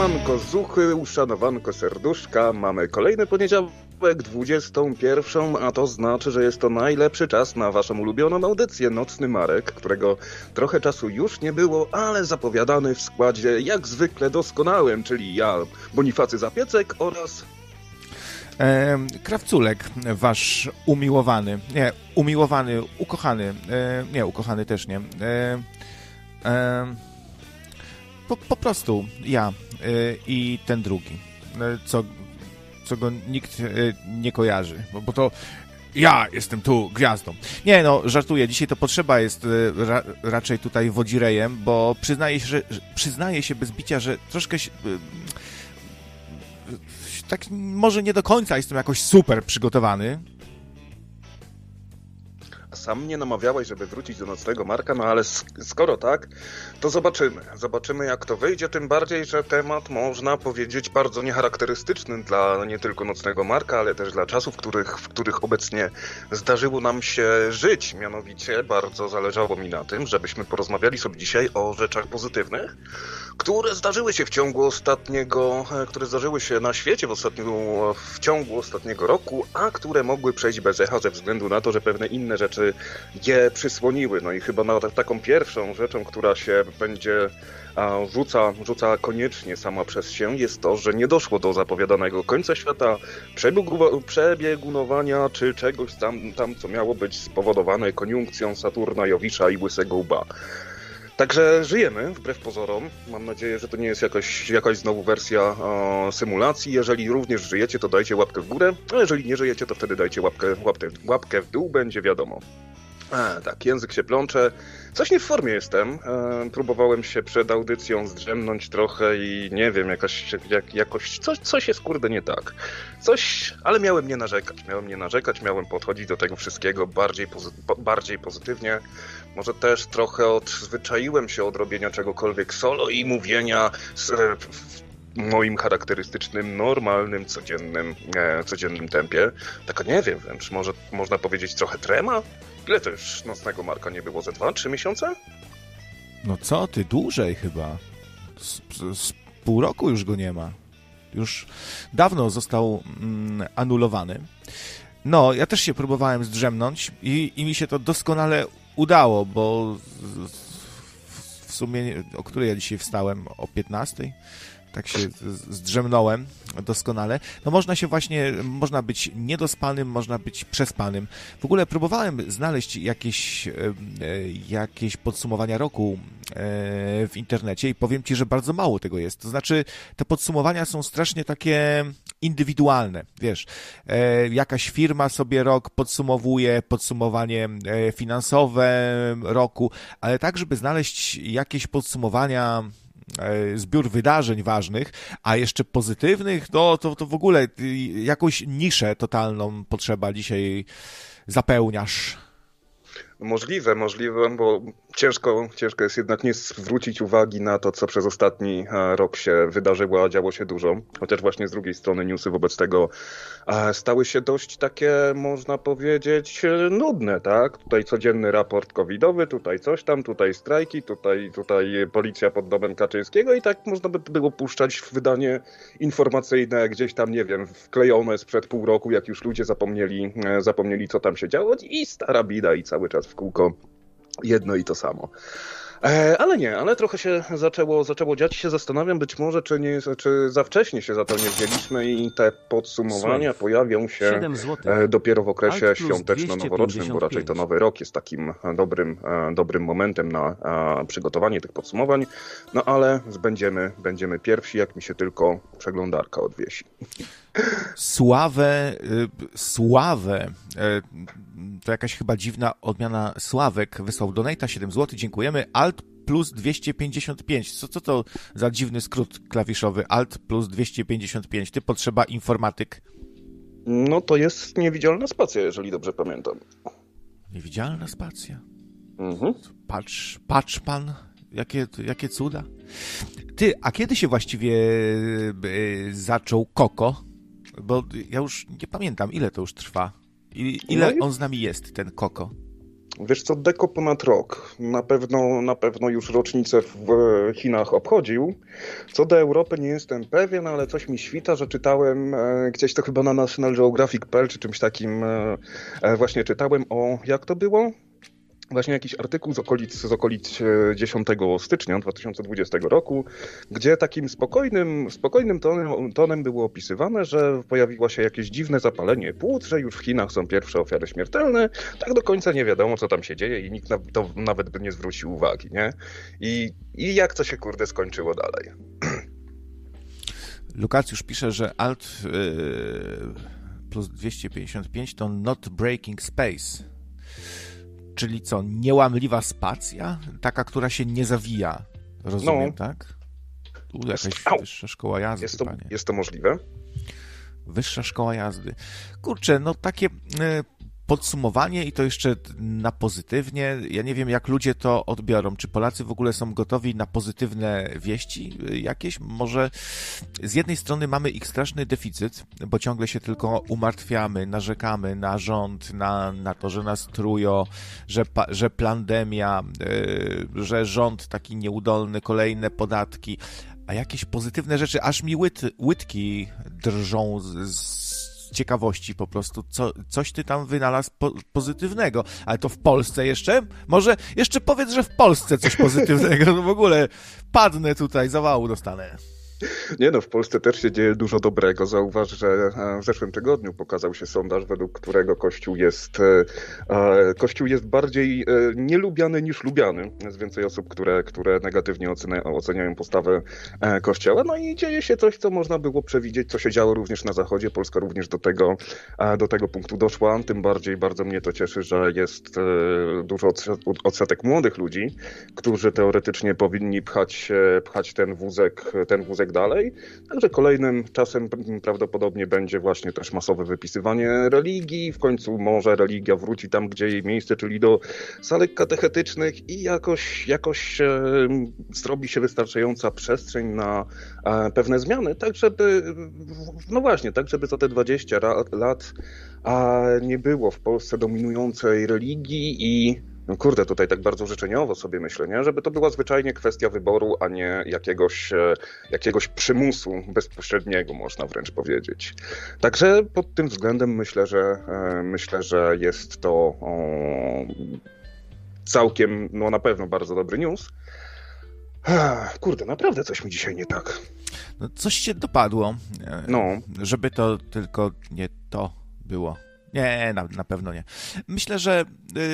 Siemanko zuchy, uszanowanko serduszka, mamy kolejny poniedziałek, 21, a to znaczy, że jest to najlepszy czas na waszą ulubioną audycję Nocny Marek, którego trochę czasu już nie było, ale zapowiadany w składzie jak zwykle doskonałym, czyli ja, Bonifacy Zapiecek oraz... Krawculek, wasz umiłowany, nie, umiłowany, ukochany, e, nie, ukochany też nie, e, e po, po prostu ja e, i ten drugi, e, co, co go nikt e, nie kojarzy, bo, bo to ja jestem tu gwiazdą. Nie, no, żartuję. Dzisiaj to potrzeba jest ra, raczej tutaj wodzirejem, bo przyznaję się, że, przyznaję się bez bicia, że troszkę się, tak może nie do końca jestem jakoś super przygotowany, sam mnie namawiałeś, żeby wrócić do nocnego Marka, no ale skoro tak, to zobaczymy. Zobaczymy jak to wyjdzie, tym bardziej, że temat można powiedzieć bardzo niecharakterystyczny dla nie tylko nocnego Marka, ale też dla czasów, których, w których obecnie zdarzyło nam się żyć. Mianowicie bardzo zależało mi na tym, żebyśmy porozmawiali sobie dzisiaj o rzeczach pozytywnych, które zdarzyły się w ciągu ostatniego, e, które zdarzyły się na świecie w, ostatniego, w ciągu ostatniego roku, a które mogły przejść bez echa ze względu na to, że pewne inne rzeczy je przysłoniły. No i chyba na taką pierwszą rzeczą, która się będzie rzuca, rzuca koniecznie sama przez się, jest to, że nie doszło do zapowiadanego końca świata, przebiegu, przebiegunowania czy czegoś tam, tam, co miało być spowodowane koniunkcją Saturna, Jowisza i Łysego Łba. Także żyjemy, wbrew pozorom. Mam nadzieję, że to nie jest jakaś, jakaś znowu wersja symulacji. Jeżeli również żyjecie, to dajcie łapkę w górę, a jeżeli nie żyjecie, to wtedy dajcie łapkę, łapkę, łapkę w dół, będzie wiadomo. A, tak, język się plącze. Coś nie w formie jestem. E, próbowałem się przed audycją zdrzemnąć trochę i nie wiem, jakaś, jak, jakoś coś, coś jest kurde nie tak. Coś, ale miałem nie narzekać. Miałem nie narzekać, miałem podchodzić do tego wszystkiego bardziej, pozy bardziej pozytywnie. Może też trochę odzwyczaiłem się od robienia czegokolwiek solo i mówienia z, e, moim charakterystycznym, normalnym, codziennym, e, codziennym tempie. Tak nie wiem wręcz, może można powiedzieć trochę trema? Ile to już nocnego Marka nie było? Ze dwa, trzy miesiące? No co ty, dłużej chyba. Z, z pół roku już go nie ma. Już dawno został mm, anulowany. No, ja też się próbowałem zdrzemnąć i, i mi się to doskonale udało, bo w sumie, o której ja dzisiaj wstałem? O 15? Tak się zdrzemnąłem doskonale. No można się właśnie, można być niedospanym, można być przespanym. W ogóle próbowałem znaleźć jakieś, e, jakieś podsumowania roku e, w internecie i powiem Ci, że bardzo mało tego jest. To znaczy, te podsumowania są strasznie takie indywidualne, wiesz. E, jakaś firma sobie rok podsumowuje, podsumowanie finansowe roku, ale tak, żeby znaleźć jakieś podsumowania E, zbiór wydarzeń ważnych, a jeszcze pozytywnych, no to, to w ogóle jakąś niszę totalną potrzeba dzisiaj zapełniasz. Możliwe, możliwe, bo ciężko, ciężko jest jednak nie zwrócić uwagi na to, co przez ostatni e, rok się wydarzyło, a działo się dużo. Chociaż właśnie z drugiej strony newsy wobec tego e, stały się dość takie, można powiedzieć, e, nudne, tak? Tutaj codzienny raport covidowy, tutaj coś tam, tutaj strajki, tutaj, tutaj policja pod domem Kaczyńskiego i tak można by było puszczać w wydanie informacyjne gdzieś tam, nie wiem, wklejone sprzed pół roku, jak już ludzie zapomnieli, zapomnieli co tam się działo i stara bida i cały czas w kółko jedno i to samo. E, ale nie, ale trochę się zaczęło, zaczęło dziać się zastanawiam być może, czy, nie, czy za wcześnie się za to nie wzięliśmy i te podsumowania pojawią się e, dopiero w okresie świąteczno-noworocznym, bo raczej to nowy rok jest takim dobrym, e, dobrym momentem na przygotowanie tych podsumowań. No ale będziemy, będziemy pierwsi, jak mi się tylko przeglądarka odwiesi. Sławę, y, sławę, y, to jakaś chyba dziwna odmiana Sławek wysłał donata 7 zł, dziękujemy. Alt plus 255. Co, co to za dziwny skrót klawiszowy? Alt plus 255. Ty potrzeba informatyk. No to jest niewidzialna spacja, jeżeli dobrze pamiętam. Niewidzialna spacja. Mhm. Patrz, patrz pan, jakie, jakie cuda. Ty, a kiedy się właściwie y, zaczął Koko? Bo ja już nie pamiętam, ile to już trwa. I, ile no on z nami jest, ten Koko? Wiesz co, Deko ponad rok. Na pewno, na pewno już rocznicę w Chinach obchodził. Co do Europy nie jestem pewien, ale coś mi świta, że czytałem e, gdzieś to chyba na National Geographic.pl czy czymś takim e, e, właśnie czytałem o, jak to było? Właśnie jakiś artykuł z okolic, z okolic 10 e, stycznia 2020 roku, gdzie takim spokojnym, spokojnym tonem, tonem było opisywane, że pojawiło się jakieś dziwne zapalenie płuc, że już w Chinach są pierwsze ofiary śmiertelne, tak do końca nie wiadomo, co tam się dzieje i nikt na to nawet by nie zwrócił uwagi, nie? I, i jak to się, kurde, skończyło dalej? Lukacjusz pisze, że alt yy, plus 255 to not breaking space. Czyli co, niełamliwa spacja? Taka, która się nie zawija. Rozumiem, no. tak? Tu jakaś Au. wyższa szkoła jazdy, jest to, panie. Jest to możliwe? Wyższa szkoła jazdy. Kurczę, no takie e, podsumowanie i to jeszcze na pozytywnie. Ja nie wiem, jak ludzie to odbiorą. Czy Polacy w ogóle są gotowi na pozytywne wieści jakieś? Może z jednej strony mamy ich straszny deficyt, bo ciągle się tylko umartwiamy, narzekamy na rząd, na, na to, że nas trują, że, że pandemia, yy, że rząd taki nieudolny, kolejne podatki, a jakieś pozytywne rzeczy, aż mi łyt, łydki drżą z, z ciekawości po prostu, co, coś ty tam wynalazł po, pozytywnego. Ale to w Polsce jeszcze? Może jeszcze powiedz, że w Polsce coś pozytywnego, no w ogóle padnę tutaj, zawału dostanę. Nie no, w Polsce też się dzieje dużo dobrego. Zauważ, że e, w zeszłym tygodniu pokazał się sondaż, według którego Kościół jest, e, e, Kościół jest bardziej nielubiany niż lubiany. Jest więcej osób, które, które negatywnie oceniają postawę Kościoła. No i dzieje się coś, co można było przewidzieć, co się działo również na Zachodzie. Polska również do tego, do tego punktu doszła. Tym bardziej bardzo mnie to cieszy, że jest dużo odsetek młodych ludzi, którzy teoretycznie powinni pchać, pchać ten wózek, ten wózek tak dalej. Także kolejnym czasem prawdopodobnie będzie właśnie też masowe wypisywanie religii. W końcu może religia wróci tam, gdzie jej miejsce, czyli do salek katechetycznych i jakoś, jakoś e, zrobi się wystarczająca przestrzeń na e, pewne zmiany, tak żeby, no właśnie, tak żeby za te 20 lat a nie było w Polsce dominującej religii i no kurde, tutaj tak bardzo życzeniowo sobie myślę, nie? żeby to była zwyczajnie kwestia wyboru, a nie jakiegoś, e, jakiegoś przymusu bezpośredniego, można wręcz powiedzieć. Także pod tym względem myślę, że e, myślę, że jest to o, całkiem, no na pewno bardzo dobry news. Kurde, naprawdę coś mi dzisiaj nie tak. No coś się dopadło. E, no. Żeby to tylko nie to było. Nie, na, na pewno nie. Myślę, że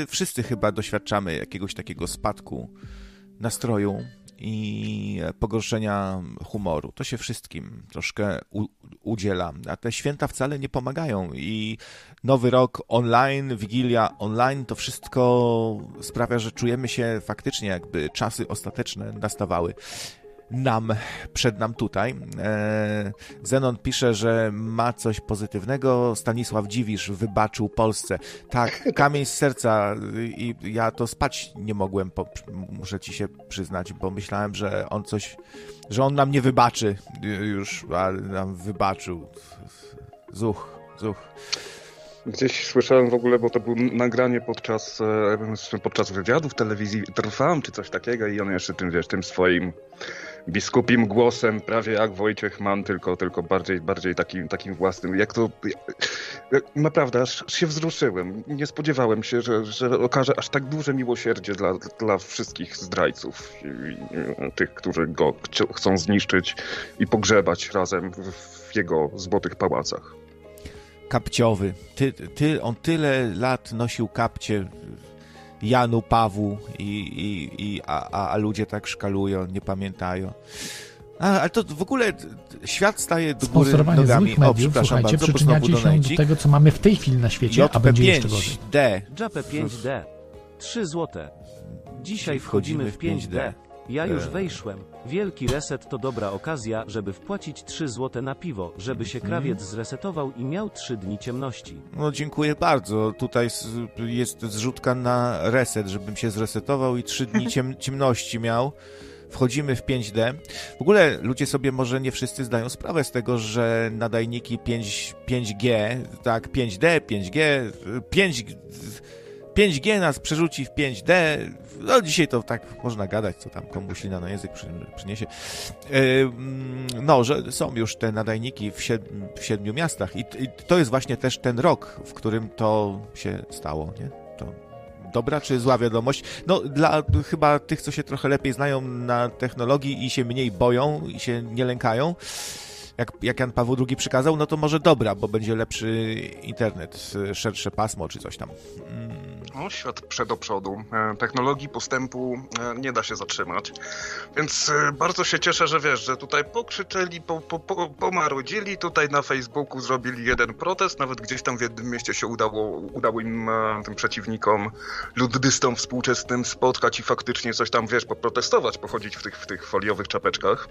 y, wszyscy chyba doświadczamy jakiegoś takiego spadku nastroju i pogorszenia humoru. To się wszystkim troszkę u, udziela, a te święta wcale nie pomagają i nowy rok online, wigilia online, to wszystko sprawia, że czujemy się faktycznie jakby czasy ostateczne nastawały nam, przed nam tutaj. E, Zenon pisze, że ma coś pozytywnego. Stanisław Dziwisz wybaczył Polsce. Tak, kamień z serca i ja to spać nie mogłem, muszę ci się przyznać, bo myślałem, że on coś, że on nam nie wybaczy już, ale nam wybaczył. Zuch, zuch. Gdzieś słyszałem w ogóle, bo to było nagranie podczas, e, podczas wywiadu w telewizji Trwam, czy coś takiego i on jeszcze tym, wiesz, tym swoim biskupim głosem, prawie jak Wojciech Mann, tylko, tylko bardziej, bardziej takim, takim własnym. Jak to... Naprawdę, aż, się wzruszyłem. Nie spodziewałem się, że, że okaże aż tak duże miłosierdzie dla, dla wszystkich zdrajców, tych, którzy go chcą zniszczyć i pogrzebać razem w, w jego złotych pałacach. Kapciowy. Ty, ty, on tyle lat nosił kapcie Janu, Pawłu, i, i, i, a, a ludzie tak szkalują, nie pamiętają. A, ale to w ogóle świat staje do góry nogami. Złych mediów, o, przepraszam bardzo, przyczyniacie się do tego, co mamy w tej chwili na świecie, JP5, a będzie jeszcze gorzej. D. JP5D. 3 złote. Dzisiaj wchodzimy w 5D. Ja już wejszłem. Wielki reset to dobra okazja, żeby wpłacić 3 złote na piwo, żeby się mhm. krawiec zresetował i miał 3 dni ciemności. No dziękuję bardzo. Tutaj jest zrzutka na reset, żebym się zresetował i 3 dni ciem ciemności miał wchodzimy w 5D. W ogóle ludzie sobie może nie wszyscy zdają sprawę z tego, że nadajniki 5, 5G, tak, 5D, 5G, 5 5G nas przerzuci w 5D. No dzisiaj to tak można gadać, co tam komuś lina na język przyniesie. No, że są już te nadajniki w, w siedmiu miastach i to jest właśnie też ten rok, w którym to się stało, nie? To dobra czy zła wiadomość? No, dla chyba tych, co się trochę lepiej znają na technologii i się mniej boją i się nie lękają, jak, jak Jan Paweł II przykazał, no to może dobra, bo będzie lepszy internet, szersze pasmo czy coś tam. No, świat przed przodu. E, technologii postępu e, nie da się zatrzymać. Więc e, bardzo się cieszę, że wiesz, że tutaj pokrzyczeli, po, po, po, pomarudzili, tutaj na Facebooku zrobili jeden protest, nawet gdzieś tam w jednym mieście się udało, udało im, tym przeciwnikom, luddystom współczesnym spotkać i faktycznie coś tam, wiesz, poprotestować, pochodzić w tych, w tych foliowych czapeczkach.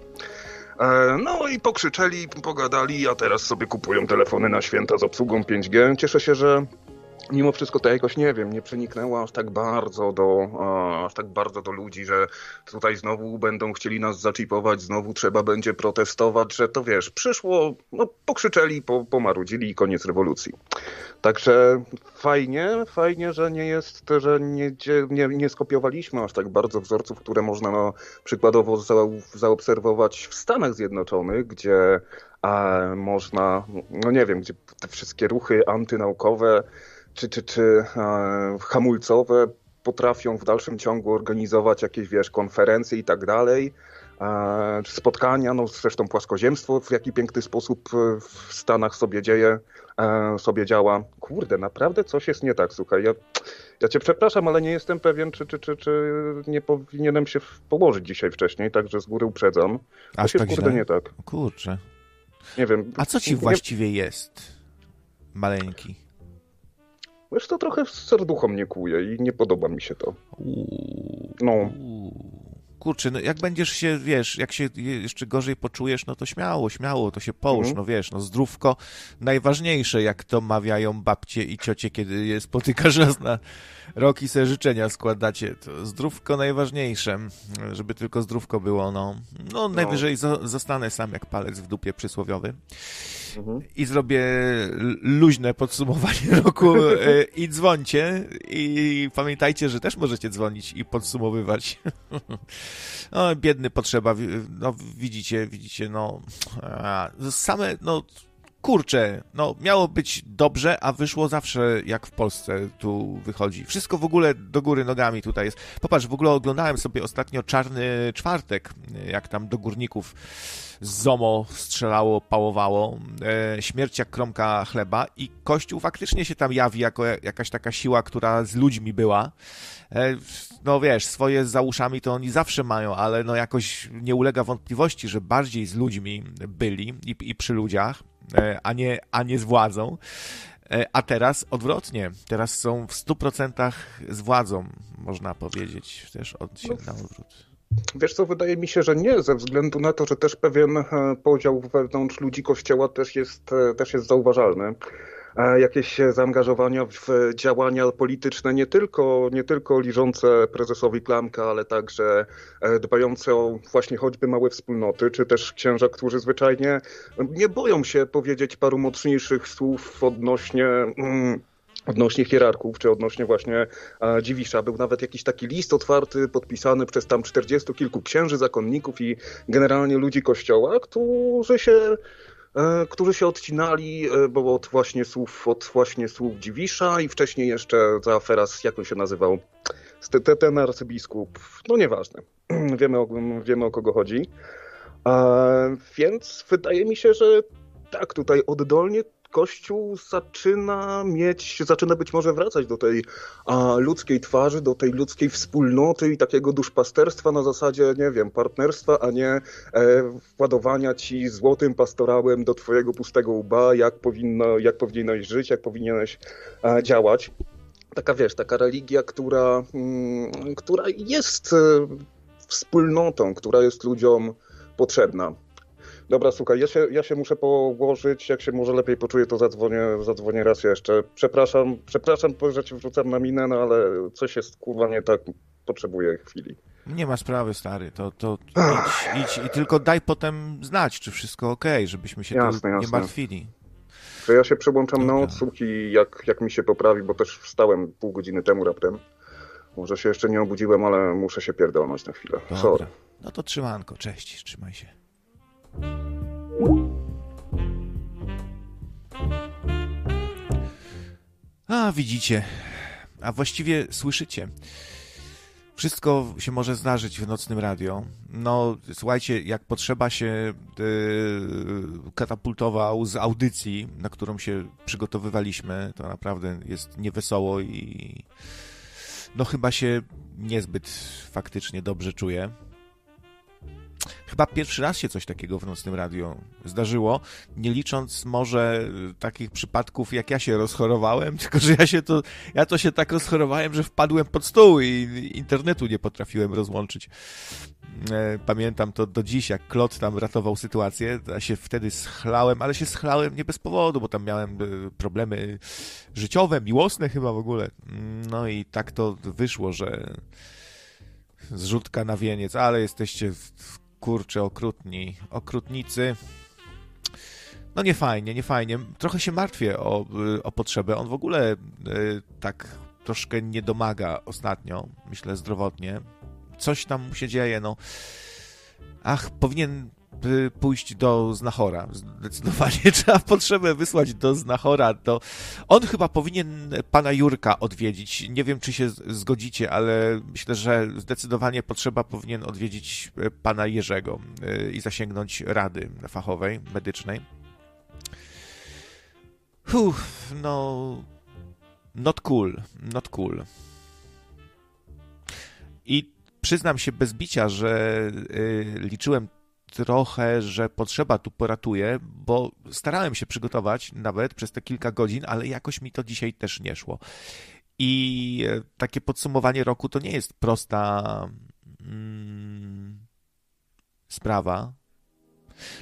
No i pokrzyczeli, pogadali, a teraz sobie kupują telefony na święta z obsługą 5G. Cieszę się, że mimo wszystko to jakoś nie wiem, nie przeniknęło aż tak bardzo do aż tak bardzo do ludzi, że tutaj znowu będą chcieli nas zaczipować, znowu trzeba będzie protestować, że to wiesz, przyszło, no pokrzyczeli, po, pomarudzili i koniec rewolucji. Także fajnie, fajnie, że nie jest, że nie, nie, nie skopiowaliśmy aż tak bardzo wzorców, które można no, przykładowo za, zaobserwować w Stanach Zjednoczonych, gdzie a, można, no nie wiem, gdzie te wszystkie ruchy antynaukowe czy, czy, czy e, hamulcowe potrafią w dalszym ciągu organizować jakieś, wiesz, konferencje i tak dalej, e, spotkania, no zresztą płaskoziemstwo w jaki piękny sposób e, w Stanach sobie dzieje, sobie działa. Kurde, naprawdę coś jest nie tak, słuchaj, ja, ja cię przepraszam, ale nie jestem pewien, czy, czy, czy, czy nie powinienem się położyć dzisiaj wcześniej, także z góry uprzedzam. Aż tak kurde źle? nie tak. Kurczę. Nie wiem. A co ci nie... właściwie jest, maleńki? Wiesz, to trochę serducho mnie kłuje i nie podoba mi się to. No. Kurczę, no jak będziesz się, wiesz, jak się jeszcze gorzej poczujesz, no to śmiało, śmiało, to się połóż, mhm. no wiesz, no zdrówko najważniejsze, jak to mawiają babcie i ciocie, kiedy je spotykasz raz na rok i sobie życzenia składacie. To zdrówko najważniejsze, żeby tylko zdrówko było, no. No, najwyżej no. zostanę sam jak palec w dupie przysłowiowy mhm. i zrobię luźne podsumowanie roku e, i dzwońcie i pamiętajcie, że też możecie dzwonić i podsumowywać. no, biedny potrzeba, no widzicie, widzicie, no same, no kurczę, no miało być dobrze, a wyszło zawsze jak w Polsce tu wychodzi. Wszystko w ogóle do góry nogami tutaj jest. Popatrz, w ogóle oglądałem sobie ostatnio Czarny Czwartek, jak tam do górników ZOMO strzelało, pałowało, e, śmierć jak kromka chleba i Kościół faktycznie się tam jawi jako jakaś taka siła, która z ludźmi była. E, no wiesz, swoje za uszami to oni zawsze mają, ale no jakoś nie ulega wątpliwości, że bardziej z ludźmi byli i, i przy ludziach, e, a nie, a nie z władzą. E, a teraz odwrotnie. Teraz są w 100% z władzą, można powiedzieć, też od się na odwrót. Wiesz co, wydaje mi się, że nie, ze względu na to, że też pewien podział wewnątrz ludzi kościoła też jest, też jest zauważalny. Jakieś zaangażowania w działania polityczne, nie tylko, nie tylko liżące prezesowi Klamka, ale także e, dbające o właśnie choćby małe wspólnoty, czy też księża, którzy zwyczajnie nie boją się powiedzieć paru mocniejszych słów odnośnie mm, odnośnie hierarchów, czy odnośnie właśnie e, Dziwisza. Był nawet jakiś taki list otwarty, podpisany przez tam czterdziestu kilku księży, zakonników i generalnie ludzi kościoła, którzy się E, którzy się odcinali, e, bo od właśnie słów, od właśnie słów Dziwisza i wcześniej jeszcze za afera, jak on się nazywał, ten arcybiskup, no nieważne, wiemy o, wiemy o kogo chodzi. E, więc wydaje mi się, że tak, tutaj oddolnie Kościół zaczyna mieć, zaczyna być może wracać do tej a, ludzkiej twarzy, do tej ludzkiej wspólnoty i takiego duszpasterstwa na zasadzie, nie wiem, partnerstwa, a nie e, władowania ci złotym pastorałem do twojego pustego łba, jak, powinno, jak powinieneś żyć, jak powinieneś e, działać. Taka, wiesz, taka religia, która, mm, która jest e, wspólnotą, która jest ludziom potrzebna. Dobra, słuchaj, ja się, ja się muszę położyć, jak się może lepiej poczuję, to zadzwonię, zadzwonię raz jeszcze. Przepraszam, przepraszam, że cię wrzucam na minę, no ale coś jest kurwa nie tak, potrzebuję chwili. Nie ma sprawy, stary, to, to idź, idź i tylko daj potem znać, czy wszystko ok, żebyśmy się jasne, tu nie jasne. martwili. To ja się przełączam na odsłuch i jak, jak mi się poprawi, bo też wstałem pół godziny temu raptem. Może się jeszcze nie obudziłem, ale muszę się pierdolnąć na chwilę. Dobra. Sorry. No to trzymanko, cześć, trzymaj się. A, widzicie, a właściwie słyszycie. Wszystko się może zdarzyć w nocnym radio. No, słuchajcie, jak potrzeba się yy, katapultował z audycji, na którą się przygotowywaliśmy, to naprawdę jest niewesoło i no chyba się niezbyt faktycznie dobrze czuję. Chyba pierwszy raz się coś takiego w Nocnym Radio zdarzyło, nie licząc może takich przypadków, jak ja się rozchorowałem, tylko że ja się to, ja to się tak rozchorowałem, że wpadłem pod stół i internetu nie potrafiłem rozłączyć. E, pamiętam to do dziś, jak Klot tam ratował sytuację, ja się wtedy schlałem, ale się schlałem nie bez powodu, bo tam miałem e, problemy życiowe, miłosne chyba w ogóle. No i tak to wyszło, że zrzutka na wieniec, ale jesteście kurczę, okrutni, okrutnicy. No nie fajnie, nie fajnie. Trochę się martwię o, o potrzebę. On w ogóle y, tak troszkę nie domaga ostatnio, myślę zdrowotnie. Coś tam mu się dzieje, no. Ach, powinien pójść do Znachora. Zdecydowanie trzeba potrzebę wysłać do Znachora. To on chyba powinien pana Jurka odwiedzić. Nie wiem, czy się zgodzicie, ale myślę, że zdecydowanie potrzeba powinien odwiedzić e, pana Jerzego e, i zasięgnąć rady fachowej, medycznej. Uff, no... Not cool, not cool. I przyznam się bez bicia, że y, liczyłem trochę, że potrzeba tu poratuje, bo starałem się przygotować nawet przez te kilka godzin, ale jakoś mi to dzisiaj też nie szło. I e, takie podsumowanie roku to nie jest prosta mm, sprawa.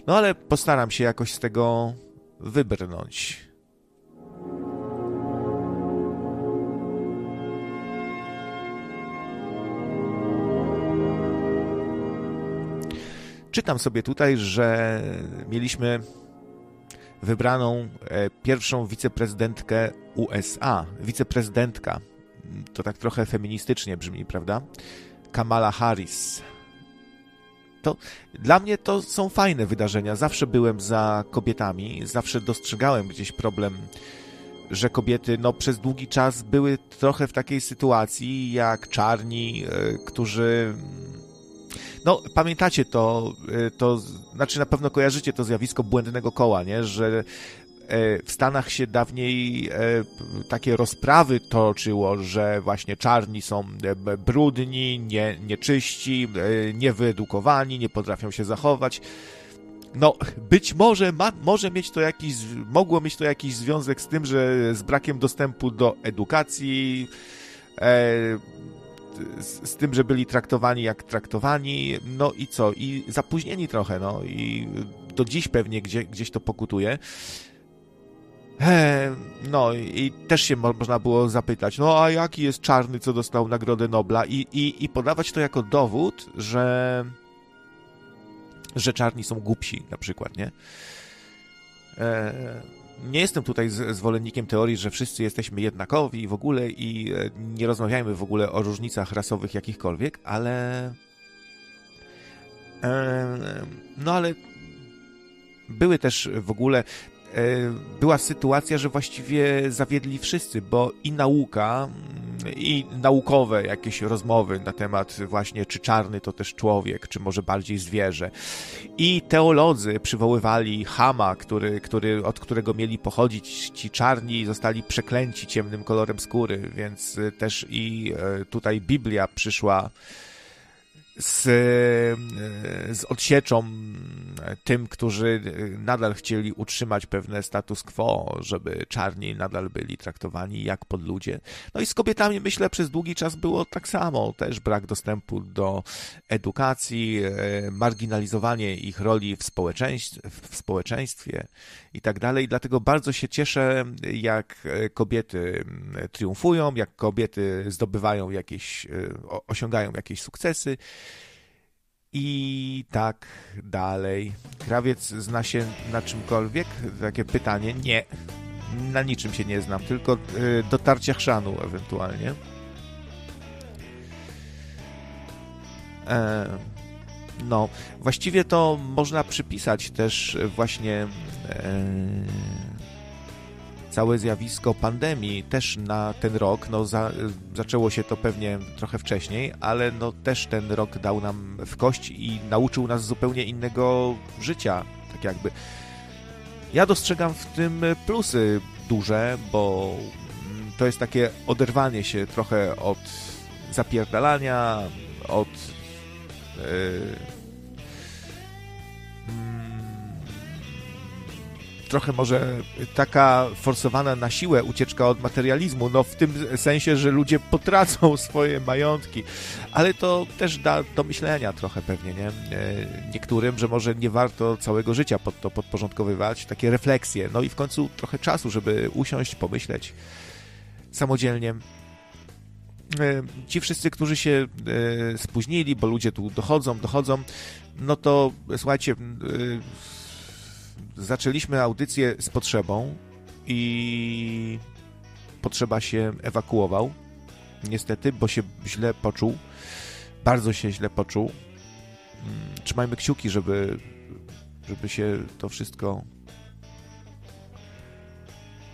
No ale postaram się jakoś z tego wybrnąć. Czytam sobie tutaj, że mieliśmy wybraną e, pierwszą wiceprezydentkę USA. Wiceprezydentka. To tak trochę feministycznie brzmi, prawda? Kamala Harris. To dla mnie to są fajne wydarzenia. Zawsze byłem za kobietami, zawsze dostrzegałem gdzieś problem, że kobiety no, przez długi czas były trochę w takiej sytuacji jak czarni, e, którzy no, pamiętacie to, y, to znaczy na pewno kojarzycie to zjawisko błędnego koła, nie? Że e, w Stanach się dawniej e, takie rozprawy toczyło, że właśnie czarni są e, brudni, nie, nieczyści, niewyedukowani, nie potrafią się zachować. No, być może ma, może mieć to jakiś, mogło mieć to jakiś związek z tym, że z brakiem dostępu do edukacji, z, z, tym, że byli traktowani jak traktowani, no i co, i zapóźnieni trochę, no i do dziś pewnie gdzie, gdzieś to pokutuje. No i też się mo można było zapytać, no a jaki jest czarny, co dostał Nagrodę Nobla i, i, i podawać to jako dowód, że że czarni są głupsi na przykład, nie? Nie jestem tutaj zwolennikiem teorii, że wszyscy jesteśmy jednakowi w ogóle i e, nie rozmawiajmy w ogóle o różnicach rasowych jakichkolwiek, ale. No ale były też w ogóle E, była sytuacja, że właściwie zawiedli wszyscy, bo i nauka, mm, i naukowe jakieś rozmowy na temat właśnie, czy czarny to też człowiek, czy może bardziej zwierzę. I teolodzy przywoływali Hama, który, który, od którego mieli pochodzić ci czarni, zostali przeklęci ciemnym kolorem skóry, więc też i e, tutaj Biblia przyszła z, e, z odsieczą tym, którzy nadal chcieli utrzymać pewne status quo, żeby czarni nadal byli traktowani jak podludzie. No i z kobietami myślę przez długi czas było tak samo, też brak dostępu do edukacji, e, marginalizowanie ich roli w społeczeństwie, w społeczeństwie i tak dalej. Dlatego bardzo się cieszę, jak kobiety triumfują, jak kobiety zdobywają jakieś, e, osiągają jakieś sukcesy. I tak dalej. Krawiec zna się na czymkolwiek? Takie pytanie. Nie. na niczym się nie znam, tylko e, dotarcia chrzanu ewentualnie. E, no, właściwie to można przypisać też właśnie całe zjawisko pandemii też na ten rok, no za, zaczęło się to pewnie trochę wcześniej, ale no też ten rok dał nam w kość i nauczył nas zupełnie innego życia, tak jakby. Ja dostrzegam w tym plusy duże, bo to jest takie oderwanie się trochę od zapierdalania, od yy, trochę może taka forsowana na siłę ucieczka od materializmu, no w tym sensie, że ludzie potracą swoje majątki, ale to też da do myślenia trochę pewnie, nie? E, niektórym, że może nie warto całego życia pod to podporządkowywać, takie refleksje, no i w końcu trochę czasu, żeby usiąść, pomyśleć samodzielnie. E, ci wszyscy, którzy się e, spóźnili, bo ludzie tu dochodzą, dochodzą, no to słuchajcie, zaczęliśmy audycję z potrzebą i potrzeba się ewakuował. Niestety, bo się źle poczuł. Bardzo się źle poczuł. Mm, trzymajmy kciuki, żeby, żeby się to wszystko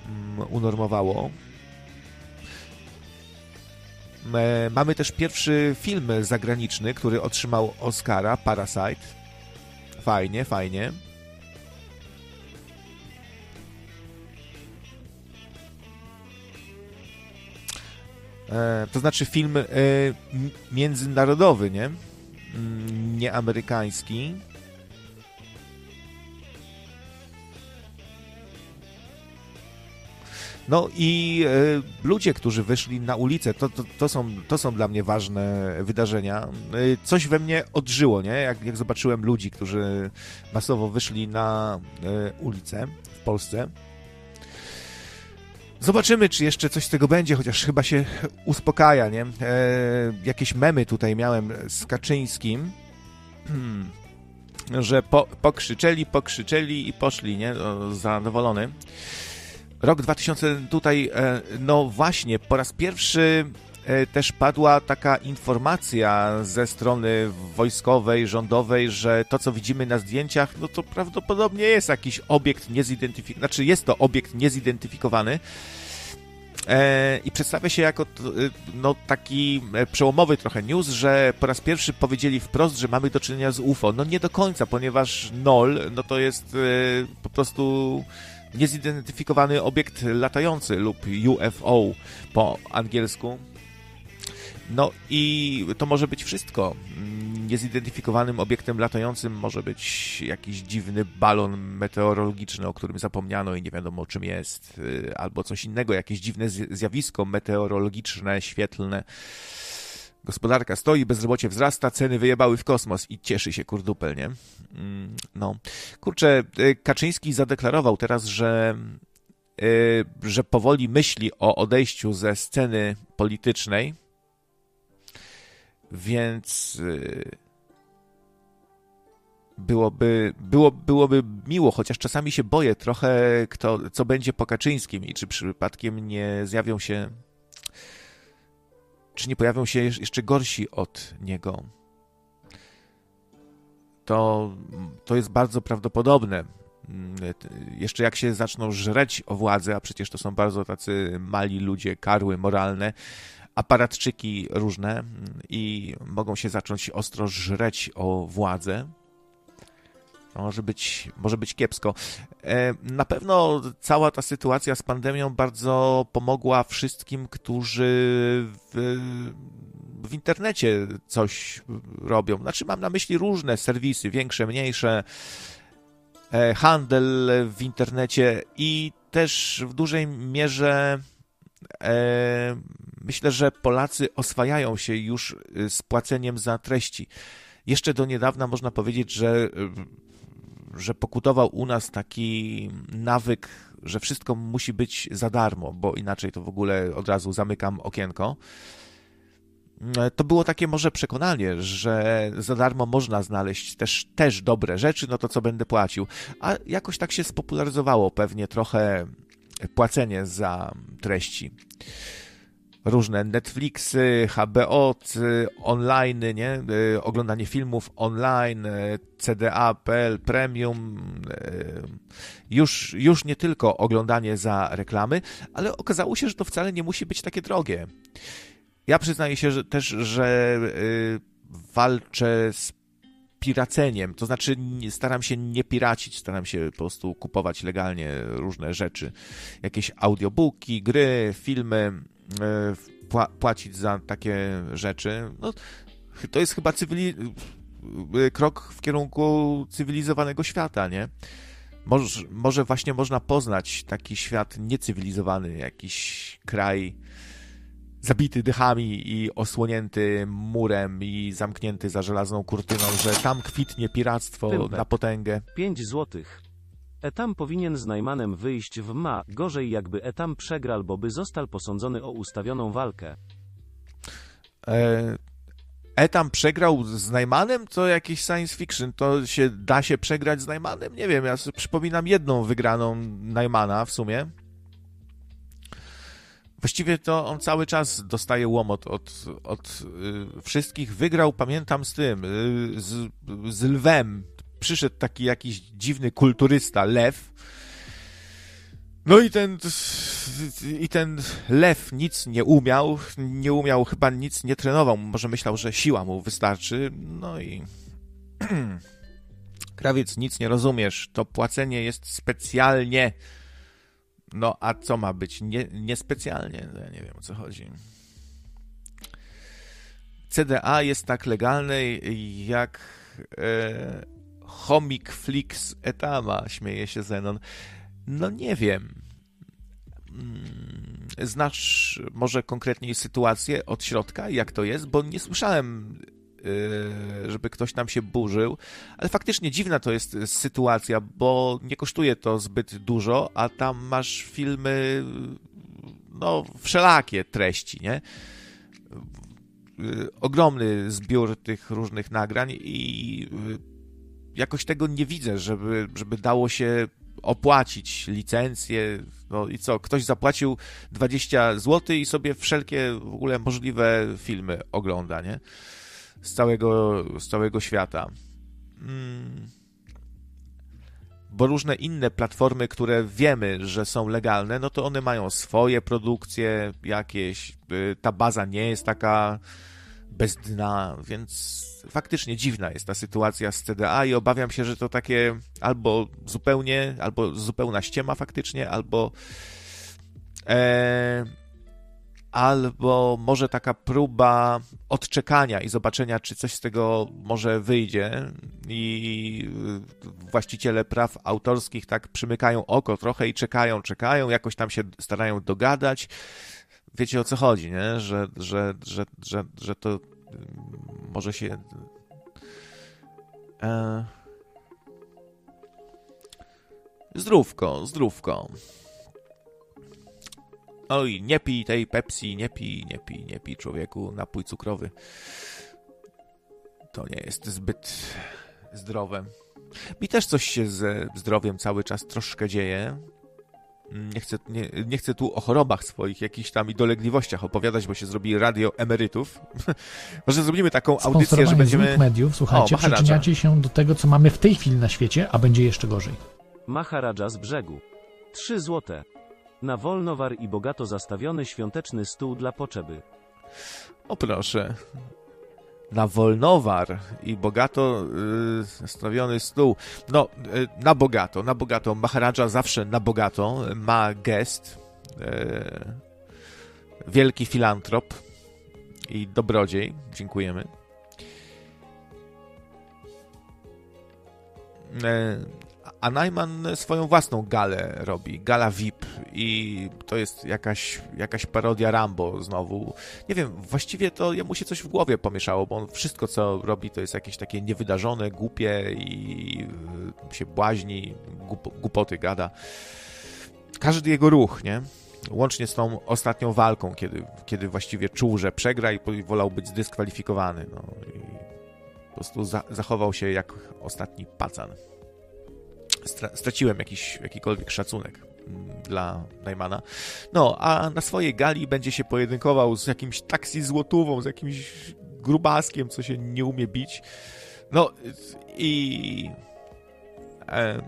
mm, unormowało. E, mamy też pierwszy film zagraniczny, który otrzymał Oscara, Parasite. Fajnie, fajnie. E, to znaczy film e, międzynarodowy, nie? Mm, nie amerykański. No i e, ludzie, którzy wyszli na ulicę, to, to, to, są, to są dla mnie ważne wydarzenia. E, coś we mnie odżyło, nie? Jak, jak zobaczyłem ludzi, którzy masowo wyszli na e, ulicę w Polsce. Zobaczymy, czy jeszcze coś z tego będzie, chociaż chyba się uspokaja, nie? E, jakieś memy tutaj miałem z Kaczyńskim, że po, pokrzyczeli, pokrzyczeli i poszli, nie? O, zadowolony. Rok 2000 tutaj, e, no właśnie, po raz pierwszy też padła taka informacja ze strony wojskowej, rządowej, że to, co widzimy na zdjęciach, no to prawdopodobnie jest jakiś obiekt niezidentyfikowany, znaczy jest to obiekt niezidentyfikowany, e, i przedstawia się jako no, taki przełomowy trochę news, że po raz pierwszy powiedzieli wprost, że mamy do czynienia z UFO. No nie do końca, ponieważ NOL no to jest e, po prostu niezidentyfikowany obiekt latający lub UFO po angielsku. No i to może być wszystko. Niezidentyfikowanym obiektem latającym może być jakiś dziwny balon meteorologiczny, o którym zapomniano i nie wiadomo czym jest, y, albo coś innego, jakieś dziwne zjawisko meteorologiczne, świetlne. Gospodarka stoi, bezrobocie wzrasta, ceny wyjebały w kosmos i cieszy się kurdupel, nie? Mm, no. Kurczę, y, Kaczyński zadeklarował teraz, że y, że powoli myśli o odejściu ze sceny politycznej, więc y, byłoby, było, byłoby miło, chociaż czasami się boję trochę, kto, co będzie po Kaczyńskim i czy przypadkiem nie zjawią się, czy nie pojawią się jeszcze gorsi od niego. To, to jest bardzo prawdopodobne. Jeszcze jak się zaczną żreć o władzę, a przecież to są bardzo tacy mali ludzie, karły moralne, aparatczyki różne mm, i mogą się zacząć ostro żreć o władzę. Może być, może być kiepsko. E, na pewno cała ta sytuacja z pandemią bardzo pomogła wszystkim, którzy w, w internecie coś robią. Znaczy, mam na myśli różne serwisy, większe, mniejsze, e, handel w internecie i też w dużej mierze myślę, że Polacy oswajają się już y, z płaceniem za treści. Jeszcze do niedawna można powiedzieć, że, y, że pokutował u nas taki nawyk, że wszystko musi być za darmo, bo inaczej to w ogóle od razu zamykam okienko. E, to było takie może przekonanie, że za darmo można znaleźć też, też dobre rzeczy, no to co będę płacił. A jakoś tak się spopularyzowało pewnie trochę płacenie za treści różne Netflixy, HBO, online, nie? Y, oglądanie filmów online, y, CDA.pl, Premium, y, już, już nie tylko oglądanie za reklamy, ale okazało się, że to wcale nie musi być takie drogie. Ja przyznaję się że też, że walczę z piraceniem, to znaczy staram się nie piracić, staram się po prostu kupować legalnie różne rzeczy, jakieś audiobooki, gry, filmy, E, płacić za takie rzeczy, no, to jest chyba cywili... E, krok w kierunku cywilizowanego świata, nie? Może, może właśnie można poznać taki świat niecywilizowany, jakiś kraj zabity dychami i osłonięty murem i zamknięty za żelazną kurtyną, że tam kwitnie piractwo na potęgę. 5 złotych. Etam powinien z Najmanem wyjść w ma, gorzej jakby Etam przegrał, bo by został posądzony o ustawioną walkę. E, Etam przegrał z Najmanem? To jakiś science fiction. To się da się przegrać z Najmanem? Nie wiem, ja sobie przypominam jedną wygraną Najmana w sumie. Właściwie to on cały czas dostaje łomot od, od y, wszystkich. Wygrał, pamiętam, z tym, y, z, z lwem przyszedł taki jakiś dziwny kulturysta, lew. No i ten, i ten lew nic nie umiał, nie umiał, chyba nic nie trenował, może myślał, że siła mu wystarczy, no i krawiec, nic nie rozumiesz, to płacenie jest specjalnie, no a co ma być, nie, niespecjalnie, no, ja nie wiem o co chodzi. CDA jest tak legalne jak e, Homik Flix Etama, śmieje się Zenon. No nie wiem. Mm, znasz może konkretniej sytuację od środka, jak to jest? Bo nie słyszałem, żeby ktoś tam się burzył, ale faktycznie dziwna to jest sytuacja, bo nie kosztuje to zbyt dużo, a tam masz filmy, no, wszelakie treści, nie? Yy, ogromny zbiór tych różnych nagrań i jakoś tego nie widzę, żeby, żeby dało się opłacić licencję. No i co? Ktoś zapłacił 20 zł i sobie wszelkie w ogóle możliwe filmy ogląda, nie? Z całego, z całego świata. Hmm. Bo różne inne platformy, które wiemy, że są legalne, no to one mają swoje produkcje jakieś. Y, ta baza nie jest taka bez dna, więc faktycznie dziwna jest ta sytuacja z CDA i obawiam się, że to takie albo zupełnie, albo zupełna ściema faktycznie, albo e, albo może taka próba odczekania i zobaczenia, czy coś z tego może wyjdzie i właściciele praw autorskich tak przymykają oko trochę i czekają, czekają, jakoś tam się starają dogadać. Wiecie o co chodzi, nie? Że, że, że, że, że to może się. E... Zdrówko, zdrówko. Oj, nie pij tej Pepsi, nie pij, nie pij, nie pij, człowieku, napój cukrowy. To nie jest zbyt zdrowe. Mi też coś się ze zdrowiem cały czas troszkę dzieje. Nie chcę, nie, nie, chcę tu o chorobach swoich, jakichś tam i dolegliwościach opowiadać, bo się zrobi radio emerytów. Może zrobimy taką audycję, że będziemy... mediów, słuchajcie, o, przyczyniacie się do tego, co mamy w tej chwili na świecie, a będzie jeszcze gorzej. Maharadża z brzegu. Trzy złote. Na wolnowar i bogato zastawiony świąteczny stół dla potrzeby. O proszę na wolnowar i bogato y, stawiony stół. No, y, na bogato, na bogato. Maharadża zawsze na bogato ma gest. Y, wielki filantrop i dobrodziej. Dziękujemy. A Najman swoją własną galę robi, gala VIP i to jest jakaś, jakaś parodia Rambo znowu. Nie wiem, właściwie to jemu się coś w głowie pomieszało, bo on wszystko, co robi, to jest jakieś takie niewydarzone, głupie i y, się błaźni, głup, głupoty gada. Każdy jego ruch, nie? Łącznie z tą ostatnią walką, kiedy, kiedy właściwie czuł, że przegra i wolał być zdyskwalifikowany. No, i po prostu za, zachował się jak ostatni pacan straciłem jakiś, jakikolwiek szacunek mm, dla Najmana. No, a na swojej gali będzie się pojedynkował z jakimś taksi złotową, z jakimś grubaskiem, co się nie umie bić. No i... E,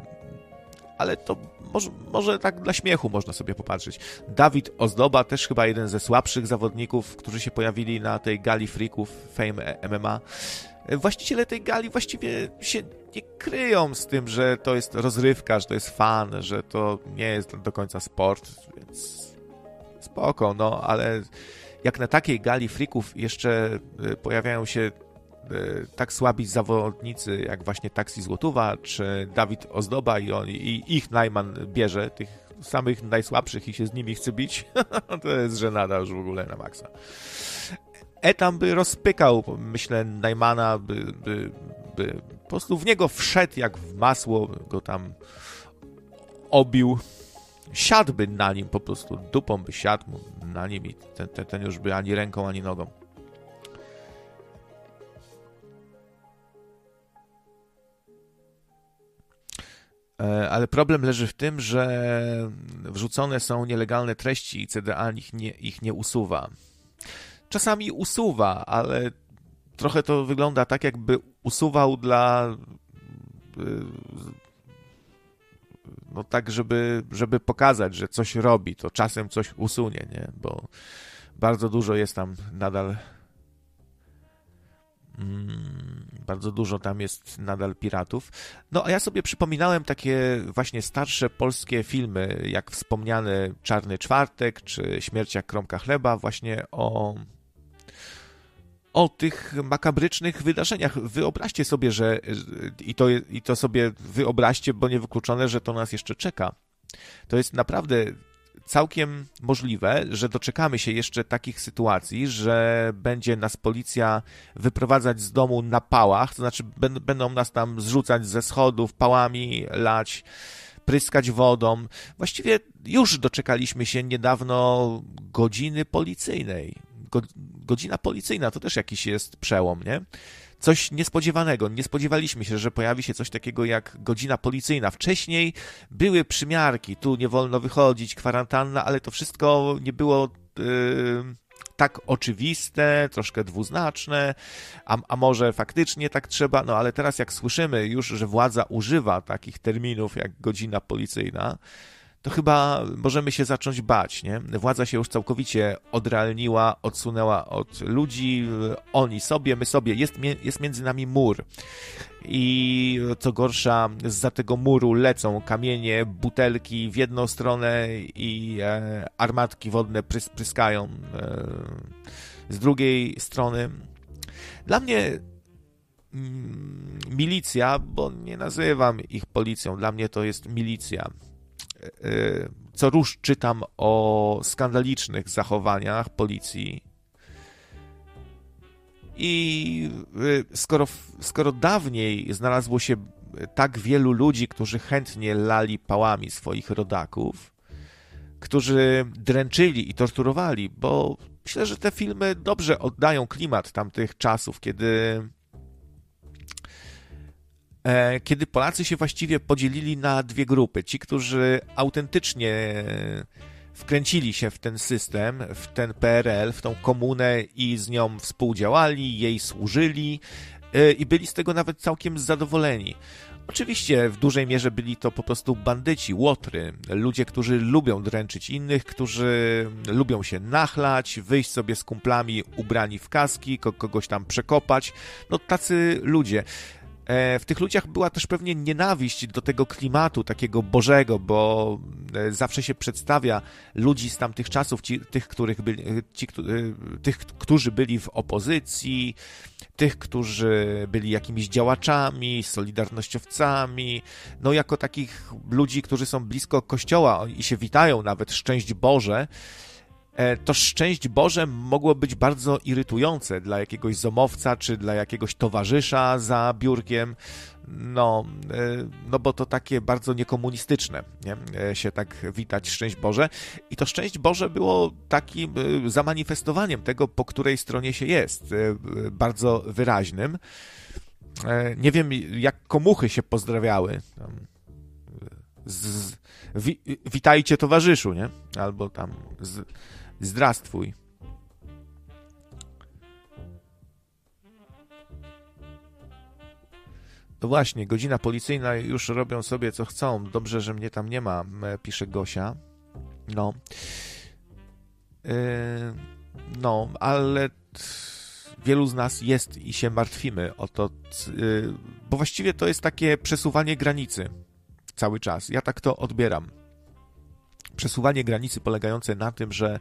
ale to może, może tak dla śmiechu można sobie popatrzeć. Dawid Ozdoba, też chyba jeden ze słabszych zawodników, którzy się pojawili na tej gali freaków Fame MMA. Właściciele tej gali właściwie się nie kryją z tym, że to jest rozrywka, że to jest fan, że to nie jest do końca sport, więc spoko, no, ale jak na takiej gali freaków jeszcze y, pojawiają się y, tak słabi zawodnicy jak właśnie Taxi Złotowa czy Dawid Ozdoba i, on, i ich Najman bierze tych samych najsłabszych i się z nimi chce bić, to jest żenada już w ogóle na maksa. Etam by rozpykał, myślę, Najmana, by, by, by po prostu w niego wszedł jak w masło, go tam obił. Siadłby na nim po prostu, dupą by siadł na nim i ten, ten, ten już by ani ręką, ani nogą. E, ale problem leży w tym, że wrzucone są nielegalne treści i CDA ich nie, ich nie usuwa czasami usuwa, ale trochę to wygląda tak, jakby usuwał dla. Y, no tak, żeby, żeby pokazać, że coś robi, to czasem coś usunie, nie? Bo bardzo dużo jest tam nadal. Mm, bardzo dużo tam jest nadal piratów. No a ja sobie przypominałem takie właśnie starsze polskie filmy, jak wspomniany Czarny Czwartek czy Śmierć jak kromka chleba, właśnie o o tych makabrycznych wydarzeniach. Wyobraźcie sobie, że i to, i to sobie wyobraźcie, bo niewykluczone, że to nas jeszcze czeka. To jest naprawdę całkiem możliwe, że doczekamy się jeszcze takich sytuacji, że będzie nas policja wyprowadzać z domu na pałach, to znaczy będą nas tam zrzucać ze schodów, pałami lać, pryskać wodą. Właściwie już doczekaliśmy się niedawno godziny policyjnej godzina policyjna to też jakiś jest przełom, nie? Coś niespodziewanego. Nie spodziewaliśmy się, że pojawi się coś takiego jak godzina policyjna. Wcześniej były przymiarki, tu nie wolno wychodzić, kwarantanna, ale to wszystko nie było. Yy tak oczywiste, troszkę dwuznaczne, a, a może faktycznie tak trzeba, no ale teraz jak słyszymy już, że władza używa takich terminów jak godzina policyjna, to chyba możemy się zacząć bać, nie? Władza się już całkowicie odrealniła, odsunęła od ludzi, oni sobie, my sobie, jest, jest między nami mur. I co gorsza, za tego muru lecą kamienie, butelki w jedną stronę i e, armatki wodne prys, pryskają e, z drugiej strony. Dla mnie mm, milicja, bo nie nazywam ich policją, dla mnie to jest milicja co róż czytam o skandalicznych zachowaniach policji. I y, skoro, skoro dawniej znalazło się tak wielu ludzi, którzy chętnie lali pałami swoich rodaków, którzy dręczyli i torturowali, bo myślę, że te filmy dobrze oddają klimat tamtych czasów, kiedy E, kiedy Polacy się właściwie podzielili na dwie grupy. Ci, którzy autentycznie wkręcili się w ten system, w ten PRL, w tą komunę i z nią współdziałali, jej służyli e, i byli z tego nawet całkiem zadowoleni. Oczywiście w dużej mierze byli to po prostu bandyci, łotry, ludzie, którzy lubią dręczyć innych, którzy lubią się nachlać, wyjść sobie z kumplami ubrani w kaski, kogoś tam przekopać. No tacy ludzie. E, w tych ludziach była też pewnie nienawiść do tego klimatu takiego bożego, bo e, zawsze się przedstawia ludzi z tamtych czasów, ci, tych, których byli, e, ci, tych, którzy byli w opozycji, tych, którzy byli jakimiś działaczami, solidarnościowcami, no jako takich ludzi, którzy są blisko kościoła i się witają nawet, szczęść Boże, to szczęść Boże mogło być bardzo irytujące dla jakiegoś zomowca czy dla jakiegoś towarzysza za biurkiem. No, e, no bo to takie bardzo niekomunistyczne, nie? E, się tak witać szczęść Boże. I to szczęść Boże było takim zamanifestowaniem tego, po której stronie się jest, bardzo wyraźnym. Nie wiem, jak komuchy się pozdrawiały z, wi, witajcie towarzyszu, nie? Albo tam z, zdrastwój. No właśnie, godzina policyjna, już robią sobie co chcą. Dobrze, że mnie tam nie ma, pisze Gosia. No. Yy, no, ale wielu z nas jest i się martwimy o to, yy, bo właściwie to jest takie przesuwanie granicy cały czas. Ja tak to odbieram. Przesuwanie granicy polegające na tym, że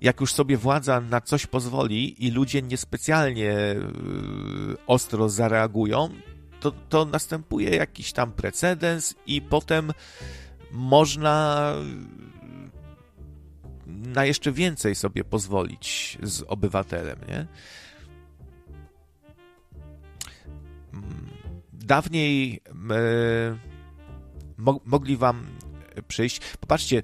jak już sobie władza na coś pozwoli i ludzie niespecjalnie yy, ostro zareagują, to, to następuje jakiś tam precedens i potem można na jeszcze więcej sobie pozwolić z obywatelem, nie? Dawniej e, mo mogli wam przyjść. Popatrzcie,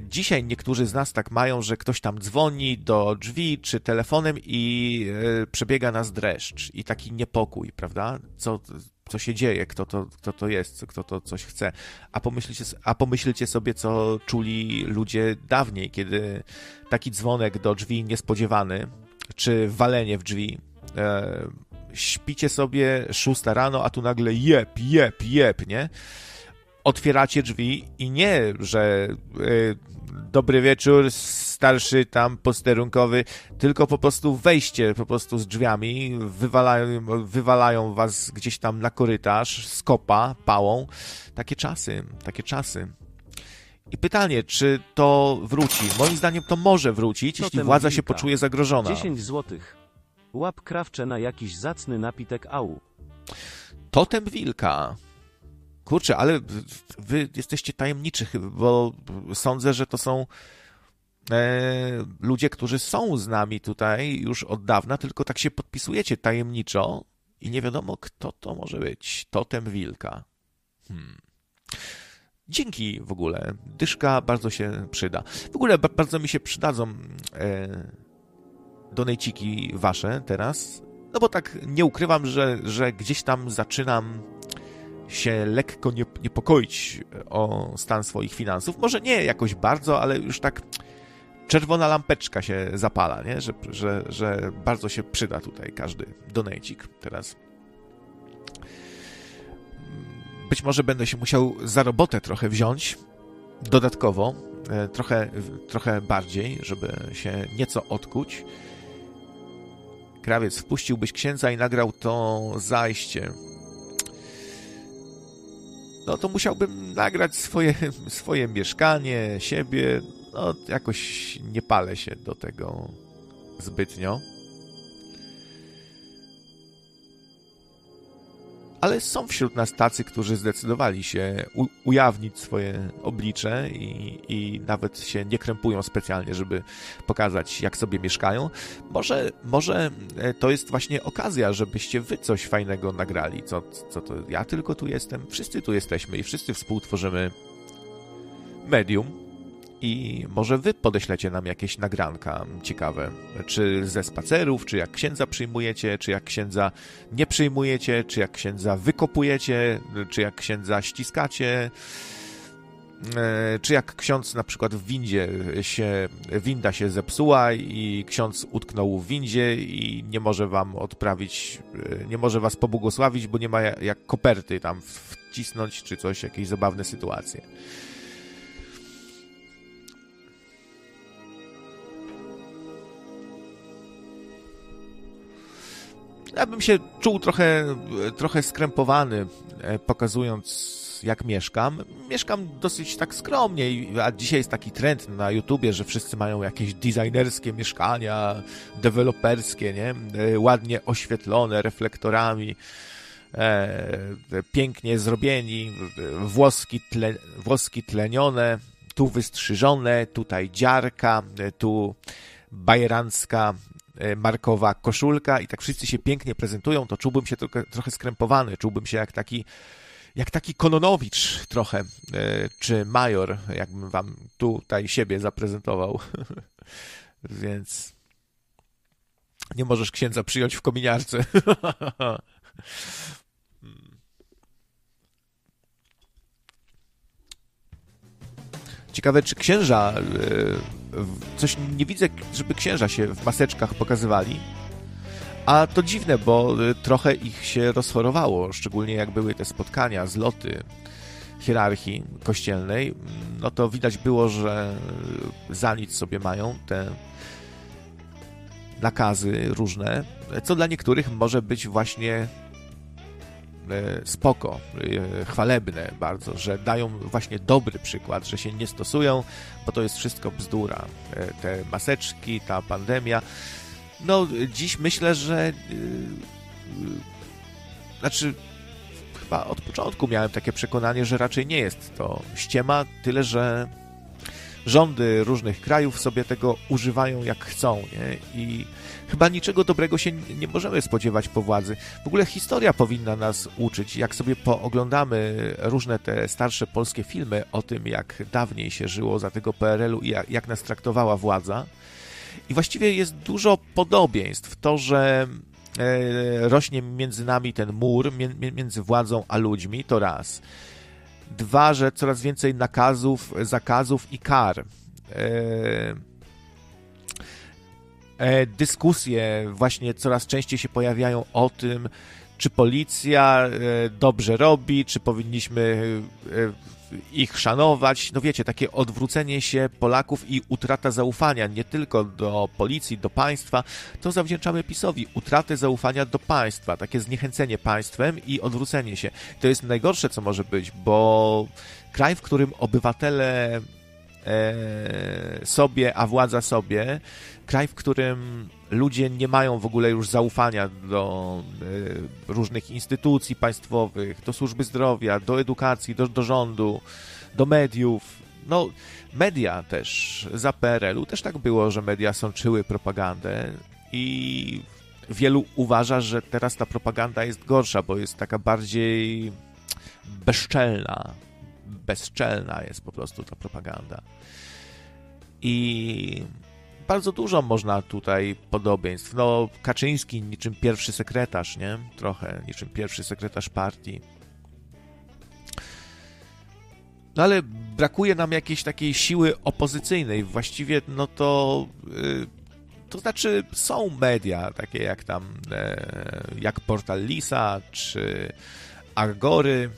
dzisiaj niektórzy z nas tak mają, że ktoś tam dzwoni do drzwi czy telefonem i e, przebiega nas dreszcz i taki niepokój, prawda? Co, co się dzieje, kto to, kto to jest, kto to coś chce. A pomyślcie, a pomyślcie sobie, co czuli ludzie dawniej, kiedy taki dzwonek do drzwi niespodziewany, czy walenie w drzwi. E, śpicie sobie szósta rano, a tu nagle jep, jep, jep, nie? Otwieracie drzwi i nie, że e, dobry wieczór, starszy tam posterunkowy, tylko po prostu wejście po prostu z drzwiami, wywalają, wywalają was gdzieś tam na korytarz, skopa, pałą. Takie czasy, takie czasy. I pytanie, czy to wróci? Moim zdaniem to może wrócić, jeśli władza się poczuje zagrożona. 10 złotych. Łap krawcze na jakiś zacny napitek au. Totem wilka. Kurczę, ale wy jesteście tajemniczy, bo sądzę, że to są e, ludzie, którzy są z nami tutaj już od dawna, tylko tak się podpisujecie tajemniczo i nie wiadomo, kto to może być. Totem wilka. Hmm. Dzięki w ogóle. Dyszka bardzo się przyda. W ogóle bardzo mi się przydadzą e, donejciki wasze teraz. No bo tak nie ukrywam, że, że gdzieś tam zaczynam się lekko niepokoić o stan swoich finansów. Może nie jakoś bardzo, ale już tak czerwona lampeczka się zapala, nie? Że, że, że bardzo się przyda tutaj każdy donejcik teraz. Być może będę się musiał za robotę trochę wziąć dodatkowo, e, trochę, trochę bardziej, żeby się nieco odkuć. Krawiec, wpuściłbyś księdza i nagrał to zajście no to musiałbym nagrać swoje, swoje mieszkanie, siebie. No, jakoś nie palę się do tego zbytnio. Ale są wśród nas tacy, którzy zdecydowali się ujawnić swoje oblicze i, i, nawet się nie krępują specjalnie, żeby pokazać, jak sobie mieszkają. Może, może e, to jest właśnie okazja, żebyście wy coś fajnego nagrali. Co, co to ja tylko tu jestem? Wszyscy tu jesteśmy i wszyscy współtworzymy medium i może wy podeślecie nam jakieś nagranka ciekawe, czy ze spacerów, czy jak księdza przyjmujecie, czy jak księdza nie przyjmujecie, czy jak księdza wykopujecie, czy jak księdza ściskacie, e, czy jak ksiądz na przykład w windzie się, winda się zepsuła i ksiądz utknął w windzie i nie może wam odprawić, e, nie może was pobłogosławić, bo nie ma jak koperty tam wcisnąć, czy coś, jakieś zabawne sytuacje. Ja bym się czuł trochę, trochę skrępowany, e, pokazując jak mieszkam. Mieszkam dosyć tak skromnie, a dzisiaj jest taki trend na YouTubie, że wszyscy mają jakieś designerskie mieszkania, deweloperskie, nie? E, ładnie oświetlone reflektorami, e, pięknie zrobieni, włoski, tle, włoski tlenione, tu wystrzyżone, tutaj dziarka, tu bajerancka E, markowa koszulka i tak wszyscy się pięknie prezentują, to czułbym się trochę, trochę skrępowany, czułbym się jak taki jak taki Kononowicz trochę, e, czy Major, jakbym wam tutaj siebie zaprezentował. Więc nie możesz księdza przyjąć w kominiarce. Ciekawe, czy księża. Coś nie widzę, żeby księża się w maseczkach pokazywali. A to dziwne, bo trochę ich się rozchorowało, szczególnie jak były te spotkania, zloty hierarchii kościelnej, no to widać było, że za nic sobie mają te nakazy różne, co dla niektórych może być właśnie e, spoko, e, chwalebne bardzo, że dają właśnie dobry przykład, że się nie stosują, bo to jest wszystko bzdura. E, te maseczki, ta pandemia. No, dziś myślę, że znaczy chyba od początku miałem takie przekonanie, że raczej nie jest to ściema, tyle że rządy różnych krajów sobie tego używają jak chcą, nie? I chyba niczego dobrego się nie możemy spodziewać po władzy. W ogóle historia powinna nas uczyć. Jak sobie pooglądamy różne te starsze polskie filmy o tym, jak dawniej się żyło za tego PRL-u i jak, nas traktowała władza. I właściwie jest dużo podobieństw. To, że e, rośnie między nami ten mur, między władzą a ludźmi, to raz. Dwa, że coraz więcej nakazów, zakazów i kar. E, e, dyskusje właśnie coraz częściej się pojawiają o tym, czy policja e, dobrze robi, czy powinniśmy ich szanować. No wiecie, takie odwrócenie się Polaków i utrata zaufania nie tylko do policji, do państwa, to zawdzięczamy PiSowi. Utratę zaufania do państwa, takie zniechęcenie państwem i odwrócenie się. To jest najgorsze, co może być, bo kraj, w którym obywatele sobie, a władza sobie, kraj, w którym ludzie nie mają w ogóle już zaufania do y, różnych instytucji państwowych, do służby zdrowia, do edukacji, do, do rządu, do mediów. No, media też, za PRL-u też tak było, że media sączyły propagandę i wielu uważa, że teraz ta propaganda jest gorsza, bo jest taka bardziej bezczelna. Bezczelna jest po prostu ta propaganda. I bardzo dużo można tutaj podobieństw. No, Kaczyński niczym pierwszy sekretarz, nie? Trochę, niczym pierwszy sekretarz partii. No ale brakuje nam jakiejś takiej siły opozycyjnej. Właściwie, no to. Yy, to znaczy, są media, takie jak tam, e, jak portal Lisa, czy Agory.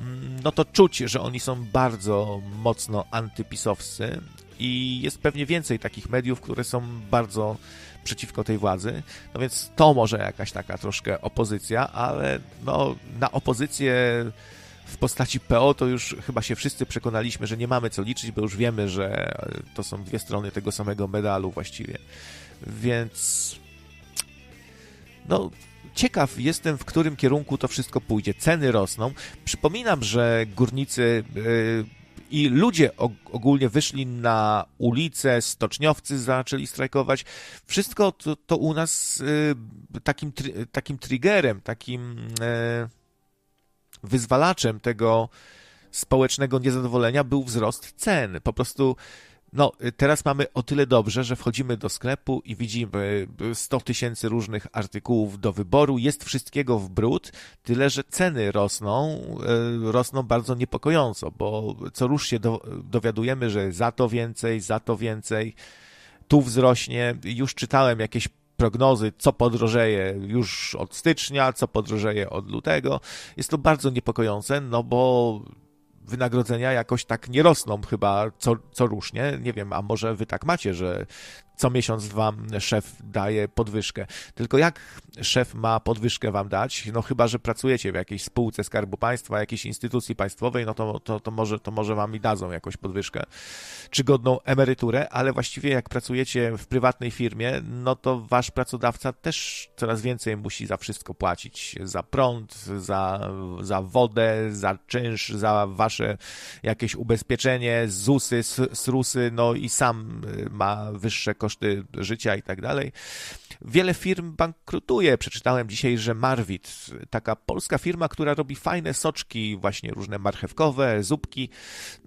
Mm, no to czuć, że oni są bardzo mocno antypisowscy i jest pewnie więcej takich mediów, które są bardzo przeciwko tej władzy. No więc to może jakaś taka troszkę opozycja, ale no, na opozycję w postaci PO to już chyba się wszyscy przekonaliśmy, że nie mamy co liczyć, bo już wiemy, że to są dwie strony tego samego medalu właściwie. Więc no ciekaw jestem, w którym kierunku to wszystko pójdzie. Ceny rosną. Przypominam, że górnicy yy, i ludzie ogólnie wyszli na ulicę, stoczniowcy zaczęli strajkować. Wszystko to, to u nas y, takim, takim triggerem, takim y, wyzwalaczem tego społecznego niezadowolenia był wzrost cen. Po prostu no, teraz mamy o tyle dobrze, że wchodzimy do sklepu i widzimy 100 tysięcy różnych artykułów do wyboru, jest wszystkiego w brud, tyle że ceny rosną, e, rosną bardzo niepokojąco, bo co rusz się do, dowiadujemy, że za to więcej, za to więcej, tu wzrośnie. Już czytałem jakieś prognozy, co podrożeje już od stycznia, co podrożeje od lutego. Jest to bardzo niepokojące, no bo wynagrodzenia jakoś tak nie rosną chyba co, co rusznie. Nie wiem, a może wy tak macie, że co miesiąc wam szef daje podwyżkę. Tylko jak szef ma podwyżkę wam dać? No chyba, że pracujecie w jakiejś spółce Skarbu Państwa, jakiejś instytucji państwowej, no to, to, to, może, to może wam i dadzą jakąś podwyżkę, czy godną emeryturę, ale właściwie jak pracujecie w prywatnej firmie, no to wasz pracodawca też coraz więcej musi za wszystko płacić. Za prąd, za, za wodę, za czynsz, za wasze jakieś ubezpieczenie, ZUSy, SRUSy, no i sam ma wyższe koszty życia i tak dalej. Wiele firm bankrutuje. Przeczytałem dzisiaj, że Marwit, taka polska firma, która robi fajne soczki, właśnie różne marchewkowe, zupki,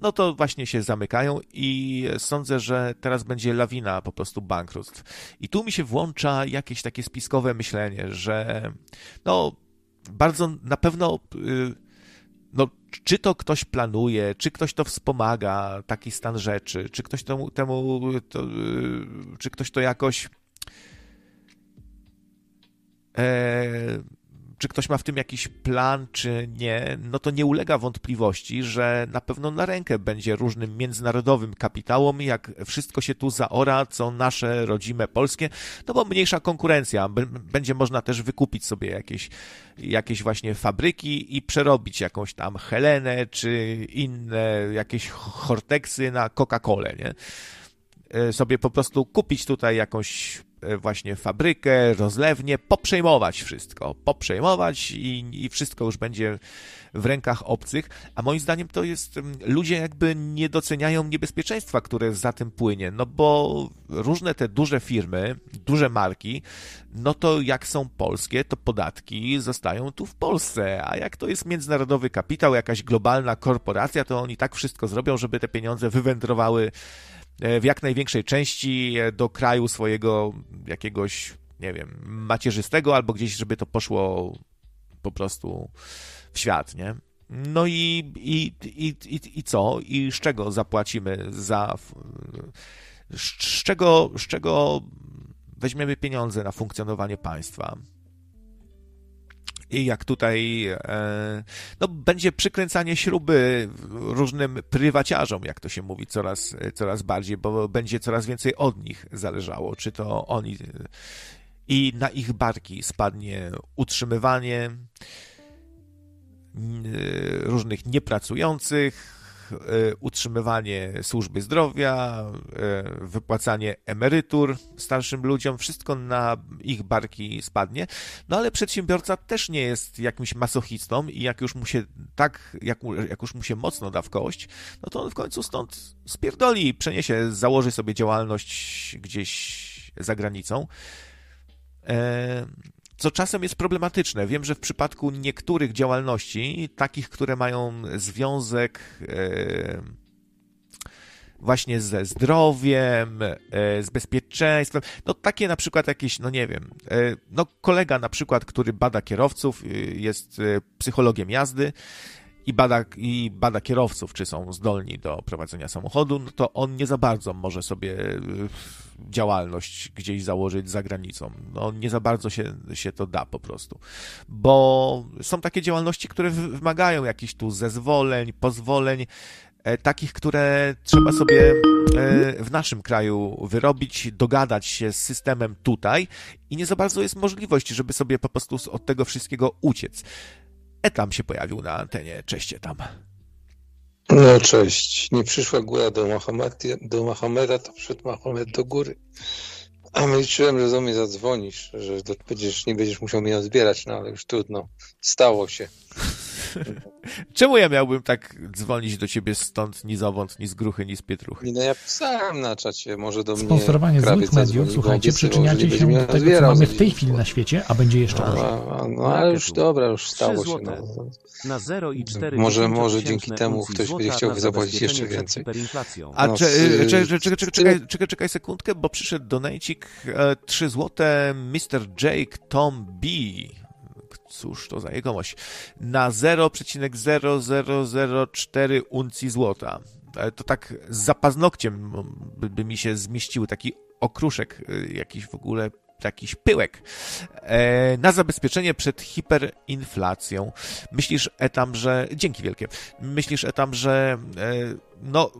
no to właśnie się zamykają i sądzę, że teraz będzie lawina po prostu bankructw. I tu mi się włącza jakieś takie spiskowe myślenie, że no bardzo na pewno y, czy to ktoś planuje, czy ktoś to wspomaga, taki stan rzeczy, czy ktoś temu, temu to, czy ktoś to jakoś e, czy ktoś ma w tym jakiś plan, czy nie, no to nie ulega wątpliwości, że na pewno na rękę będzie różnym międzynarodowym kapitałom, jak wszystko się tu zaora, co nasze rodzime polskie, no bo mniejsza konkurencja, będzie można też wykupić sobie jakieś, jakieś właśnie fabryki i przerobić jakąś tam Helenę, czy inne jakieś Horteksy na Coca-Colę, nie? E, sobie po prostu kupić tutaj jakąś właśnie fabrykę, rozlewnię, poprzejmować wszystko, poprzejmować i, i wszystko już będzie w rękach obcych, a moim zdaniem to jest, ludzie jakby nie doceniają niebezpieczeństwa, które za tym płynie, no bo różne te duże firmy, duże marki, no to jak są polskie, to podatki zostają tu w Polsce, a jak to jest międzynarodowy kapitał, jakaś globalna korporacja, to oni tak wszystko zrobią, żeby te pieniądze wywędrowały E, w jak największej części e, do kraju swojego jakiegoś, nie wiem, macierzystego, albo gdzieś, żeby to poszło po prostu w świat, nie? No i, i, i, i, i co? I z czego zapłacimy za. Z czego, z czego weźmiemy pieniądze na funkcjonowanie państwa? I jak tutaj e, no, będzie przykręcanie śruby różnym prywaciarzom, jak to się mówi, coraz, coraz bardziej, bo będzie coraz więcej od nich zależało, czy to oni i na ich barki spadnie utrzymywanie różnych niepracujących, E, utrzymywanie służby zdrowia, e, wypłacanie emerytur starszym ludziom, wszystko na ich barki spadnie. No ale przedsiębiorca też nie jest jakimś masochistą i jak już mu się tak, jak, jak już mu się mocno da w kość, no to on w końcu stąd spierdoli, przeniesie, założy sobie działalność gdzieś za granicą. E, co czasem jest problematyczne. Wiem, że w przypadku niektórych działalności, takich, które mają związek e, właśnie ze zdrowiem, e, z bezpieczeństwem, no takie na przykład jakieś, no nie wiem, e, no kolega na przykład, który bada kierowców, jest psychologiem jazdy, i bada, i bada kierowców, czy są zdolni do prowadzenia samochodu, no to on nie za bardzo może sobie działalność gdzieś założyć za granicą. No, nie za bardzo się, się to da po prostu. Bo są takie działalności, które wymagają jakichś tu zezwoleń, pozwoleń, e, takich, które trzeba sobie e, w naszym kraju wyrobić, dogadać się z systemem tutaj i nie za bardzo jest możliwość, żeby sobie po prostu od tego wszystkiego uciec. Etam się pojawił na antenie. Cześć, Etam. No cześć. Nie przyszła góra do, do Mahomeda, to przyszedł Mahomet do góry. A liczyłem, że do mnie zadzwonisz, że będziesz, nie będziesz musiał mnie odbierać, no ale już trudno. Stało się. Czemu ja miałbym tak dzwonić do ciebie stąd ni zowąd, ni z gruchy, ni z pietruchy? No ja pisałem na czacie, może do mnie Sponsorowanie złych mediów, słuchajcie, przyczyniacie się do tego, co mamy w tej chwili na świecie, a będzie jeszcze gorzej. No, ale już dobra, już stało się. No. Na 0 i 4 Może, może dzięki temu ktoś będzie chciał zapłacić jeszcze więcej. A no, czekaj, czekaj, czekaj, czekaj sekundkę, bo przyszedł donajcik 3 e, złote Mr. Jake Tom B cóż to za jegomość, na 0,0004 uncji złota. To tak za paznokciem by, by mi się zmieścił taki okruszek, y, jakiś w ogóle jakiś pyłek e, na zabezpieczenie przed hiperinflacją. Myślisz, Etam, że... Dzięki wielkie. Myślisz, Etam, że e, no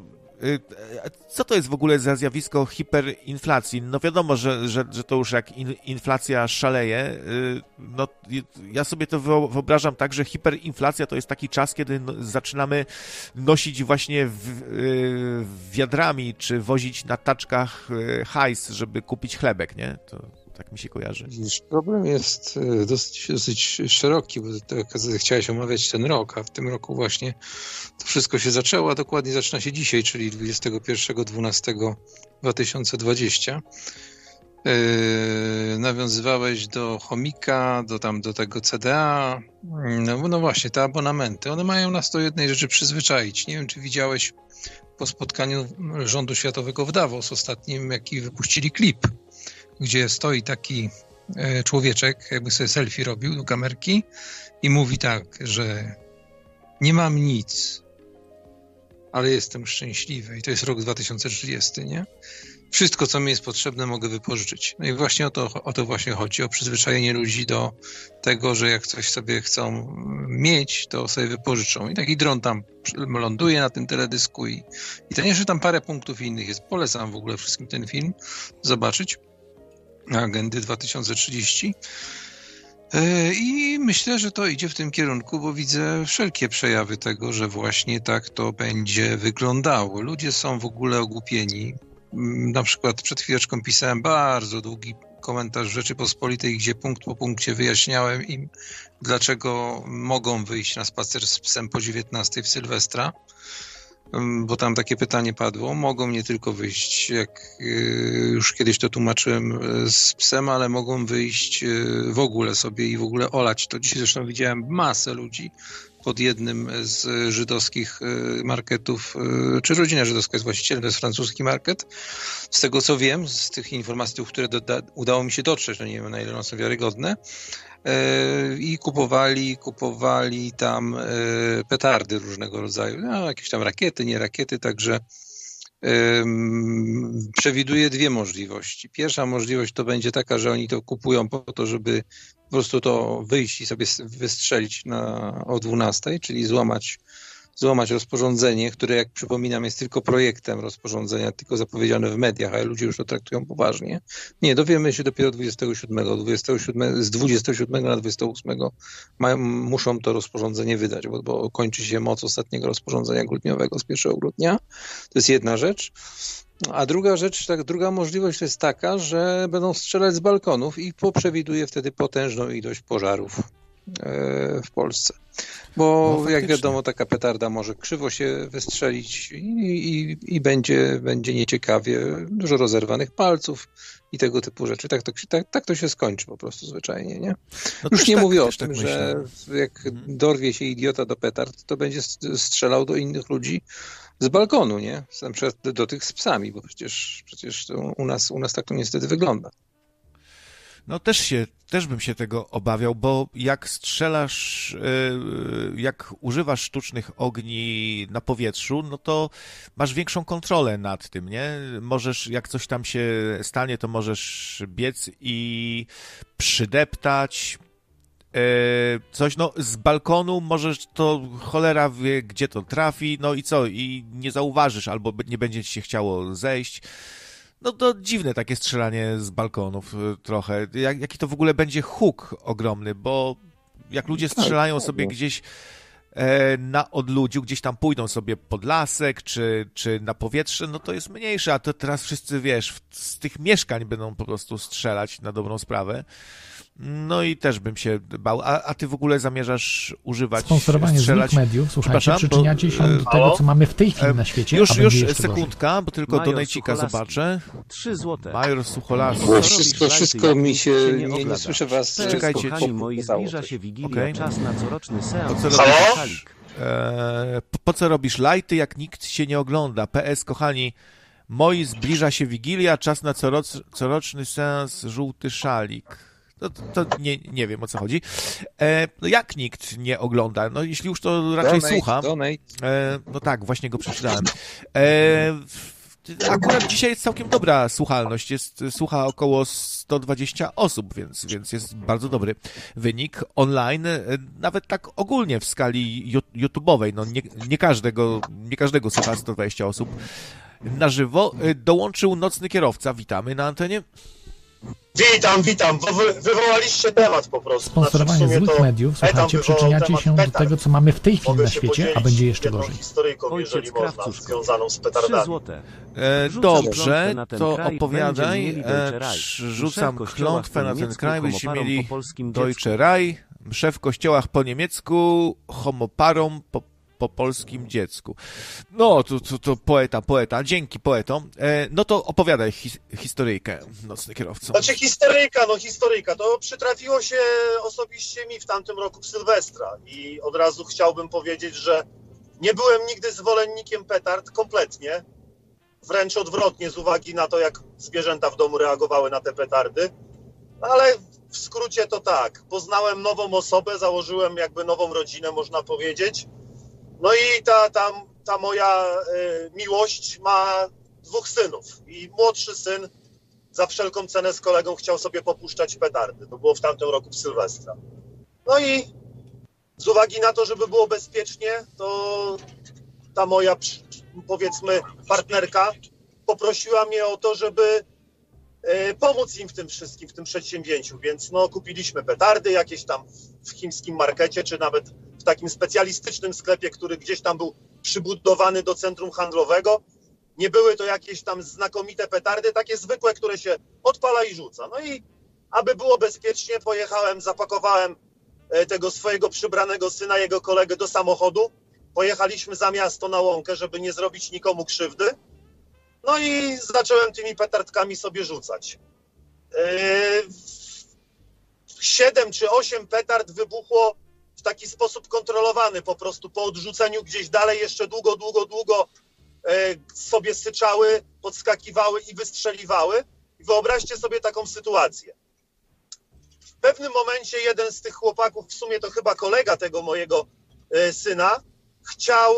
co to jest w ogóle za zjawisko hiperinflacji? No wiadomo, że, że, że to już jak in, inflacja szaleje, y, no ja sobie to wyobrażam tak, że hiperinflacja to jest taki czas, kiedy no, zaczynamy nosić właśnie w, y, wiadrami, czy wozić na taczkach hajs, żeby kupić chlebek, nie? To tak mi się kojarzy. Problem jest e, dosyć, dosyć szeroki, bo tak, chciałeś omawiać ten rok, a w tym roku właśnie to wszystko się zaczęło, a dokładnie zaczyna się dzisiaj, czyli 21.12.2020. Yy, nawiązywałeś do chomika, do tam do tego CDA. No, no właśnie, te abonamenty, one mają nas do jednej rzeczy przyzwyczaić. Nie wiem, czy widziałeś po spotkaniu rządu światowego w Davos ostatnim, jaki wypuścili klip gdzie stoi taki e, człowieczek, jakby sobie selfie robił do kamerki i mówi tak, że Nie mam nic, ale jestem szczęśliwy i to jest rok 2030, nie? Wszystko, co mi jest potrzebne, mogę wypożyczyć. No i właśnie o to, o to właśnie chodzi, o przyzwyczajenie ludzi do tego, że jak coś sobie chcą mieć, to sobie wypożyczą. I taki dron tam ląduje na tym teledysku i, i nie, że tam parę punktów innych jest. Polecam w ogóle wszystkim ten film zobaczyć agendy 2030. E, I myślę, że to idzie w tym kierunku, bo widzę wszelkie przejawy tego, że właśnie tak to będzie wyglądało. Ludzie są w ogóle ogłupieni. Mm, na przykład przed chwileczką pisałem bardzo długi komentarz Rzeczypospolitej, gdzie punkt po punkcie wyjaśniałem im, dlaczego mogą wyjść na spacer z psem po 19 w Sylwestra bo tam takie pytanie padło. Mogą nie tylko wyjść, jak y, już kiedyś to tłumaczyłem, y, z psem, ale mogą wyjść y, w ogóle sobie i w ogóle olać. To dzisiaj zresztą widziałem masę ludzi pod jednym z żydowskich marketów, czy rodzina żydowska jest właścicielem, to jest francuski market. Z tego co wiem, z tych informacji, które udało mi się dotrzeć, no nie wiem na ile one są wiarygodne, i kupowali, kupowali tam e, petardy różnego rodzaju, no, jakieś tam rakiety, nie rakiety, także przewiduje dwie możliwości. Pierwsza możliwość to będzie taka, że oni to kupują po to, żeby po prostu to wyjść i sobie wystrzelić na, o 12, czyli złamać złamać rozporządzenie, które jak przypominam jest tylko projektem rozporządzenia, tylko zapowiedziane w mediach, ale ludzie już to traktują poważnie. Nie, dowiemy się dopiero 27. 27 z 27 na 28 mają, muszą to rozporządzenie wydać, bo, bo kończy się moc ostatniego rozporządzenia grudniowego z 1 grudnia. To jest jedna rzecz. A druga rzecz, tak, druga możliwość to jest taka, że będą strzelać z balkonów i przewiduje wtedy potężną ilość pożarów w Polsce. Bo no, jak wiadomo, taka petarda może krzywo się wystrzelić i, i, i, będzie, będzie nieciekawie, dużo rozerwanych palców i tego typu rzeczy. Tak to, tak, tak to się skończy po prostu zwyczajnie, nie? No Już nie tak, mówię o tym, tak że jak mhm. dorwie się idiota do petard, to będzie strzelał do innych ludzi z balkonu, nie? Na przykład do tych z psami, bo przecież, przecież u, nas, u nas tak to niestety wygląda. No też się, też bym się tego obawiał, bo jak strzelasz, e, jak używasz sztucznych ogni na powietrzu, no to masz większą kontrolę nad tym, nie? Możesz, jak coś tam się stanie, to możesz biec i przydeptać, e, coś, no z balkonu możesz to cholera wie, gdzie to trafi, no i co, i nie zauważysz, albo nie będzie ci się chciało zejść. No to dziwne takie strzelanie z balkonów y, trochę. Jak, jaki to w ogóle będzie huk ogromny, bo jak ludzie tak, strzelają sobie gdzieś e, na odludziu, gdzieś tam pójdą sobie pod lasek czy, czy na powietrze, no to jest mniejsze, a to teraz wszyscy, wiesz, z tych mieszkań będą po prostu strzelać na dobrą sprawę. No i też bym się bał. A, a ty w ogóle zamierzasz używać, Sponsorowanie strzelać... z mediów, słuchajcie, przyczyniacie się bo... do tego, co mamy w tej chwili na świecie, Już, już sekundka, gorzej. bo tylko donajcika zobaczę. 3 złote. Major Sucholaski. No, wszystko, wszystko mi się, nie, nie, nie słyszę was. Czekajcie. Kochani moi, zbliża się Wigilia, okay. czas na coroczny seans. Po co robisz, e, po co robisz lajty, jak nikt się nie ogląda? PS, kochani, moi, zbliża się Wigilia, czas na coroczny seans, żółty szalik. To, to, nie, nie wiem o co chodzi. E, no jak nikt nie ogląda? No jeśli już to raczej donate, słucha. E, no tak, właśnie go przeczytałem. E, akurat dzisiaj jest całkiem dobra słuchalność. Jest, słucha około 120 osób, więc, więc jest bardzo dobry wynik online, e, nawet tak ogólnie w skali YouTube'owej. No nie, nie, każdego, nie każdego słucha 120 osób na żywo. E, dołączył nocny kierowca. Witamy na antenie. Witam, witam. Wy, wywołaliście temat po prostu. Sponsorowanie znaczy, złych mediów, słuchajcie, przyczyniacie się do tego, co mamy w tej chwili na świecie, a będzie jeszcze gorzej. historyjką, jeżeli można, związaną z petardami. E, dobrze, to opowiadaj. E, rzucam klątwę na ten kraj, byście mieli Deutsche Reich, szef w kościołach po niemiecku, homoparom po po polskim dziecku. No, to, to, to poeta, poeta. Dzięki poetom. E, no to opowiadaj his, historyjkę, nocny kierowco. Znaczy historyjka, no historyjka. To przytrafiło się osobiście mi w tamtym roku w Sylwestra i od razu chciałbym powiedzieć, że nie byłem nigdy zwolennikiem petard kompletnie. Wręcz odwrotnie z uwagi na to, jak zwierzęta w domu reagowały na te petardy. Ale w skrócie to tak. Poznałem nową osobę, założyłem jakby nową rodzinę, można powiedzieć No i ta, ta, ta moja y, miłość ma dwóch synów. I młodszy syn za wszelką cenę z kolegą chciał sobie popuszczać petardy. To było w tamtym roku w Sylwestra. No i z uwagi na to, żeby było bezpiecznie, to ta moja, powiedzmy, partnerka poprosiła mnie o to, żeby e, pomóc im w tym wszystkim, w tym przedsięwzięciu. Więc no, kupiliśmy petardy jakieś tam w chińskim markecie, czy nawet takim specjalistycznym sklepie, który gdzieś tam był przybudowany do centrum handlowego. Nie były to jakieś tam znakomite petardy, takie zwykłe, które się odpala i rzuca. No i aby było bezpiecznie, pojechałem, zapakowałem e, tego swojego przybranego syna, jego kolegę do samochodu. Pojechaliśmy za miasto na łąkę, żeby nie zrobić nikomu krzywdy. No i zacząłem tymi petardkami sobie rzucać. E, siedem czy osiem petard wybuchło w taki sposób kontrolowany, po prostu po odrzuceniu gdzieś dalej, jeszcze długo, długo, długo e, sobie syczały, podskakiwały i wystrzeliwały. I wyobraźcie sobie taką sytuację. W pewnym momencie jeden z tych chłopaków, w sumie to chyba kolega tego mojego e, syna, chciał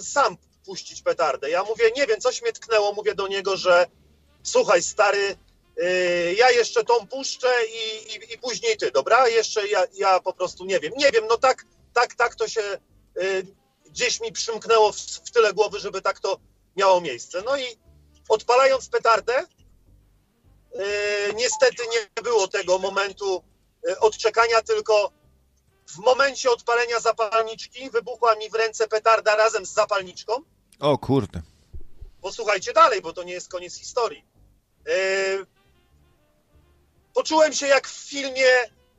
sam puścić petardę. Ja mówię, nie wiem, coś mnie tknęło, mówię do niego, że słuchaj stary, ja jeszcze tą puszczę i, i, i, później ty, dobra? Jeszcze ja, ja po prostu nie wiem, nie wiem, no tak, tak, tak to się yy, gdzieś mi przymknęło w, w tyle głowy, żeby tak to miało miejsce. No i odpalając petardę, yy, niestety nie było tego momentu yy, odczekania, tylko w momencie odpalenia zapalniczki wybuchła mi w ręce petarda razem z zapalniczką. O kurde. Posłuchajcie dalej, bo to nie jest koniec historii. E, poczułem się jak w filmie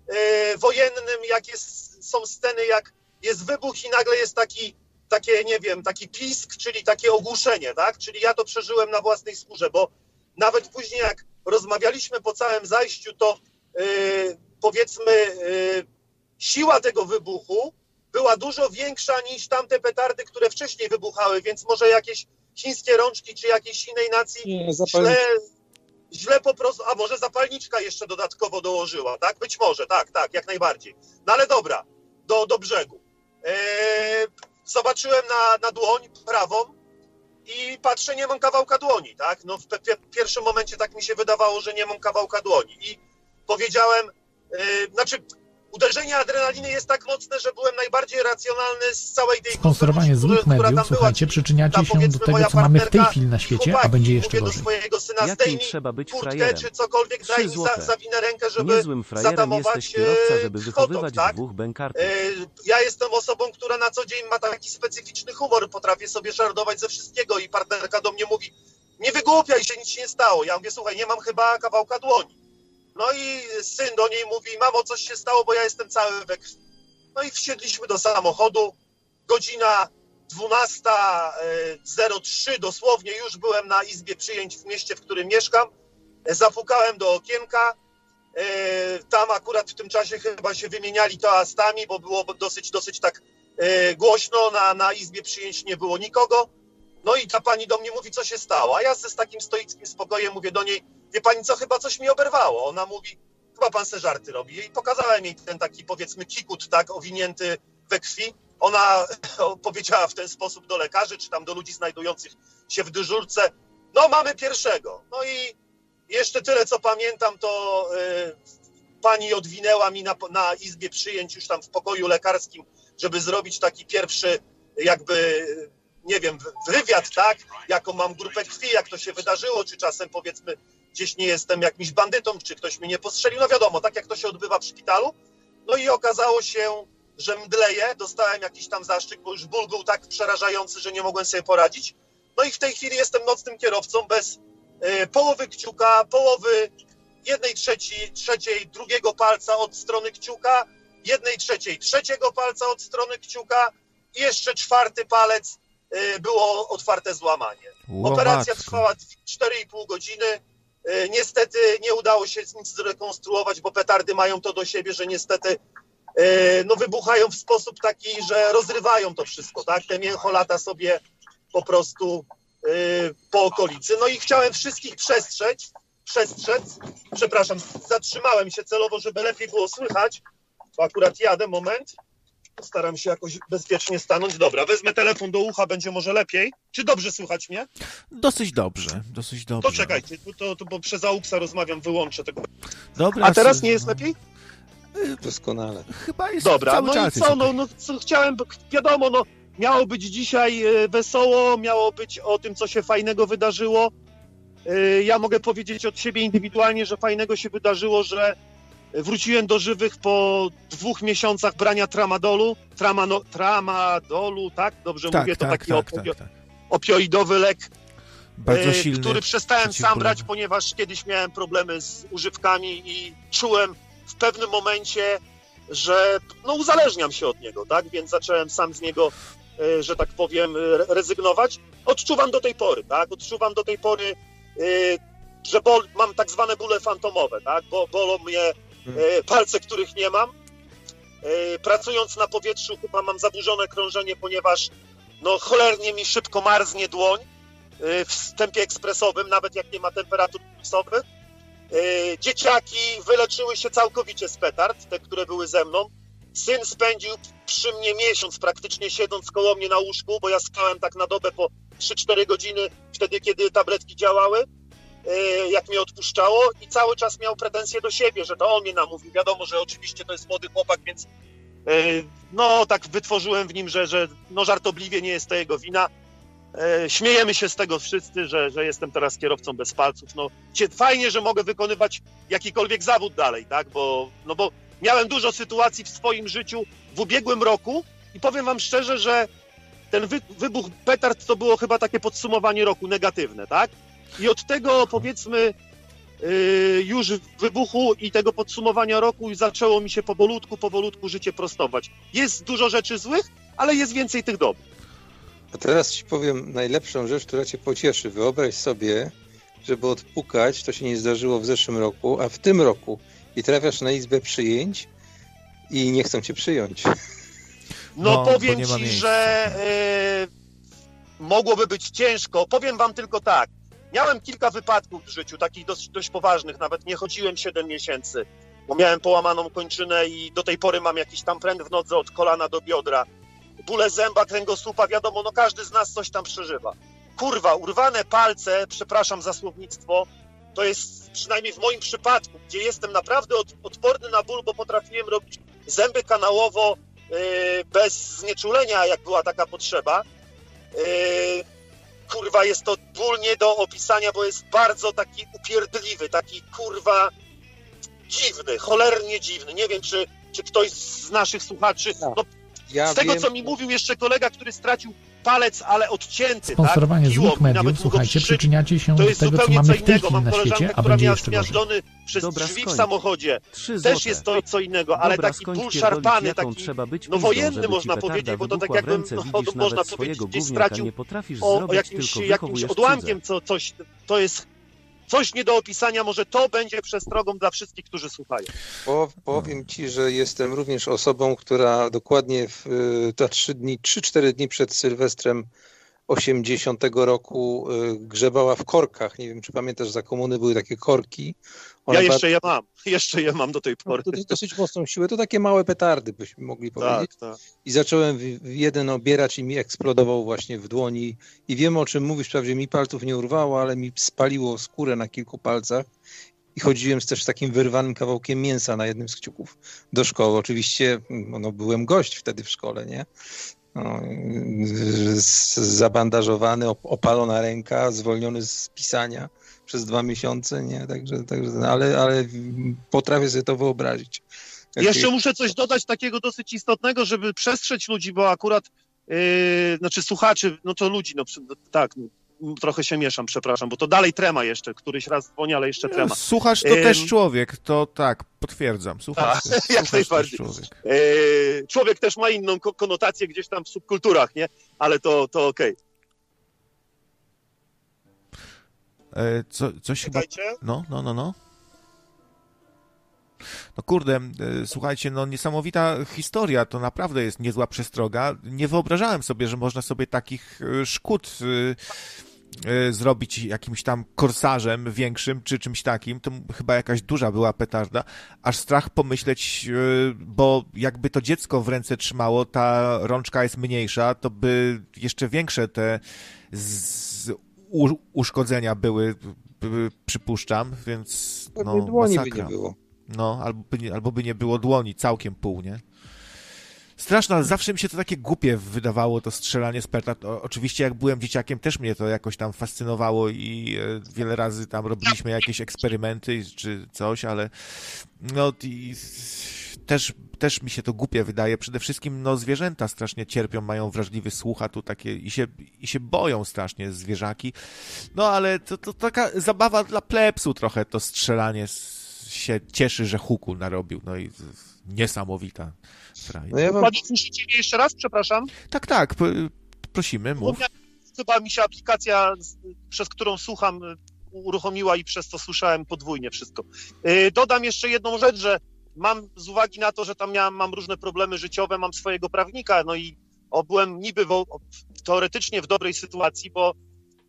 e, wojennym, jak jest, są sceny, jak jest wybuch i nagle jest taki, takie, nie wiem, taki pisk, czyli takie ogłuszenie, tak? Czyli ja to przeżyłem na własnej skórze, bo nawet później jak rozmawialiśmy po całym zajściu, to e, powiedzmy siła tego wybuchu była dużo większa niż tamte petardy, które wcześniej wybuchały, więc może jakieś chińskie rączki czy jakiejś innej nacji Nie, źle, źle po prostu, a może zapalniczka jeszcze dodatkowo dołożyła, tak? Być może, tak, tak, jak najbardziej. No ale dobra, do, do brzegu. Eee, zobaczyłem na, na dłoń prawą i patrzę, nie mam kawałka dłoni, tak? No w pierwszym momencie tak mi się wydawało, że nie mam kawałka dłoni i powiedziałem, e, znaczy uderzenie adrenaliny jest tak mocne, że byłem najbardziej racjonalny z całej tej Sponsorowanie złych mediów, słuchajcie, przyczyniacie się do tego, co mamy w tej chwili na świecie, a będzie jeszcze gorzej. syna, Jakim trzeba być frajerem? czy cokolwiek, daj mi za, zawinę rękę, żeby Niezłym frajerem zatamować jesteś kierowca, żeby wychowywać tak? dwóch bękartów. E, ja jestem osobą, która na co dzień ma taki specyficzny humor, potrafię sobie żartować ze wszystkiego i partnerka do mnie mówi, nie wygłupiaj się, nic się nie stało. Ja mówię, słuchaj, nie mam chyba kawałka dłoni. No i syn do niej mówi, mamo, coś się stało, bo ja jestem cały we krwi. No i wsiedliśmy do samochodu, godzina 12.03 dosłownie, już byłem na izbie przyjęć w mieście, w którym mieszkam. Zapukałem do okienka, e, tam akurat w tym czasie chyba się wymieniali toastami, bo było dosyć, dosyć tak e, głośno, na, na izbie przyjęć nie było nikogo. No i ta pani do mnie mówi, co się stało, a ja ze z takim stoickim spokojem mówię do niej, wie pani co, chyba coś mi oberwało. Ona mówi, chyba pan se żarty robi. I pokazałem jej ten taki, powiedzmy, kikut, tak, owinięty we krwi. Ona powiedziała w ten sposób do lekarzy, czy tam do ludzi znajdujących się w dyżurce, no mamy pierwszego. No i jeszcze tyle, co pamiętam, to y, pani odwinęła mi na, na izbie przyjęć już tam w pokoju lekarskim, żeby zrobić taki pierwszy jakby nie wiem, wywiad, tak, jaką mam grupę krwi, jak to się wydarzyło, czy czasem powiedzmy gdzieś nie jestem jakimś bandytą, czy ktoś mnie nie postrzelił, no wiadomo, tak jak to się odbywa w szpitalu. No i okazało się, że mdleję, dostałem jakiś tam zaszczyt, bo już ból był tak przerażający, że nie mogłem sobie poradzić. No i w tej chwili jestem nocnym kierowcą bez y, połowy kciuka, połowy jednej trzeciej, trzeciej drugiego palca od strony kciuka, jednej trzeciej trzeciego palca od strony kciuka i jeszcze czwarty palec y, było otwarte złamanie. Operacja trwała 4,5 godziny. E, niestety nie udało się nic zrekonstruować, bo petardy mają to do siebie, że niestety e, no, wybuchają w sposób taki, że rozrywają to wszystko, tak? Te mięcho lata sobie po prostu e, po okolicy. No i chciałem wszystkich przestrzec, przestrzec, przepraszam, zatrzymałem się celowo, żeby lepiej było słychać, bo akurat jadę, moment. Staram się jakoś bezpiecznie stanąć. Dobra, wezmę telefon do ucha, będzie może lepiej. Czy dobrze słychać mnie? Dosyć dobrze, dosyć dobrze. To czekajcie, to, to, bo przez AUXa rozmawiam, wyłączę tego. Dobra, A teraz nie jest lepiej? Doskonale. Chyba jest Dobra, cały no czas i co, no, no co chciałem, bo wiadomo, no miało być dzisiaj e, wesoło, miało być o tym, co się fajnego wydarzyło. E, Ja mogę powiedzieć od siebie indywidualnie, że fajnego się wydarzyło, że wróciłem do żywych po dwóch miesiącach brania tramadolu. Tramano, tramadolu, tak? Dobrze tak, mówię, to tak, taki tak, opio- tak, tak. opioidowy lek, Bardzo e, silny. który przestałem sam brać, ponieważ kiedyś miałem problemy z używkami i czułem w pewnym momencie, że no, uzależniam się od niego, tak? Więc zacząłem sam z niego, e, że tak powiem, re- rezygnować. Odczuwam do tej pory, tak? Odczuwam do tej pory, e, że bol, mam tak zwane bóle fantomowe, tak? Bo bolą mnie palce, których nie mam. E, Pracując na powietrzu chyba mam zaburzone krążenie, ponieważ no cholernie mi szybko marznie dłoń y, w tempie ekspresowym, nawet jak nie ma temperatur pulsowych. Y, Dzieciaki wyleczyły się całkowicie z petard, te, które były ze mną. Syn spędził przy mnie miesiąc, praktycznie siedząc koło mnie na łóżku, bo ja spałem tak na dobę po 3-4 godziny, wtedy kiedy tabletki działały, jak mnie odpuszczało i cały czas miał pretensje do siebie, że to on mnie namówił. Wiadomo, że oczywiście to jest młody chłopak, więc y, no tak wytworzyłem w nim, że, że no żartobliwie nie jest to jego wina. E, śmiejemy się z tego wszyscy, że, że jestem teraz kierowcą bez palców. No, fajnie, że mogę wykonywać jakikolwiek zawód dalej, tak? Bo, no bo miałem dużo sytuacji w swoim życiu w ubiegłym roku i powiem wam szczerze, że ten wy, wybuch petard to było chyba takie podsumowanie roku negatywne, tak? I od tego powiedzmy yy, już wybuchu i tego podsumowania roku zaczęło mi się powolutku, powolutku życie prostować. Jest dużo rzeczy złych, ale jest więcej tych dobrych. A teraz ci powiem najlepszą rzecz, która cię pocieszy. Wyobraź sobie, żeby odpukać, to się nie zdarzyło w zeszłym roku, a w tym roku i trafiasz na izbę przyjęć i nie chcą cię przyjąć. No, No, powiem ci, miejsca. że e, mogłoby być ciężko. Powiem wam tylko tak. Miałem kilka wypadków w życiu, takich dość, dość poważnych, nawet nie chodziłem 7 miesięcy, bo miałem połamaną kończynę i do tej pory mam jakiś tam pręt w nodze od kolana do biodra. Bóle zęba, kręgosłupa, wiadomo, no każdy z nas coś tam przeżywa. Kurwa, urwane palce, przepraszam za słownictwo, to jest przynajmniej w moim przypadku, gdzie jestem naprawdę od, odporny na ból, bo potrafiłem robić zęby kanałowo yy, bez znieczulenia, jak była taka potrzeba. Yy, kurwa, jest to ból nie do opisania, bo jest bardzo taki upierdliwy, taki kurwa dziwny, cholernie dziwny. Nie wiem, czy, czy ktoś z naszych słuchaczy. Tak. No, Ja z tego, wiem, co mi mówił jeszcze kolega, który stracił palec, ale odcięty. Sponsorowanie tak? Złych mediów, słuchajcie, przyczyniacie się To do jest tego, co zupełnie mamy w tej innego. chwili Mam na świecie, a będzie jeszcze gorzej. zmiażdżony przez Dobra, drzwi w skończ. samochodzie. Trzy Też jest to co innego, ale Dobra, taki ból szarpany, taki trzeba być no wojenny można powiedzieć, bo to tak w jakbym, no, można powiedzieć, gdzieś stracił nie potrafisz o, o zrobić, jakimś, tylko jakimś odłamkiem, co, coś, to jest coś nie do opisania, może to będzie przestrogą dla wszystkich, którzy słuchają. Po, powiem ci, że jestem również osobą, która dokładnie w y, te trzy dni, 3-4 dni przed Sylwestrem 80 roku y, grzebała w korkach. Nie wiem, czy pamiętasz, za komuny były takie korki. One Ja jeszcze je mam, jeszcze je mam do tej pory. to dosyć mocną siłę, to takie małe petardy, byśmy mogli powiedzieć. Tak, tak. I zacząłem jeden obierać i mi eksplodował właśnie w dłoni. I wiem o czym mówisz, wprawdzie mi palców nie urwało, ale mi spaliło skórę na kilku palcach. I chodziłem z też takim wyrwanym kawałkiem mięsa na jednym z kciuków do szkoły. Oczywiście no, byłem gość wtedy w szkole, nie? No, zabandażowany, op- opalona ręka, zwolniony z pisania przez dwa miesiące, nie? Także, także ale, ale potrafię sobie to wyobrazić. Jak- Jeszcze muszę coś dodać takiego dosyć istotnego, żeby przestrzec ludzi, bo akurat, yy, znaczy słuchaczy, no to ludzi, no tak, no, trochę się mieszam, przepraszam, bo to dalej trema jeszcze, któryś raz dzwoni, ale jeszcze trema. Słuchacz to też człowiek, to tak, potwierdzam. Słuchacz, Tak, jak też najbardziej. człowiek. Yy, człowiek też ma inną ko- konotację gdzieś tam w subkulturach, nie? Ale to, to okej. E, co, coś chyba... Czekajcie. No, no, no, no. No kurde, e, słuchajcie, no niesamowita historia, to naprawdę jest niezła przestroga. Nie wyobrażałem sobie, że można sobie takich e, szkód y, zrobić jakimś tam korsarzem większym, czy czymś takim, to chyba jakaś duża była petarda, aż strach pomyśleć, y, bo jakby to dziecko w ręce trzymało, ta rączka jest mniejsza, to by jeszcze większe te uszkodzenia były, by, przypuszczam, więc no, dłoni masakra. by nie było. No, albo by, albo by nie było dłoni, całkiem pół, nie? Straszne, ale zawsze mi się to takie głupie wydawało, to strzelanie z petard. oczywiście jak byłem dzieciakiem, też mnie to jakoś tam fascynowało i e, wiele razy tam robiliśmy jakieś eksperymenty czy coś, ale no i też, też mi się to głupie wydaje. Przede wszystkim no zwierzęta strasznie cierpią, mają wrażliwy słuch, a tu takie i się, i się boją strasznie zwierzaki. No ale to, to taka zabawa dla plepsu trochę to strzelanie się cieszy, że huku narobił. No i niesamowita no ja wam... Słyszycie mnie jeszcze raz? Przepraszam. Tak, tak. Prosimy, mów. Chyba mi się aplikacja, przez którą słucham, uruchomiła i przez to słyszałem podwójnie wszystko. Y, dodam jeszcze jedną rzecz, że mam z uwagi na to, że tam miałem, mam różne problemy życiowe, mam swojego prawnika, no i byłem niby w, teoretycznie w dobrej sytuacji, bo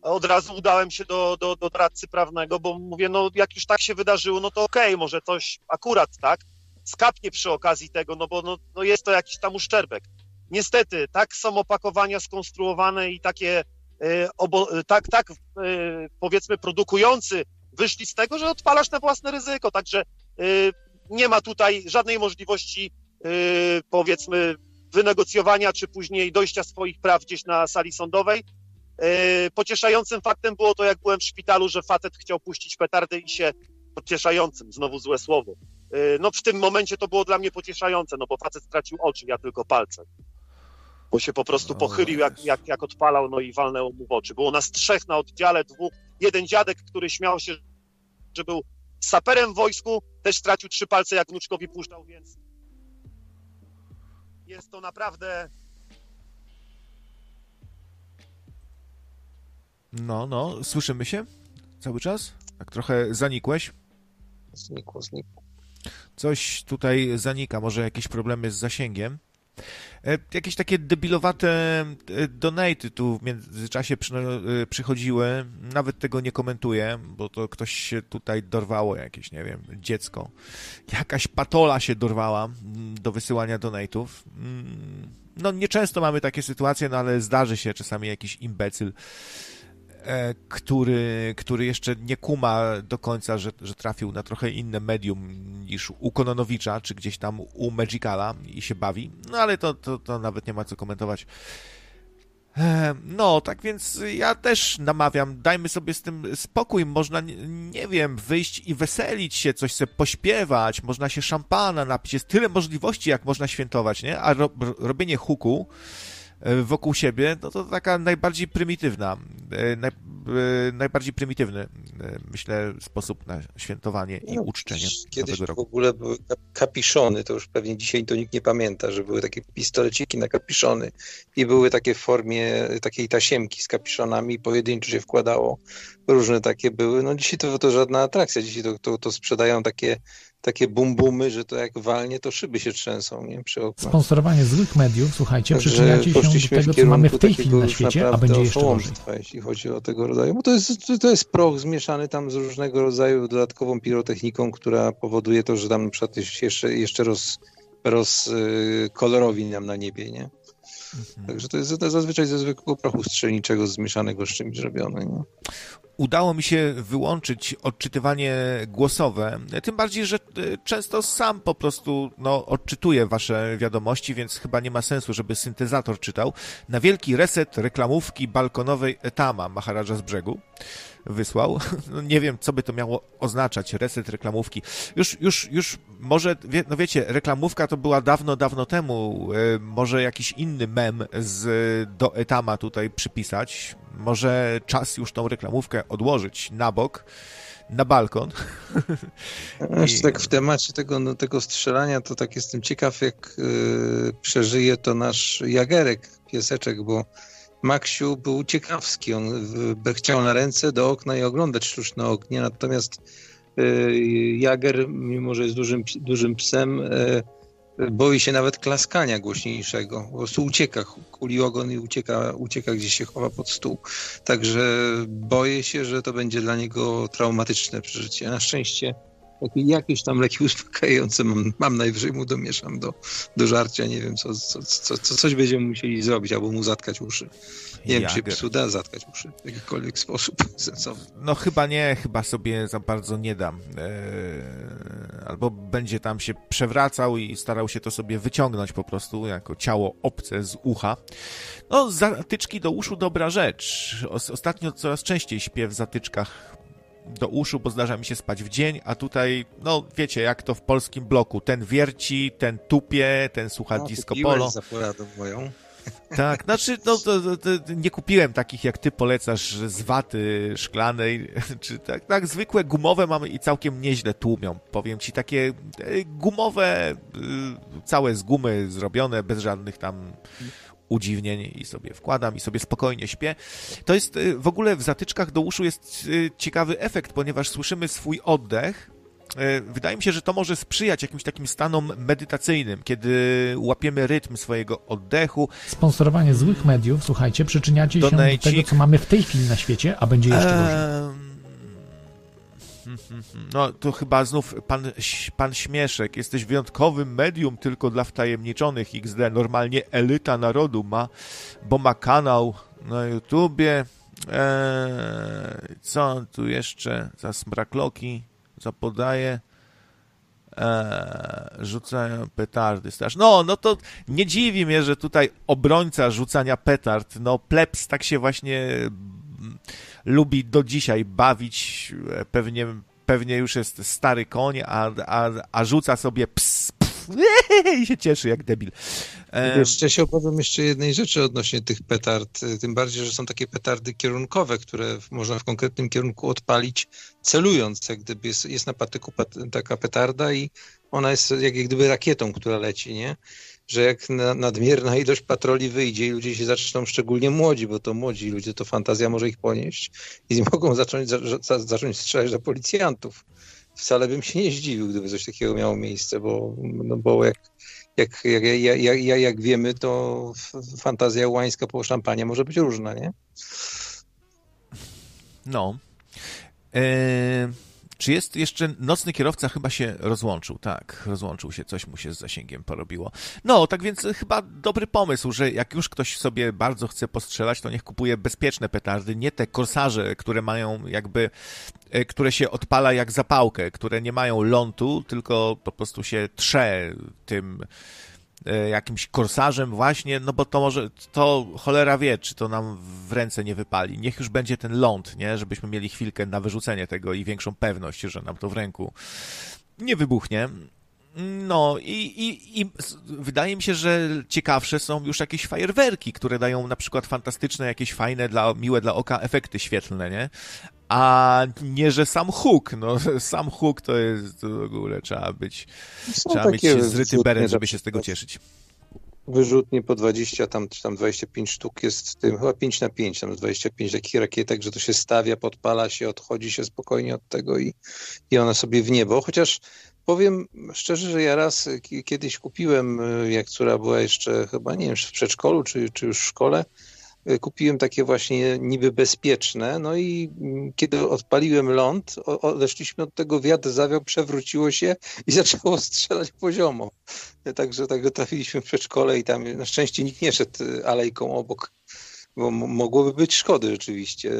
od razu udałem się do, do, do radcy prawnego, bo mówię, no jak już tak się wydarzyło, no to okej, okay, może coś akurat, tak, skapnie przy okazji tego, no bo no, no jest to jakiś tam uszczerbek. Niestety, tak są opakowania skonstruowane i takie, y, obo, e, tak, tak y, powiedzmy produkujący wyszli z tego, że odpalasz na własne ryzyko, także nie ma tutaj żadnej możliwości powiedzmy wynegocjowania czy później dojścia swoich praw gdzieś na sali sądowej. Pocieszającym faktem było to, jak byłem w szpitalu, że facet chciał puścić petardy i się pocieszającym, znowu złe słowo, no w tym momencie to było dla mnie pocieszające, no bo facet stracił oczy, ja tylko palce. Bo się po prostu pochylił, jak, jak, jak odpalał, no i walnęło mu w oczy. Było nas trzech na oddziale, dwóch. Jeden dziadek, który śmiał się, że był saperem w wojsku, też stracił trzy palce, jak wnuczkowi puszczał, więc jest to naprawdę... No, no, słyszymy się cały czas? Tak trochę zanikłeś? Znikło, znikło. Coś tutaj zanika, może jakieś problemy z zasięgiem. E, jakieś takie debilowate e, donaty tu w międzyczasie e, przychodziły. Nawet tego nie komentuję, bo to ktoś się tutaj dorwało, jakieś, nie wiem, dziecko. Jakaś patola się dorwała mm, do wysyłania donatów. Mm, no, nieczęsto mamy takie sytuacje, no ale zdarzy się czasami jakiś imbecyl który, który jeszcze nie kuma do końca, że, że trafił na trochę inne medium niż u Kononowicza, czy gdzieś tam u Magicala i się bawi. No ale to, to, to nawet nie ma co komentować. E, no, tak więc ja też namawiam, dajmy sobie z tym spokój, można, nie wiem, wyjść i weselić się, coś sobie pośpiewać, można się szampana napić, jest tyle możliwości, jak można świętować, nie? A ro, robienie huku, E, wokół siebie, no to taka najbardziej prymitywna, e, naj, e, najbardziej prymitywny, myślę, sposób na świętowanie i no, uczczenie Kiedyś w ogóle były kapiszony, to już pewnie dzisiaj to nikt nie pamięta, że były takie pistoleciki na kapiszony i były takie w formie takiej tasiemki z kapiszonami, pojedynczo się wkładało, różne takie były. No dzisiaj to, to żadna atrakcja, dzisiaj to, to, to sprzedają takie takie bumbumy, że to jak walnie, to szyby się trzęsą nie? przy oknach. Sponsorowanie złych mediów, słuchajcie, Także przyczyniacie się do tego, co mamy w tej chwili na świecie, a będzie jeszcze gorzej. Jeśli chodzi o tego rodzaju, bo to jest, to jest proch zmieszany tam z różnego rodzaju dodatkową pirotechniką, która powoduje to, że tam na przykład jeszcze, jeszcze roz, roz y, kolorowi nam na niebie, nie? Mhm. Także to jest zazwyczaj ze zwykłego prochu strzelniczego zmieszanego z czymś zrobione. Nie? udało mi się wyłączyć odczytywanie głosowe, tym bardziej, że e, często sam po prostu no, odczytuję wasze wiadomości, więc chyba nie ma sensu, żeby syntezator czytał. Na wielki reset reklamówki balkonowej Etama Maharaja z brzegu wysłał. No, nie wiem, co by to miało oznaczać, reset reklamówki. Już, już, już może, wie, no wiecie, reklamówka to była dawno, dawno temu. E, może jakiś inny mem z, do Etama tutaj przypisać. Może czas już tą reklamówkę odłożyć na bok na balkon. I... tak w temacie tego, no, tego strzelania, to tak jestem ciekaw, jak yy, przeżyje to nasz Jagerek, pieseczek, bo Maksiu był ciekawski. On chciał na ręce do okna i oglądać sztuczne ognie, natomiast y, Jager, mimo że jest dużym, dużym psem, y, boi się nawet klaskania głośniejszego. Po prostu ucieka, kuli ogon i ucieka, ucieka gdzieś się chowa pod stół. Także boję się, że to będzie dla niego traumatyczne przeżycie. Na szczęście jakieś tam leki uspokajające mam, mam najwyżej mu domieszam do, do żarcia, nie wiem, co, co, co, co coś będziemy musieli zrobić, albo mu zatkać uszy. Nie wiem, czy psu da zatkać uszy w jakikolwiek sposób sensowny. No chyba nie, chyba sobie za bardzo nie dam. Eee, albo będzie tam się przewracał i starał się to sobie wyciągnąć po prostu, jako ciało obce z ucha. No, zatyczki do uszu dobra rzecz. Ostatnio coraz częściej śpię w zatyczkach do uszu, bo zdarza mi się spać w dzień, a tutaj, no wiecie, jak to w polskim bloku, ten wierci, ten tupie, ten słucha no, disco polo. za poradę moją. Tak, znaczy, no to, to, to, nie kupiłem takich jak ty polecasz z waty szklanej, czy tak, tak zwykłe gumowe mamy i całkiem nieźle tłumią. Powiem ci, takie e, gumowe, y, całe z gumy zrobione, bez żadnych tam udziwnień i sobie wkładam i sobie spokojnie śpię. To jest y, w ogóle w zatyczkach do uszu jest y, ciekawy efekt, ponieważ słyszymy swój oddech. Y, wydaje mi się, że to może sprzyjać jakimś takim stanom medytacyjnym, kiedy łapiemy rytm swojego oddechu. Sponsorowanie złych mediów, słuchajcie, przyczyniacie się do tego, co mamy w tej chwili na świecie, a będzie jeszcze gorzej. No, to chyba znów pan, pan Śmieszek. Jesteś wyjątkowym medium tylko dla wtajemniczonych XD. Normalnie elita narodu ma, bo ma kanał na YouTubie. Eee, co tu jeszcze za smrakloki zapodaje? Eee, rzucają petardy straż. No, no to nie dziwi mnie, że tutaj obrońca rzucania petard, no plebs tak się właśnie lubi do dzisiaj bawić, e, pewnie, pewnie już jest stary koń, a, a, a rzuca sobie ps, ps i się cieszy jak debil. Jeszcze się opowiem jeszcze jednej rzeczy odnośnie tych petard, e, tym bardziej, że są takie petardy kierunkowe, które można w konkretnym kierunku odpalić celując, jak gdyby jest, jest na patyku taka petarda i ona jest jak gdyby rakietą, która leci, nie? Że jak nadmierna ilość patroli wyjdzie i ludzie się zaczną, szczególnie młodzi, bo to młodzi ludzie, to fantazja może ich ponieść i mogą zacząć, za, zacząć strzelać do policjantów. Wcale bym się nie zdziwił, gdyby coś takiego miało miejsce, bo, no bo jak, jak, jak, jak, jak, jak wiemy, to fantazja łańska po szampanie może być różna, nie? No. Eee... Czy jest jeszcze nocny kierowca? Chyba się rozłączył. Tak, rozłączył się, coś mu się z zasięgiem porobiło. No, tak więc chyba dobry pomysł, że jak już ktoś sobie bardzo chce postrzelać, to niech kupuje bezpieczne petardy, nie te korsarze, które mają jakby, e, które się odpala jak zapałkę, które nie mają lądu, tylko po prostu się trze tym jakimś korsarzem właśnie, no bo to może, to cholera wie, czy to nam w ręce nie wypali. Niech już będzie ten ląd, nie, żebyśmy mieli chwilkę na wyrzucenie tego i większą pewność, że nam to w ręku nie wybuchnie. No i, i, i wydaje mi się, że ciekawsze są już jakieś fajerwerki, które dają na przykład fantastyczne, jakieś fajne, dla, miłe dla oka efekty świetlne, nie? A nie, że sam huk, no sam huk to jest w ogóle trzeba być, są trzeba mieć zryty beret, żeby się z tego cieszyć. Wyrzutnie po 20, tam, czy tam 25 sztuk jest w tym, chyba 5 na 5, tam 25 takich rakietek, że to się stawia, podpala się, odchodzi się spokojnie od tego i, i one sobie w niebo, chociaż Powiem szczerze, że ja raz kiedyś kupiłem, y, jak córa była jeszcze chyba, nie wiem, w przedszkolu czy, czy już w szkole, kupiłem takie właśnie niby bezpieczne, no i mm, kiedy odpaliłem ląd, odeszliśmy od tego, wiatr zawiał, przewróciło się i zaczęło strzelać poziomo. Także, także trafiliśmy w przedszkole i tam na szczęście nikt nie szedł y, alejką obok, bo mogłoby być szkody rzeczywiście.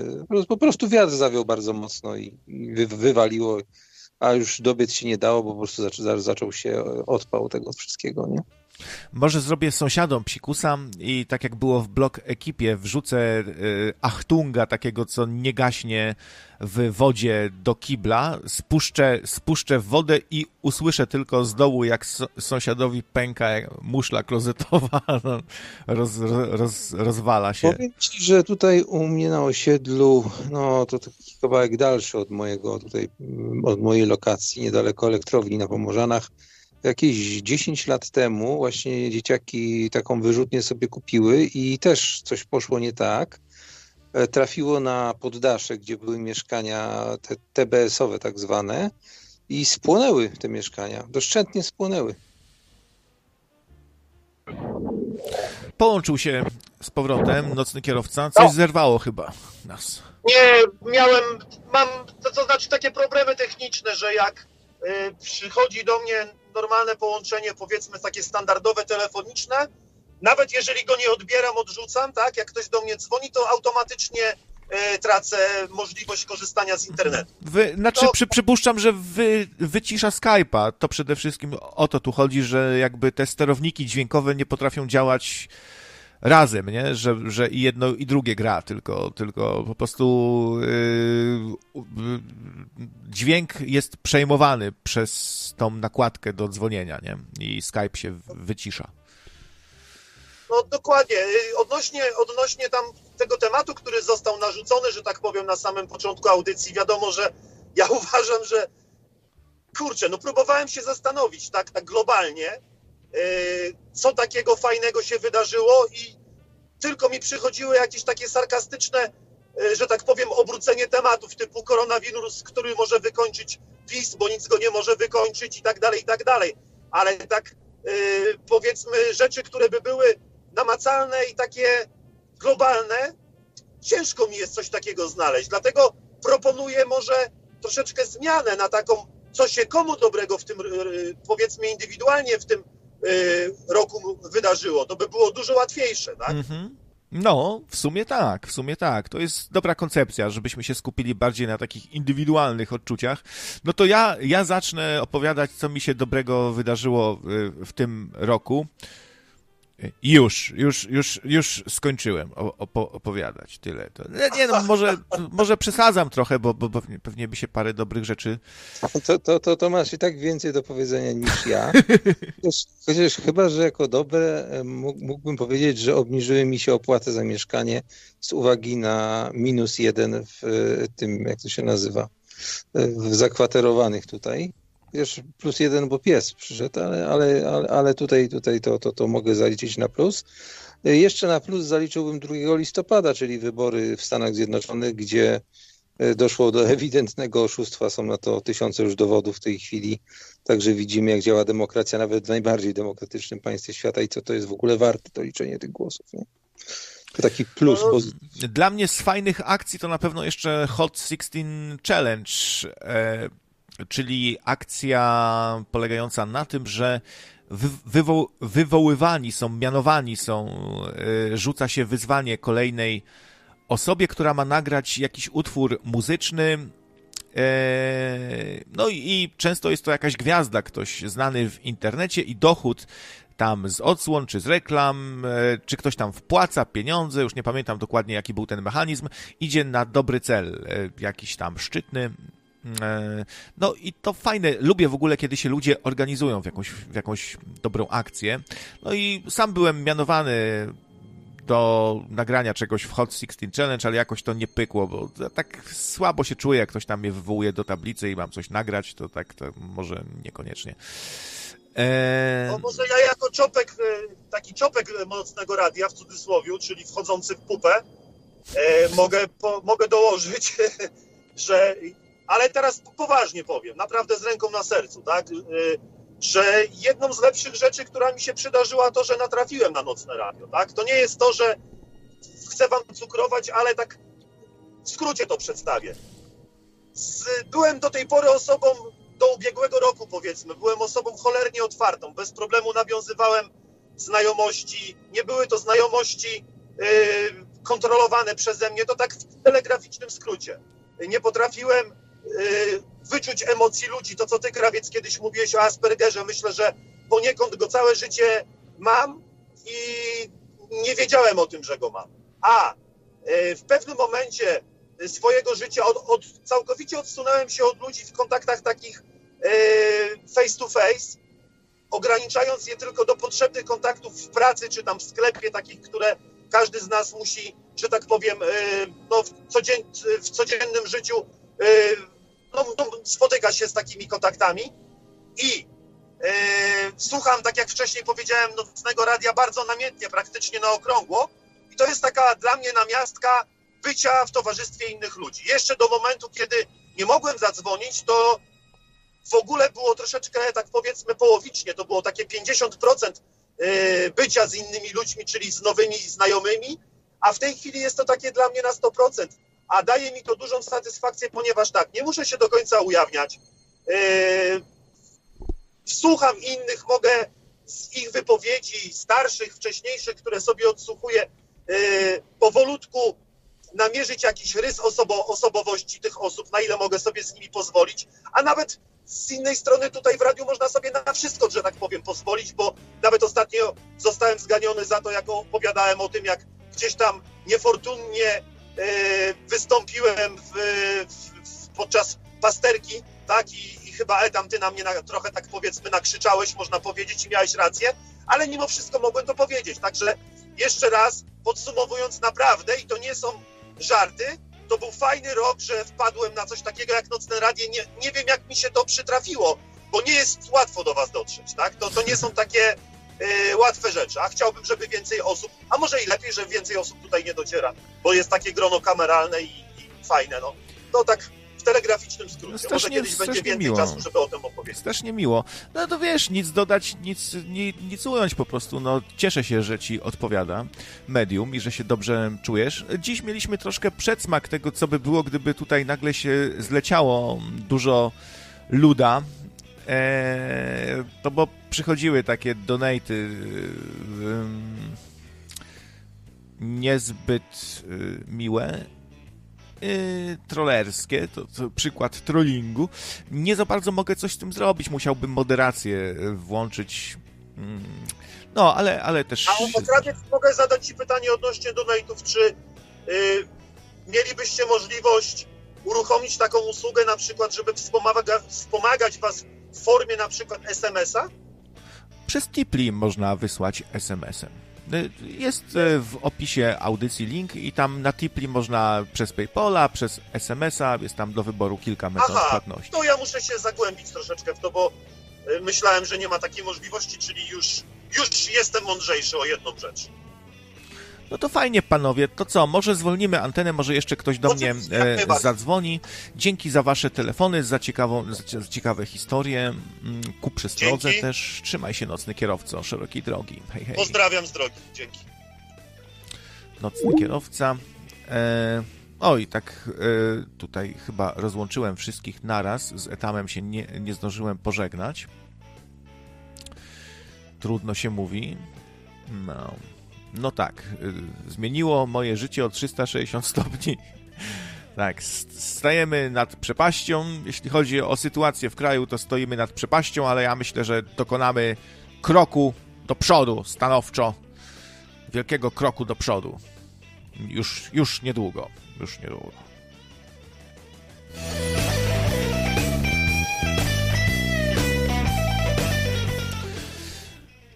Po prostu wiatr zawiał bardzo mocno i wywaliło a już dobiec się nie dało, bo po prostu zaczął, się odpał tego wszystkiego, nie? Może zrobię sąsiadom psikusa i tak jak było w blok ekipie, wrzucę y, achtunga takiego, co nie gaśnie w wodzie do kibla, spuszczę, spuszczę wodę i usłyszę tylko z dołu, jak sąsiadowi pęka muszla klozetowa, no, roz, roz, rozwala się. Powiem ci, że tutaj u mnie na osiedlu, no to taki kawałek dalszy od mojego tutaj, od mojej lokacji, niedaleko elektrowni na Pomorzanach, jakieś 10 lat temu właśnie dzieciaki taką wyrzutnię sobie kupiły i też coś poszło nie tak. E, trafiło na poddasze, gdzie były mieszkania te TBS-owe tak zwane i spłonęły te mieszkania, doszczętnie spłonęły. Połączył się z powrotem nocny kierowca. Coś no. zerwało chyba nas. Nie, miałem, mam, to, to znaczy takie problemy techniczne, że jak przychodzi do mnie normalne połączenie, powiedzmy takie standardowe telefoniczne, nawet jeżeli go nie odbieram, odrzucam, tak, jak ktoś do mnie dzwoni, to automatycznie y, tracę możliwość korzystania z internetu. Wy, znaczy, to... przy, przypuszczam, że wy, wycisza Skype'a. To przede wszystkim o to tu chodzi, że jakby te sterowniki dźwiękowe nie potrafią działać razem, nie? Że, że i jedno i drugie gra, tylko, tylko po prostu yy, dźwięk jest przejmowany przez tą nakładkę do dzwonienia, nie? I Skype się wycisza. No dokładnie. Odnośnie, odnośnie tam tego tematu, który został narzucony, że tak powiem, na samym początku audycji, wiadomo, że ja uważam, że kurczę, no próbowałem się zastanowić tak, tak globalnie, co takiego fajnego się wydarzyło i tylko mi przychodziły jakieś takie sarkastyczne, y, że tak powiem, obrócenie tematów typu koronawirus, który może wykończyć PiS, bo nic go nie może wykończyć i tak dalej, i tak dalej. Ale tak y, powiedzmy rzeczy, które by były namacalne i takie globalne, ciężko mi jest coś takiego znaleźć. Dlatego proponuję może troszeczkę zmianę na taką, co się komu dobrego w tym, powiedzmy indywidualnie w tym Y, roku wydarzyło. To by było dużo łatwiejsze, tak? Mhm. No, w sumie tak, w sumie tak. To jest dobra koncepcja, żebyśmy się skupili bardziej na takich indywidualnych odczuciach. No to ja, ja zacznę opowiadać, co mi się dobrego wydarzyło w, w tym roku. Już, już, już, już skończyłem opo opowiadać tyle. To, nie no, może, może przesadzam trochę, bo, bo, pewnie, by się parę dobrych rzeczy... To, to, to, to masz i tak więcej do powiedzenia niż ja. Chociaż, chociaż chyba, że jako dobre mógłbym powiedzieć, że obniżyły mi się opłaty za mieszkanie z uwagi na minus jeden w tym, jak to się nazywa, w zakwaterowanych tutaj wiesz, plus jeden, bo pies przyszedł, ale, ale, ale, ale tutaj, tutaj to, to, to mogę zaliczyć na plus. Jeszcze na plus zaliczyłbym 2 listopada, czyli wybory w Stanach Zjednoczonych, gdzie e, doszło do ewidentnego oszustwa. Są na to tysiące już dowodów w tej chwili. Także widzimy, jak działa demokracja nawet w najbardziej demokratycznym państwie świata i co to jest w ogóle warte, to liczenie tych głosów. Nie? To taki plus. No, Dla mnie z fajnych akcji to na pewno jeszcze Hot 16 Challenge. E, czyli akcja polegająca na tym, że wywo wywoływani są, mianowani są, yy, rzuca się wyzwanie kolejnej osobie, która ma nagrać jakiś utwór muzyczny. Yy, no i, często jest to jakaś gwiazda, ktoś znany w internecie i dochód tam z odsłon, czy z reklam, yy, czy ktoś tam wpłaca pieniądze, już nie pamiętam dokładnie jaki był ten mechanizm, idzie na dobry cel, jakiś tam szczytny, E, no i to fajne, lubię w ogóle, kiedy się ludzie organizują w jakąś, w jakąś dobrą akcję. No i sam byłem mianowany do nagrania czegoś w Hot 16 Challenge, ale jakoś to nie pykło, bo tak słabo się czuję, jak ktoś tam mnie wywołuje do tablicy i mam coś nagrać, to tak to może niekoniecznie. No może ja jako czopek, e, taki czopek mocnego radia w cudzysłowie, czyli wchodzący w pupę, e, mogę, po, mogę dołożyć, że ale teraz poważnie powiem, naprawdę z ręką na sercu, tak? Y, że jedną z lepszych rzeczy, która mi się przydarzyła, to, że natrafiłem na nocne radio, tak? To nie jest to, że chcę wam cukrować, ale tak w skrócie to przedstawię. Z, byłem do tej pory osobą do ubiegłego roku, powiedzmy, byłem osobą cholernie otwartą, bez problemu nawiązywałem znajomości, nie były to znajomości yy, kontrolowane przeze mnie, to tak w telegraficznym skrócie. Nie potrafiłem wyczuć emocji ludzi. To, co ty, Krawiec, kiedyś mówiłeś o Aspergerze, myślę, że poniekąd go całe życie mam i nie wiedziałem o tym, że go mam. A y, w pewnym momencie swojego życia od, od, całkowicie odsunąłem się od ludzi w kontaktach takich y, face to face, ograniczając je tylko do potrzebnych kontaktów w pracy czy tam w sklepie, takich, które każdy z nas musi, że tak powiem, no, w, codzien, w codziennym życiu no, no, spotyka się z takimi kontaktami i e, słucham, tak jak wcześniej powiedziałem, nocnego radia bardzo namiętnie, praktycznie na okrągło i to jest taka dla mnie namiastka bycia w towarzystwie innych ludzi. Jeszcze do momentu, kiedy nie mogłem zadzwonić, to w ogóle było troszeczkę, tak powiedzmy, połowicznie, to było takie 50% bycia z innymi ludźmi, czyli z nowymi znajomymi, a w tej chwili jest to takie dla mnie na 100%. A daje mi to dużą satysfakcję, ponieważ tak, nie muszę się do końca ujawniać. Słucham innych, mogę z ich wypowiedzi starszych, wcześniejszych, które sobie odsłuchuję, powolutku namierzyć jakiś rys osobo osobowości tych osób, na ile mogę sobie z nimi pozwolić, a nawet z innej strony tutaj w radiu można sobie na wszystko, że tak powiem, pozwolić, bo nawet ostatnio zostałem zganiony za to, jak opowiadałem o tym, jak gdzieś tam niefortunnie wystąpiłem w, w, podczas pasterki, tak, i, i chyba Edam, ty na mnie na, trochę tak powiedzmy nakrzyczałeś, można powiedzieć, i miałeś rację, ale mimo wszystko mogłem to powiedzieć, także jeszcze raz podsumowując naprawdę, i to nie są żarty, to był fajny rok, że wpadłem na coś takiego jak Nocne Radio. Nie, nie wiem, jak mi się to przytrafiło, bo nie jest łatwo do was dotrzeć, tak? To, to nie są takie łatwe rzeczy, a chciałbym, żeby więcej osób, a może i lepiej, że więcej osób tutaj nie dociera, bo jest takie grono kameralne i, i fajne, no. To tak w telegraficznym skrócie. Może kiedyś będzie więcej miło. czasu, żeby o tym opowiedzieć. Strasznie miło. No to wiesz, nic dodać, nic, nic, nic ująć po prostu. No, cieszę się, że ci odpowiada medium i że się dobrze czujesz. Dziś mieliśmy troszkę przedsmak tego, co by było, gdyby tutaj nagle się zleciało dużo luda. Eee, to bo przychodziły takie donaty niezbyt y, miłe yy, trollerskie, to, to, przykład trollingu. Nie za bardzo mogę coś z tym zrobić, musiałbym moderację y, włączyć. Mm. No, ale, ale też... A potrafię, mogę zadać Ci pytanie odnośnie donate'ów, czy yy, mielibyście możliwość uruchomić taką usługę na przykład, żeby wspomaga, wspomagać Was w formie na przykład SMS-a? Przez Tipli można wysłać SMS-em. Y, jest y, w opisie audycji link i tam na Tipli można przez Paypola, przez SMS-a, jest tam do wyboru kilka metod Aha, płatności. to ja muszę się zagłębić troszeczkę w to, bo y, myślałem, że nie ma takiej możliwości, czyli już, już jestem mądrzejszy o jedną rzecz. No to fajnie, panowie. To co, może zwolnimy antenę, może jeszcze ktoś do mnie e, zadzwoni. Dzięki za wasze telefony, za, ciekawą, za ciekawe historie. Mm, ku przestrodze Dzięki. też. Trzymaj się, nocny kierowco, szerokiej drogi. Hej, hej. Pozdrawiam z drogi. Dzięki. Nocny kierowca. E, oj, tak e, tutaj chyba rozłączyłem wszystkich naraz. Z etamem się nie, nie zdążyłem pożegnać. Trudno się mówi. No. No tak, y, zmieniło moje życie o 360 stopni. Tak, stajemy nad przepaścią. Jeśli chodzi o sytuację w kraju, to stoimy nad przepaścią, ale ja myślę, że dokonamy kroku do przodu stanowczo. Wielkiego kroku do przodu. Już, już niedługo. Już niedługo.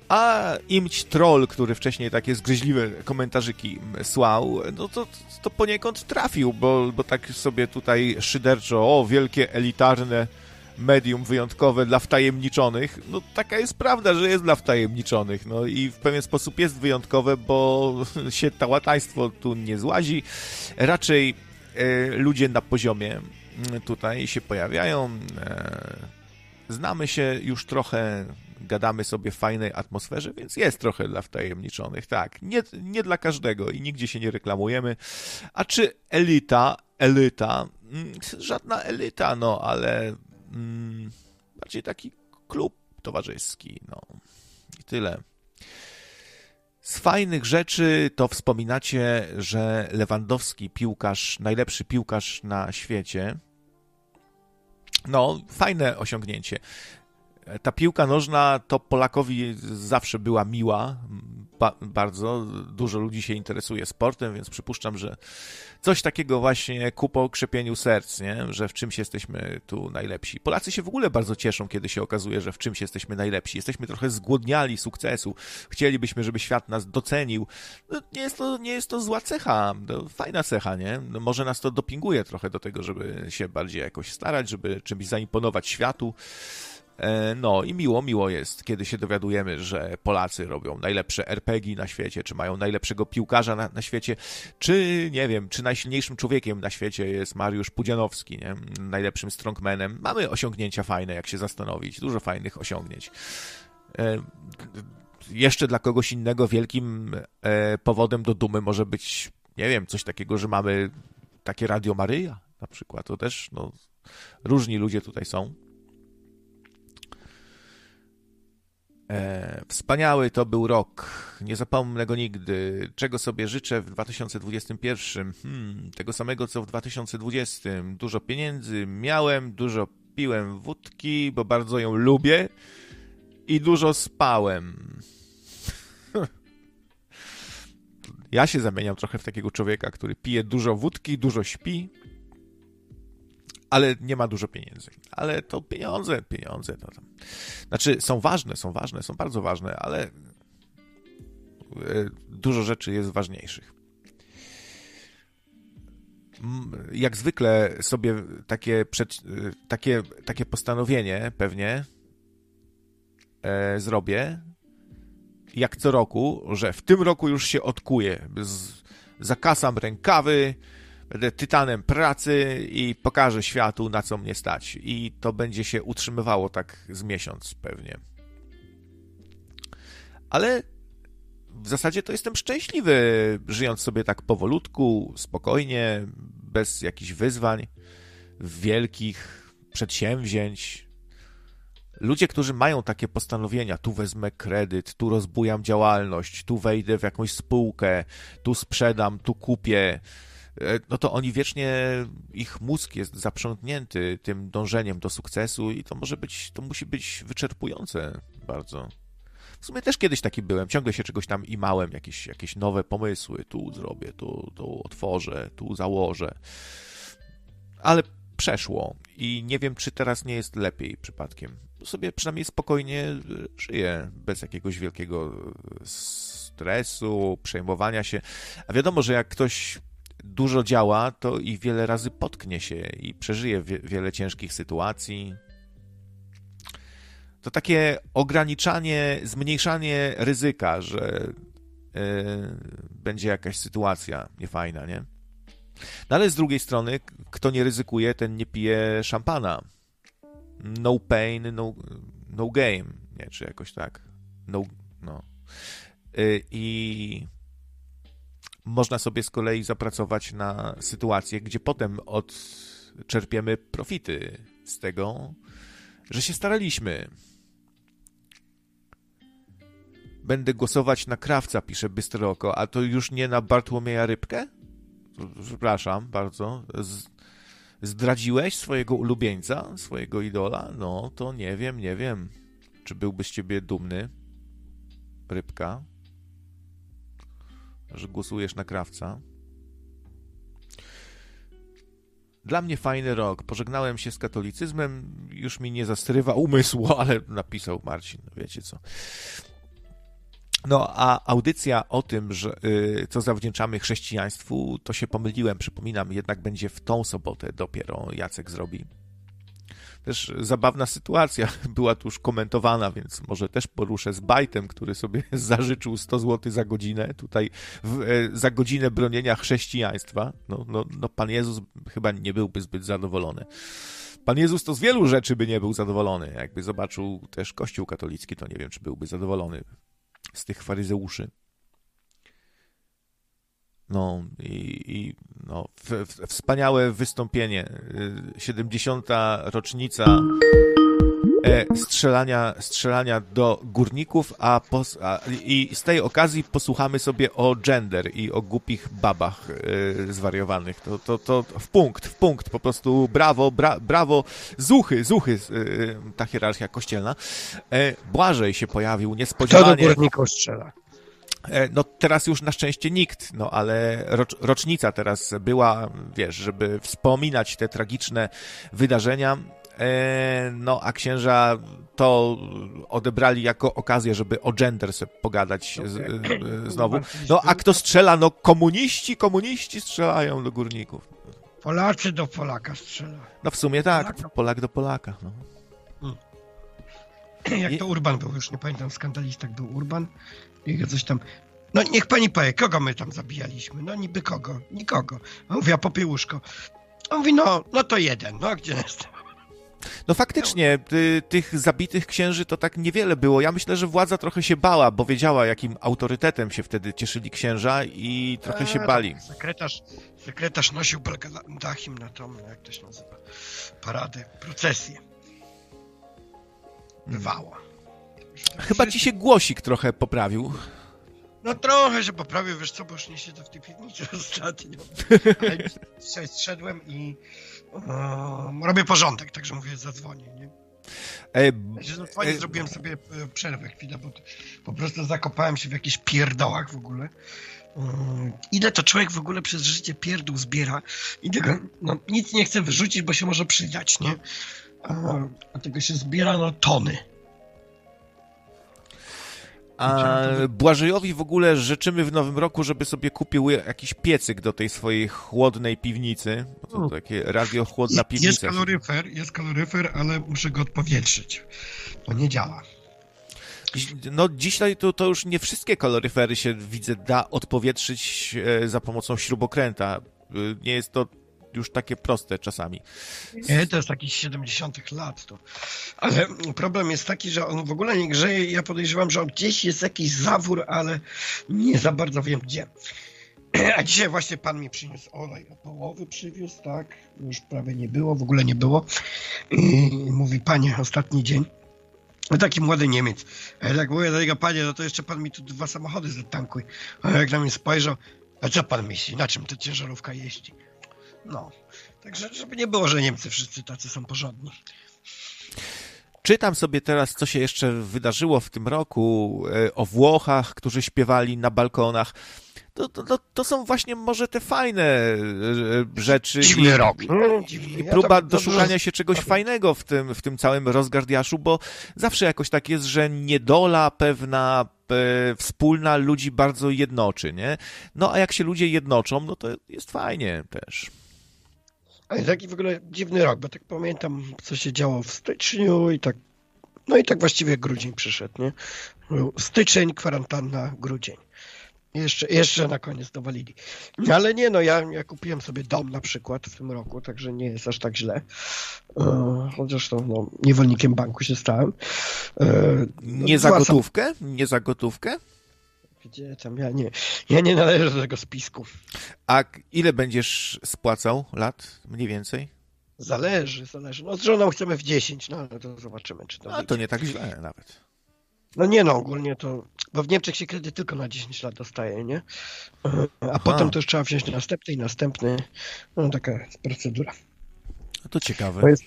A imć troll, który wcześniej takie zgryźliwe komentarzyki słał, no to, to poniekąd trafił, bo, bo tak sobie tutaj szyderczo, o, wielkie elitarne medium wyjątkowe dla wtajemniczonych. No taka jest prawda, że jest dla wtajemniczonych. No i w pewien sposób jest wyjątkowe, bo się tałataństwo tu nie złazi. Raczej e, ludzie na poziomie tutaj się pojawiają. E, znamy się już trochę, gadamy sobie w fajnej atmosferze, więc jest trochę dla wtajemniczonych, tak. Nie, nie dla każdego i nigdzie się nie reklamujemy. A czy elita, elita, mm, żadna elita, no, ale mm, bardziej taki klub towarzyski, no. I tyle. Z fajnych rzeczy to wspominacie, że Lewandowski, piłkarz, najlepszy piłkarz na świecie, no, fajne osiągnięcie ta piłka nożna to Polakowi zawsze była miła, ba bardzo. Dużo ludzi się interesuje sportem, więc przypuszczam, że coś takiego właśnie ku pokrzepieniu serc, nie? że w czymś jesteśmy tu najlepsi. Polacy się w ogóle bardzo cieszą, kiedy się okazuje, że w czymś jesteśmy najlepsi. Jesteśmy trochę zgłodniali sukcesu. Chcielibyśmy, żeby świat nas docenił. No, nie, jest to, nie jest to zła cecha, to fajna cecha, nie? No, może nas to dopinguje trochę do tego, żeby się bardziej jakoś starać, żeby czymś zaimponować światu. E, no i miło, miło jest, kiedy się dowiadujemy, że Polacy robią najlepsze RPG na świecie, czy mają najlepszego piłkarza na, na świecie, czy nie wiem, czy najsilniejszym człowiekiem na świecie jest Mariusz Pudzianowski, nie? najlepszym strongmanem. Mamy osiągnięcia fajne, jak się zastanowić, dużo fajnych osiągnięć. E, jeszcze dla kogoś innego wielkim e, powodem do dumy może być, nie wiem, coś takiego, że mamy takie Radio Maryja na przykład. To też, no, różni ludzie tutaj są. E, wspaniały to był rok. Nie zapomnę go nigdy. Czego sobie życzę w 2021? Hmm, tego samego co w 2020. Dużo pieniędzy miałem, dużo piłem wódki, bo bardzo ją lubię i dużo spałem. ja się zamieniam trochę w takiego człowieka, który pije dużo wódki, dużo śpi, ale nie ma dużo pieniędzy. Ale to pieniądze, pieniądze to tam. Znaczy, są ważne, są ważne, są bardzo ważne, ale e, dużo rzeczy jest ważniejszych. Jak zwykle sobie takie, przed, e, takie, takie postanowienie pewnie e, zrobię, jak co roku, że w tym roku już się odkuję. Z, zakasam rękawy, będę tytanem pracy i pokażę światu, na co mnie stać. I to będzie się utrzymywało tak z miesiąc pewnie. Ale w zasadzie to jestem szczęśliwy, żyjąc sobie tak powolutku, spokojnie, bez jakichś wyzwań, wielkich przedsięwzięć. Ludzie, którzy mają takie postanowienia, tu wezmę kredyt, tu rozbujam działalność, tu wejdę w jakąś spółkę, tu sprzedam, tu kupię, no to oni wiecznie, ich mózg jest zaprzątnięty tym dążeniem do sukcesu i to może być, to musi być wyczerpujące bardzo. W sumie też kiedyś taki byłem, ciągle się czegoś tam imałem, jakieś, jakieś nowe pomysły, tu zrobię, tu, tu otworzę, tu założę. Ale przeszło i nie wiem, czy teraz nie jest lepiej przypadkiem. Sobie przynajmniej spokojnie żyję, bez jakiegoś wielkiego stresu, przejmowania się. A wiadomo, że jak ktoś dużo działa, to i wiele razy potknie się i przeżyje wie, wiele ciężkich sytuacji. To takie ograniczanie, zmniejszanie ryzyka, że yy, będzie jakaś sytuacja niefajna, nie? No ale z drugiej strony, kto nie ryzykuje, ten nie pije szampana. No pain, no, no game, nie? Czy jakoś tak. No, no. Yy, I można sobie z kolei zapracować na sytuację, gdzie potem odczerpiemy profity z tego, że się staraliśmy. Będę głosować na krawca, pisze Bystre Oko, a to już nie na Bartłomieja Rybkę? Przepraszam bardzo. Zdradziłeś swojego ulubieńca, swojego idola? No, to nie wiem, nie wiem. Czy byłby z ciebie dumny? Rybka że głosujesz na krawca. Dla mnie fajny rok. Pożegnałem się z katolicyzmem, już mi nie zastrywa umysłu, ale napisał Marcin, no wiecie co. No, a audycja o tym, że, y, co zawdzięczamy chrześcijaństwu, to się pomyliłem, przypominam, jednak będzie w tą sobotę dopiero Jacek zrobi też zabawna sytuacja była tu już komentowana, więc może też poruszę z Bajtem, który sobie zażyczył 100 zł za godzinę, tutaj w, e, za godzinę bronienia chrześcijaństwa. No, no, no, Pan Jezus chyba nie byłby zbyt zadowolony. Pan Jezus to z wielu rzeczy by nie był zadowolony. Jakby zobaczył też Kościół katolicki, to nie wiem, czy byłby zadowolony z tych faryzeuszy. No i, i no, w, w, wspaniałe wystąpienie. 70. rocznica e, strzelania, strzelania do górników, a, pos, a, i z tej okazji posłuchamy sobie o gender i o głupich babach e, zwariowanych. To, to, to w punkt, w punkt, po prostu brawo, bra, brawo, zuchy, zuchy, e, ta hierarchia kościelna. E, Błażej się pojawił niespodziewanie. Kto do górników strzela? E, no teraz już na szczęście nikt, no ale rocz, rocznica teraz była, wiesz, żeby wspominać te tragiczne wydarzenia. E, no, a księża to odebrali jako okazję, żeby o gender sobie pogadać z, e, znowu. No, a kto strzela? No, komuniści, komuniści strzelają do górników. Polacy do Polaka strzela. No, w sumie tak, Polak do Polaka. No. Hmm. Jak to Urban był, już nie pamiętam, skandalista był Urban i coś tam. No niech pani powie, kogo my tam zabijaliśmy? No niby kogo? Nikogo. On mówi, a popiełuszko. On mówi, no, no to jeden, no gdzie jest? No faktycznie, ty, tych zabitych księży to tak niewiele było. Ja myślę, że władza trochę się bała, bo wiedziała, jakim autorytetem się wtedy cieszyli księża i trochę się bali. Sekretarz, sekretarz nosił dachim na tą, jak to się nazywa, paradę, procesję. Bywało. Chyba ci się głosik trochę poprawił. No trochę się poprawił, wiesz co, bo już nie siedzę w tej piwnicy ostatnio. Ale dzisiaj zszedłem i um, robię porządek, także mówię, zadzwonię, nie? E, zadzwonię, e, zrobiłem sobie e, przerwę chwilę, bo po prostu zakopałem się w jakichś pierdołach w ogóle. Um, ile to człowiek w ogóle przez życie pierdół zbiera i tego, no, nic nie chce wyrzucić, bo się może przydać, nie? A, a tego się zbiera, no, tony. A Błażejowi w ogóle życzymy w nowym roku, żeby sobie kupił jakiś piecyk do tej swojej chłodnej piwnicy. Bo to takie radiochłodna piwnica. Jest kaloryfer, jest kaloryfer, ale muszę go odpowietrzyć. To nie działa. No dzisiaj to, to już nie wszystkie kaloryfery się widzę da odpowietrzyć e, za pomocą śrubokręta. E, nie jest to już takie proste czasami. Nie, to jest takich 70 lat. To. Ale problem jest taki, że on w ogóle nie grzeje. Ja podejrzewam, że on gdzieś jest jakiś zawór, ale nie za bardzo wiem gdzie. A dzisiaj właśnie pan mi przyniósł olej połowy przywiózł, tak? Już prawie nie było, w ogóle nie było. I mówi, panie, ostatni dzień. No taki młody Niemiec. Ja tak mówię do niego, panie, no to jeszcze pan mi tu dwa samochody zatankuj. A jak na mnie spojrzał, a co pan myśli, na czym ta ciężarówka jeździ? No, także żeby nie było, że Niemcy wszyscy tacy są porządni. Czytam sobie teraz, co się jeszcze wydarzyło w tym roku e, o Włochach, którzy śpiewali na balkonach. To, to, to, są właśnie może te fajne e, rzeczy. Dziwny i, rok. I, próba ja doszukania się czegoś fajnego w tym, w tym całym rozgardiaszu, bo zawsze jakoś tak jest, że niedola pewna e, wspólna ludzi bardzo jednoczy, nie? No a jak się ludzie jednoczą, no to jest fajnie też. Ale taki w ogóle dziwny rok, bo tak pamiętam, co się działo w styczniu i tak, no i tak właściwie grudzień przyszedł, nie? Styczeń, kwarantanna, grudzień. Jeszcze, jeszcze na koniec dowalili. Ale nie, no ja, ja kupiłem sobie dom na przykład w tym roku, także nie jest aż tak źle. E, chociaż to no, niewolnikiem banku się stałem. E, nie za gotówkę? Nie za gotówkę? Gdzie tam ja nie, ja nie należę do tego spisku. A ile będziesz spłacał lat mniej więcej? Zależy, zależy. No z żoną chcemy w 10, no ale to zobaczymy, czy to. A to nie tak źle nawet. No nie no, ogólnie to, bo w Niemczech się kredyt tylko na 10 lat dostaje, nie? A Aha. potem to już trzeba wziąć następny i następny. No taka jest procedura. No to ciekawe. To jest,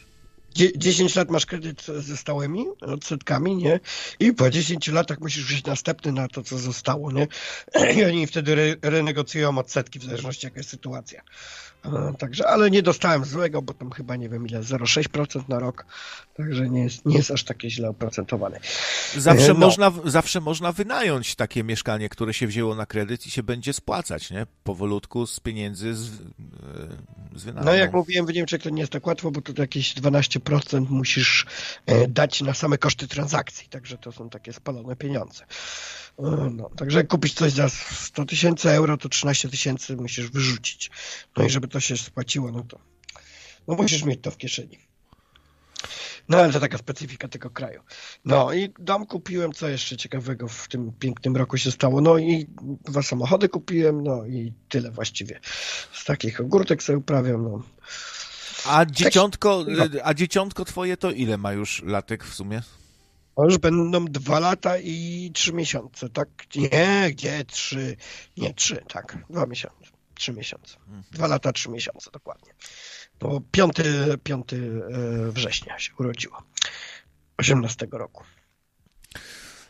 10 lat masz kredyt ze stałymi odsetkami, nie? I po 10 latach musisz wziąć następny na to, co zostało, nie? I oni wtedy re renegocjują odsetki w zależności jaka jest sytuacja. Także, ale nie dostałem złego, bo tam chyba nie wiem ile, 0,6% na rok, także nie jest, nie jest aż takie źle oprocentowane. Zawsze, no. można, zawsze można wynająć takie mieszkanie, które się wzięło na kredyt i się będzie spłacać, nie? Powolutku z pieniędzy z, e, z wynajmu. No jak mówiłem w Niemczech to nie jest tak łatwo, bo to jakieś 12% musisz e, dać na same koszty transakcji, także to są takie spalone pieniądze. No, także kupić coś za 100 tysięcy euro, to 13 tysięcy musisz wyrzucić. No i żeby to się spłaciło, no to no musisz mieć to w kieszeni. No ale to taka specyfika tego kraju. No i dom kupiłem, co jeszcze ciekawego w tym pięknym roku się stało. No i dwa samochody kupiłem, no i tyle właściwie. Z takich ogórtek sobie uprawiam, no. A dzieciątko, no. a dzieciątko twoje to ile ma już latek w sumie? To już będą dwa lata i trzy miesiące, tak? Nie, gdzie trzy? Nie, trzy, tak. Dwa miesiące. Trzy miesiące. Mhm. Dwa lata, trzy miesiące, dokładnie. To 5, 5 e, września się urodziło. 18 roku.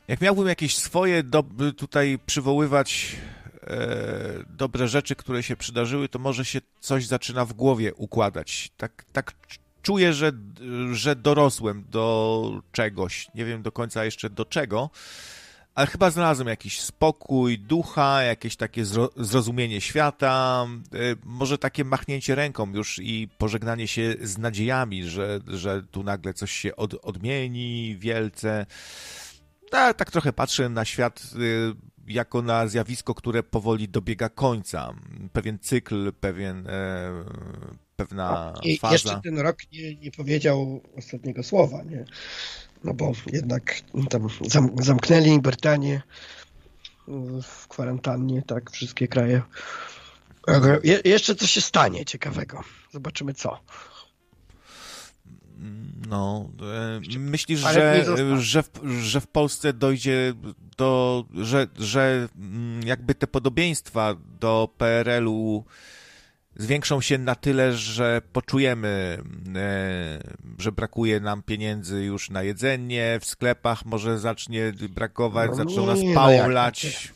Jak miałbym jakieś swoje do, tutaj przywoływać e, dobre rzeczy, które się przydarzyły, to może się coś zaczyna w głowie układać. Tak, tak czuję, że, że dorosłem do czegoś. Nie wiem do końca jeszcze do czego, ale chyba znalazłem jakiś spokój ducha, jakieś takie zrozumienie świata, y, może takie machnięcie ręką już i pożegnanie się z nadziejami, że, że tu nagle coś się od, odmieni wielce. Tak, tak trochę patrzę na świat y, jako na zjawisko, które powoli dobiega końca. Pewien cykl, pewien, e, pewna I faza. jeszcze ten rok nie, nie powiedział ostatniego słowa, nie? No bo jednak tam zam, zamknęli Brytanię w kwarantannie, tak, wszystkie kraje. Je, jeszcze coś się stanie ciekawego. Zobaczymy co. No, e, myślisz, że, że, w, że w Polsce dojdzie do, że, że mm, jakby te podobieństwa do PRL-u zwiększą się na tyle, że poczujemy, e, że brakuje nam pieniędzy już na jedzenie, w sklepach może zacznie brakować, no, zaczną nas no pałą lać,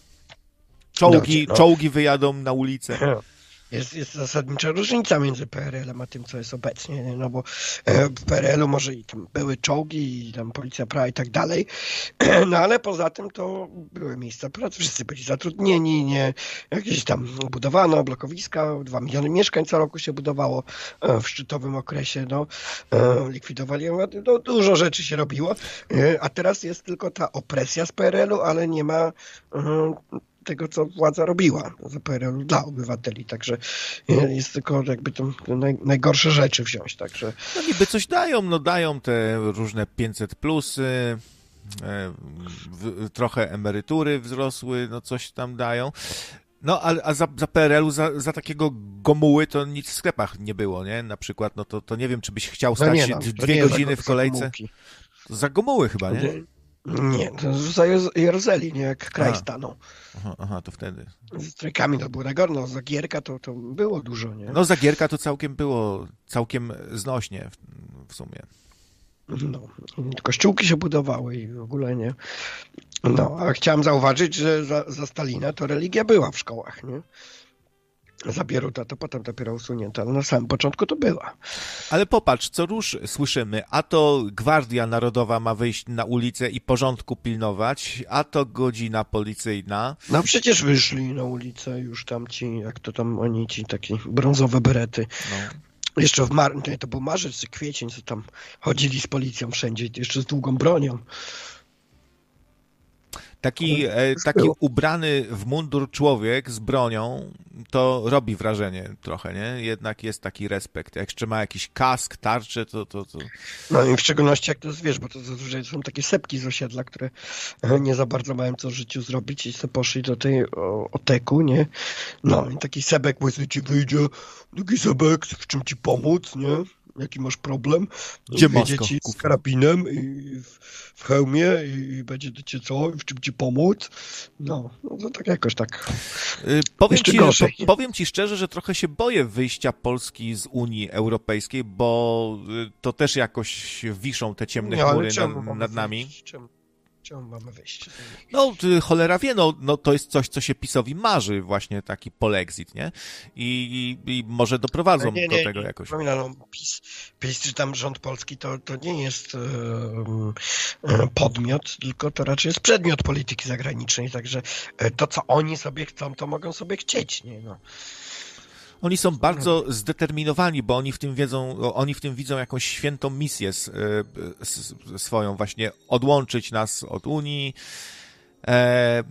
czołgi, no. czołgi wyjadą na ulicę. jest, jest zasadnicza różnica między PRL-em a tym, co jest obecnie, no bo e, w PRL-u może i tam były czołgi i tam policja prawa i tak dalej, no ale poza tym to były miejsca pracy, wszyscy byli zatrudnieni, nie, jakieś tam budowano blokowiska, dwa miliony mieszkań co roku się budowało e, w szczytowym okresie, no, e, likwidowali, no, dużo rzeczy się robiło, a teraz jest tylko ta opresja z PRL-u, ale nie ma tego, co władza robiła za PRL dla obywateli, także jest tylko jakby to naj, najgorsze rzeczy wziąć, także... No niby coś dają, no dają te różne 500 plusy, e, trochę emerytury wzrosły, no coś tam dają. No, a, a za, za PRL-u, za, za, takiego gomuły to nic w sklepach nie było, nie? Na przykład, no to, to nie wiem, czy byś chciał no stać no nie, no, dwie godziny w kolejce. Za gomuły chyba, nie? Nie, to za Jerozeli, nie jak kraj aha. stanął. Aha, aha, to wtedy. Z trajkami to było najgorsze, no za Gierka to, to było dużo, nie? No za Gierka to całkiem było, całkiem znośnie w, w sumie. No, kościółki się budowały i w ogóle nie. No, a chciałem zauważyć, że za, za Stalina to religia była w szkołach, nie? Za Bieruta, to potem dopiero usunięto, ale na samym początku to była. Ale popatrz, co róż słyszymy, a to Gwardia Narodowa ma wyjść na ulicę i porządku pilnować, a to godzina policyjna. No przecież wyszli na ulicę już tam ci, jak to tam oni, ci takie brązowe berety. No. Jeszcze w mar... To był marzec czy kwiecień, co tam chodzili z policją wszędzie, jeszcze z długą bronią. Taki, e, taki ubrany w mundur człowiek z bronią to robi wrażenie trochę, nie? Jednak jest taki respekt. Jak jeszcze ma jakiś kask, tarczę, to, to, to... No i w szczególności jak to jest, wiesz, bo to zazwyczaj są takie sepki z osiedla, które nie za bardzo mają co w życiu zrobić i sobie poszli do tej o, oteku, nie? No i taki sebek właśnie ci wyjdzie, taki sebek, w czym ci pomóc, nie? Jaki masz problem. Gdzie masz ci z karabinem i w, hełmie i będzie do cię co, w czym ci pomóc. No, no to tak jakoś tak. Yy, powiem, ci, po, powiem ci szczerze, że trochę się boję wyjścia Polski z Unii Europejskiej, bo y, to też jakoś wiszą te ciemne chmury nad, nad nami. Czemu? Czemu mamy wyjść? No, cholera wie, no, no to jest coś, co się PiSowi marzy, właśnie taki polexit, nie? I, i, i może doprowadzą nie, nie, do tego nie, jakoś. Przypominam, no, PiS, PiS czy tam rząd polski to, to nie jest e, podmiot, tylko to raczej jest przedmiot polityki zagranicznej, także to, co oni sobie chcą, to mogą sobie chcieć, nie? No. Oni są bardzo zdeterminowani, bo oni w tym wiedzą, oni w tym widzą jakąś świętą misję swoją, właśnie odłączyć nas od Unii, E,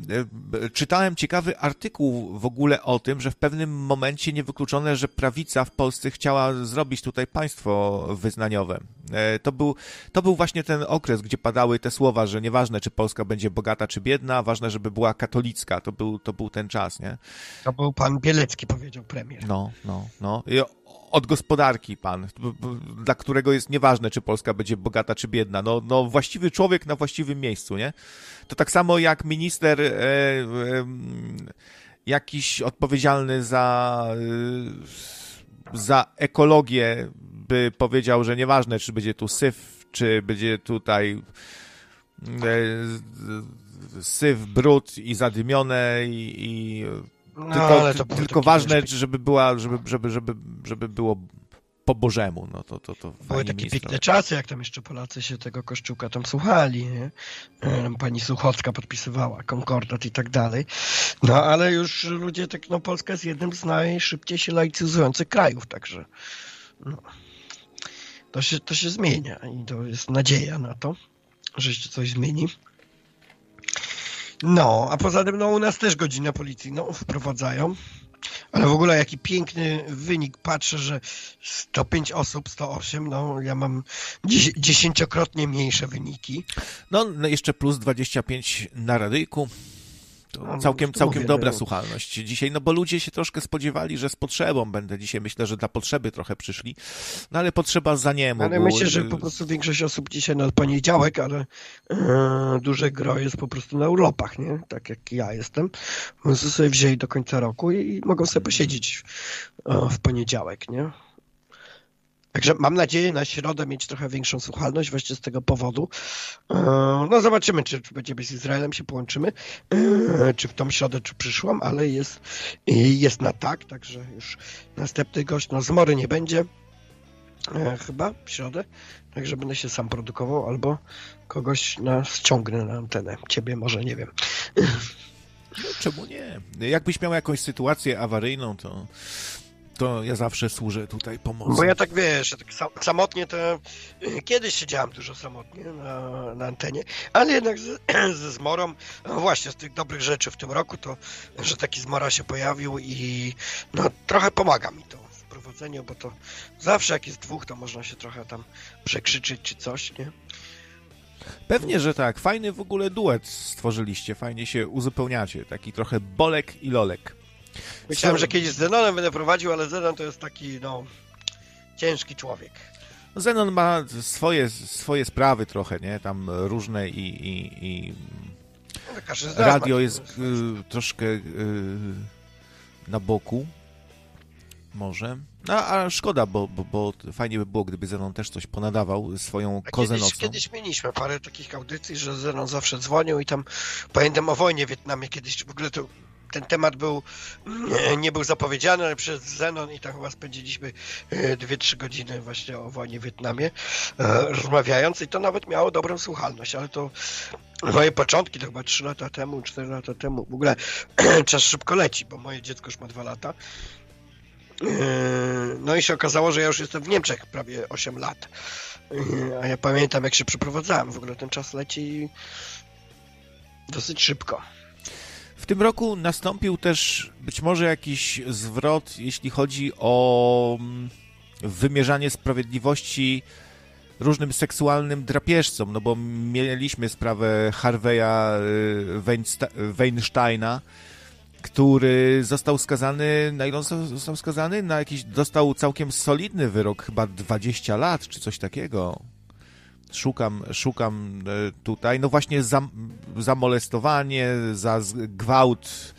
e, czytałem ciekawy artykuł w ogóle o tym, że w pewnym momencie niewykluczone, że prawica w Polsce chciała zrobić tutaj państwo wyznaniowe. E, to był, to był właśnie ten okres, gdzie padały te słowa, że nieważne, czy Polska będzie bogata, czy biedna, ważne, żeby była katolicka. To był, to był ten czas, nie? To był pan Bielecki, powiedział premier. No, no, no. I od gospodarki pan, dla którego jest nieważne, czy Polska będzie bogata, czy biedna. No, no właściwy człowiek na właściwym miejscu, nie? To tak samo jak minister e, e, jakiś odpowiedzialny za, e, za ekologię by powiedział, że nieważne, czy będzie tu syf, czy będzie tutaj e, syf, brud i zadymione i, i no, tylko, tylko ważne, żeby była, żeby, żeby, żeby, żeby było po Bożemu, no to, to, to Były takie piękne czasy, jak tam jeszcze Polacy się tego Kościółka tam słuchali, nie? Pani Suchocka podpisywała konkordat i tak dalej. No ale już ludzie, tak, no Polska jest jednym z najszybciej się laicyzujących krajów, także no, to, się, to się zmienia i to jest nadzieja na to, że się coś zmieni. No, a poza tym no, u nas też godzinę policyjną wprowadzają. Ale w ogóle jaki piękny wynik. Patrzę, że 105 osób, 108, no ja mam dziesięciokrotnie mniejsze wyniki. No, no jeszcze plus 25 na radyjku. No, całkiem, całkiem mówię, dobra no. słuchalność dzisiaj, no bo ludzie się troszkę spodziewali, że z potrzebą będę dzisiaj. Myślę, że dla potrzeby trochę przyszli, no ale potrzeba za nie. Ale myślę, że po prostu większość osób dzisiaj na poniedziałek, ale e, duże gro jest po prostu na urlopach, nie? Tak jak ja jestem. Sobie wzięli do końca roku i, i mogą sobie posiedzieć e, w poniedziałek, nie? Także mam nadzieję na środę mieć trochę większą słuchalność właśnie z tego powodu. E, no zobaczymy, czy, będziemy z Izraelem się połączymy, e, czy w tą środę, czy przyszłam, ale jest, jest na tak, także już następny gość, no zmory nie będzie, e, chyba w środę, także będę się sam produkował, albo kogoś na, ściągnę na antenę. Ciebie może, nie wiem. No, czemu nie? Jakbyś miał jakąś sytuację awaryjną, to to ja zawsze służę tutaj pomocą. Bo ja tak wiesz, tak samotnie to kiedyś siedziałem dużo samotnie na, na antenie, ale jednak z, ze zmorą, no właśnie z tych dobrych rzeczy w tym roku, to że taki zmora się pojawił i no trochę pomaga mi to w prowadzeniu, bo to zawsze jak jest dwóch, to można się trochę tam przekrzyczeć czy coś, nie? Pewnie, że tak. Fajny w ogóle duet stworzyliście, fajnie się uzupełniacie. Taki trochę Bolek i Lolek. Myślałem, że kiedyś z Zenonem będę prowadził, ale Zenon to jest taki, no, ciężki człowiek. Zenon ma swoje, swoje sprawy trochę, nie? Tam różne i, i, i... No, radio jest y, troszkę y, na boku. Może. No, a szkoda, bo, bo, bo fajnie by było, gdyby Zenon też coś ponadawał swoją a kozę kiedyś. Kiedyś mieliśmy parę takich audycji, że Zenon zawsze dzwonił i tam pamiętam o wojnie w Wietnamie kiedyś w ogóle to ten temat był, nie, był zapowiedziany, ale przez Zenon i tam chyba spędziliśmy 2-3 e, godziny właśnie o wojnie w Wietnamie e, rozmawiając i to nawet miało dobrą słuchalność, ale to moje początki to chyba 3 lata temu, 4 lata temu. W ogóle czas szybko leci, bo moje dziecko już ma 2 lata. E, no i się okazało, że ja już jestem w Niemczech prawie 8 lat. A ja pamiętam, jak się przeprowadzałem. W ogóle ten czas leci dosyć szybko. W tym roku nastąpił też być może jakiś zwrot, jeśli chodzi o mm, wymierzanie sprawiedliwości różnym seksualnym drapieżcom, no bo mieliśmy sprawę Harveya y, Weinsteina, który został skazany, na ile został skazany? Na jakiś, dostał całkiem solidny wyrok, chyba 20 lat, czy coś takiego szukam, szukam e, tutaj, no właśnie za, za molestowanie, za gwałt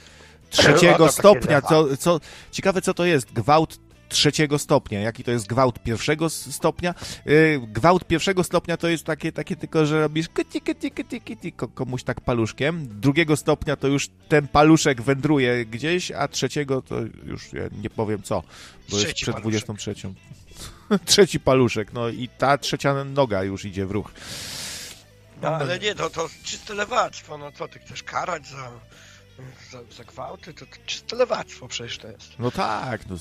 trzeciego stopnia, co, co, ciekawe co to jest, gwałt trzeciego stopnia. Jaki to jest gwałt pierwszego stopnia? Yy, gwałt pierwszego stopnia to jest takie, takie tylko, że robisz kyti, kyti, kyti, kity, komuś tak paluszkiem. Drugiego stopnia to już ten paluszek wędruje gdzieś, a trzeciego to już ja nie powiem co, bo Trzeci jest przed paluszek. 23. Trzeci paluszek, no i ta trzecia noga już idzie w ruch. No, ale nie, to, to czyste lewactwo, no co ty chcesz karać za za, za gwałty, to, to czyste lewactwo przecież to jest. No tak, no,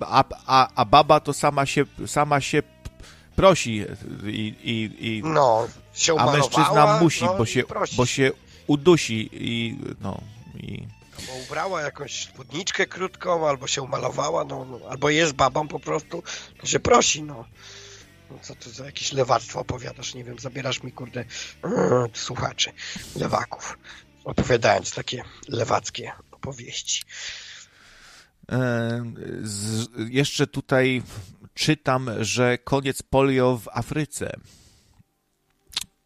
a, a, a baba to sama się, sama się prosi i, i, i no, się a mężczyzna musi, no, bo, się, bo się udusi i no i bo ubrała jakąś spódniczkę krótką, albo się umalowała, no, no, albo jest babą po prostu, to się prosi, no. no. Co to za jakieś lewactwo opowiadasz? Nie wiem, zabierasz mi, kurde, yy, słuchaczy, lewaków opowiadając takie lewackie opowieści. E, z, jeszcze tutaj czytam, że koniec polio w Afryce.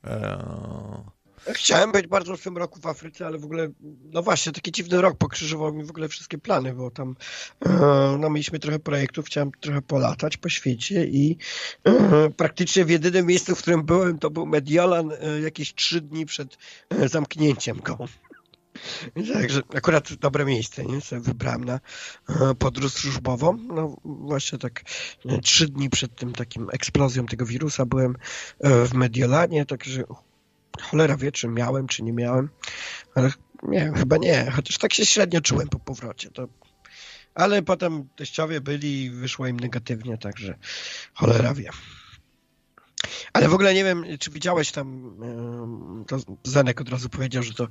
E... Chciałem być bardzo w tym roku w Afryce, ale w ogóle, no właśnie, taki dziwny rok pokrzyżował mi w ogóle wszystkie plany, bo tam e, no, mieliśmy trochę projektów, chciałem trochę polatać po świecie i e, praktycznie w jedynym miejscu, w którym byłem, to był Mediolan e, jakieś trzy dni przed zamknięciem go. Także akurat dobre miejsce, nie? Sobie wybrałem na podróż służbową. No właśnie tak trzy dni przed tym takim eksplozją tego wirusa byłem w Mediolanie, także cholera wie, czy miałem, czy nie miałem, ale nie, chyba nie, chociaż tak się średnio czułem po powrocie, to ale potem teściowie byli i wyszło im negatywnie, także cholera wie. Ale w ogóle nie wiem, czy widziałeś tam, to Zenek od razu powiedział, że to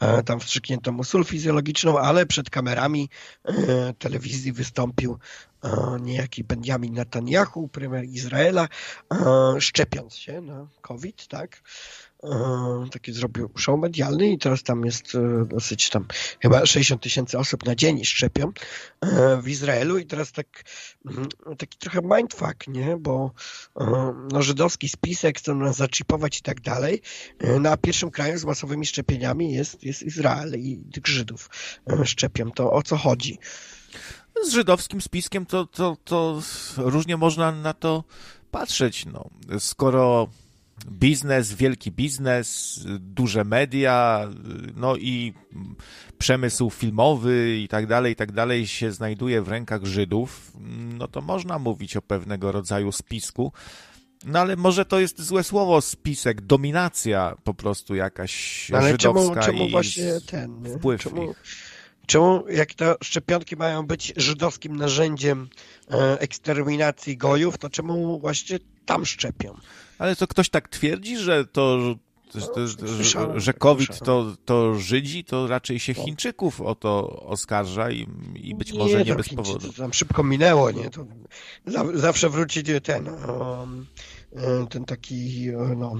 e, tam wstrzyknięto mu sól fizjologiczną, ale przed kamerami e, telewizji wystąpił e, niejaki Benjamin Netanyahu, premier Izraela, szczepiąc się na COVID, tak? E, taki zrobił show medialny i teraz tam jest e, dosyć tam chyba 60 tysięcy osób na dzień szczepią e, w Izraelu i teraz tak mm, taki trochę mindfuck, nie? Bo no, żydowski spisek chcą nas zaczipować i tak dalej. No a pierwszym krajem z masowymi szczepieniami jest, jest Izrael i tych Żydów szczepią. To o co chodzi? Z żydowskim spiskiem to, to, to różnie można na to patrzeć. No. Skoro biznes, wielki biznes, duże media, no i przemysł filmowy i tak dalej, i tak dalej się znajduje w rękach Żydów, no to można mówić o pewnego rodzaju spisku. No ale może to jest złe słowo, spisek, dominacja po prostu jakaś ale żydowska czemu, czemu i właśnie ten, nie? wpływ czemu, czemu jak te szczepionki mają być żydowskim narzędziem e, eksterminacji gojów, to czemu właśnie tam szczepią? Ale to ktoś tak twierdzi, że to, że, COVID to, to Żydzi, to raczej się Chińczyków o to oskarża i, i być może nie, nie bez powodu. To tam szybko minęło, nie? To zawsze wróci ten, ten taki, no,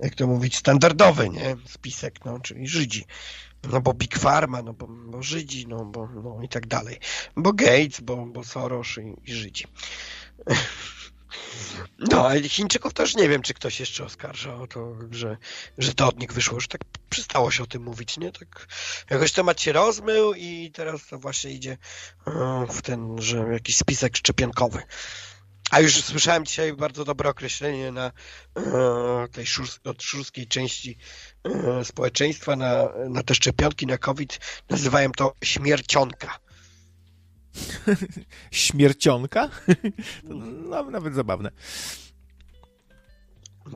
jak to mówić, standardowy, nie? Spisek, no, czyli Żydzi. No bo Big Pharma, no bo, bo Żydzi, no bo no i tak dalej. Bo Gates, bo, bo Soros i, i Żydzi. No, ale Chińczyków też nie wiem, czy ktoś jeszcze oskarża o to, że, że to od nich wyszło. Już tak przestało się o tym mówić, nie? Tak jakoś temat się rozmył i teraz to właśnie idzie e, w ten, że jakiś spisek szczepionkowy. A już słyszałem dzisiaj bardzo dobre określenie na e, tej szurs, od szurskiej części e, społeczeństwa na, na te szczepionki na COVID. Nazywają to śmiercionka. Śmiercionka? no, nawet zabawne.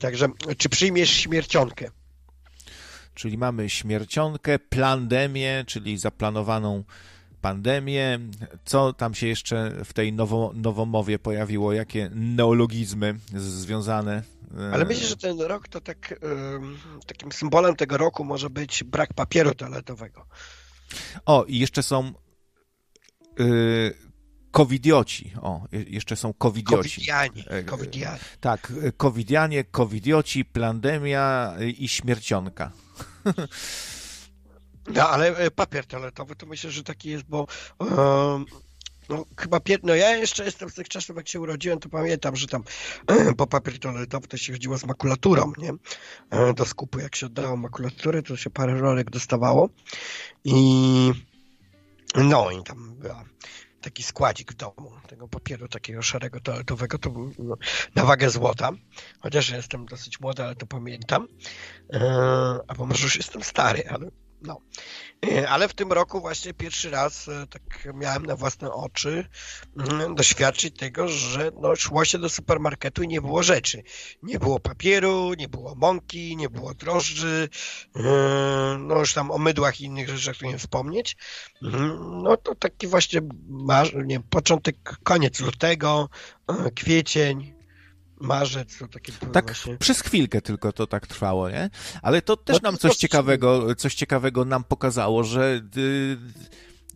Także, czy przyjmiesz śmiercionkę? Czyli mamy śmiercionkę, plandemię, czyli zaplanowaną pandemię. Co tam się jeszcze w tej nowo, nowomowie pojawiło? Jakie neologizmy związane? E, Ale myślę, że ten rok to tak, takim symbolem tego roku może być brak papieru toaletowego. O, i jeszcze są covidioci. O, jeszcze są covidioci. Covidianie. E, covidianie. Tak, covidianie, covidioci, plandemia i śmiercionka. No, ale e, papier toaletowy to myślę, że taki jest, bo um, no, chyba pier... no ja jeszcze jestem z tych czasów, jak się urodziłem, to pamiętam, że tam po papier toaletowy to się chodziło z makulaturą, nie? Do skupu, jak się oddało makulaturę, to się parę rolek dostawało i no i tam była taki składzik w domu, tego papieru takiego szarego toaletowego, to był no, na wagę złota, chociaż jestem dosyć młody, ale to pamiętam, eee, albo może już jestem stary, ale no. E, ale w tym roku właśnie pierwszy raz e, tak miałem na własne oczy mm, doświadczyć tego, że no, szło się do supermarketu i nie było rzeczy. Nie było papieru, nie było mąki, nie było drożdży, e, no już tam o mydłach i innych rzeczach tu nie wspomnieć. Mm, no to taki właśnie nie, początek, koniec lutego, kwiecień, marzec, to takie Tak właśnie... przez chwilkę tylko to tak trwało, nie? Ale to też no, nam coś ciekawego, coś ciekawego nam pokazało, że y,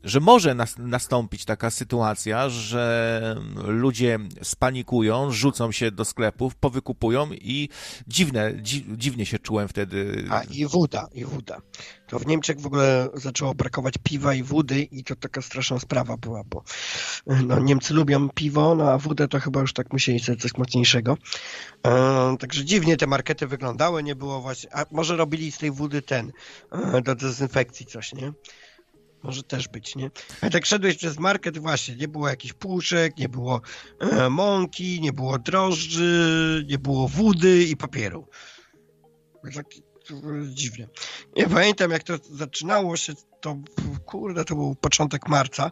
że może nas, nastąpić taka sytuacja, że ludzie spanikują, rzucą się do sklepów, powykupują i dziwne, dzi, dziwnie się czułem wtedy. A i woda, i woda. To w Niemczech w ogóle zaczęło brakować piwa i wody i to taka straszna sprawa była, bo no, Niemcy lubią piwo, no a wódę to chyba już tak musieli sobie coś mocniejszego. E, także dziwnie te markety wyglądały, nie było właśnie, a może robili z tej wody ten, e, do dezynfekcji coś, nie? Może też być, nie? A tak szedłeś przez market, właśnie, nie było jakichś puszek, nie było e, mąki, nie było drożdży, nie było wody i papieru. Tak dziwnie. Ja pamiętam, jak to zaczynało się, to kurde, to był początek marca.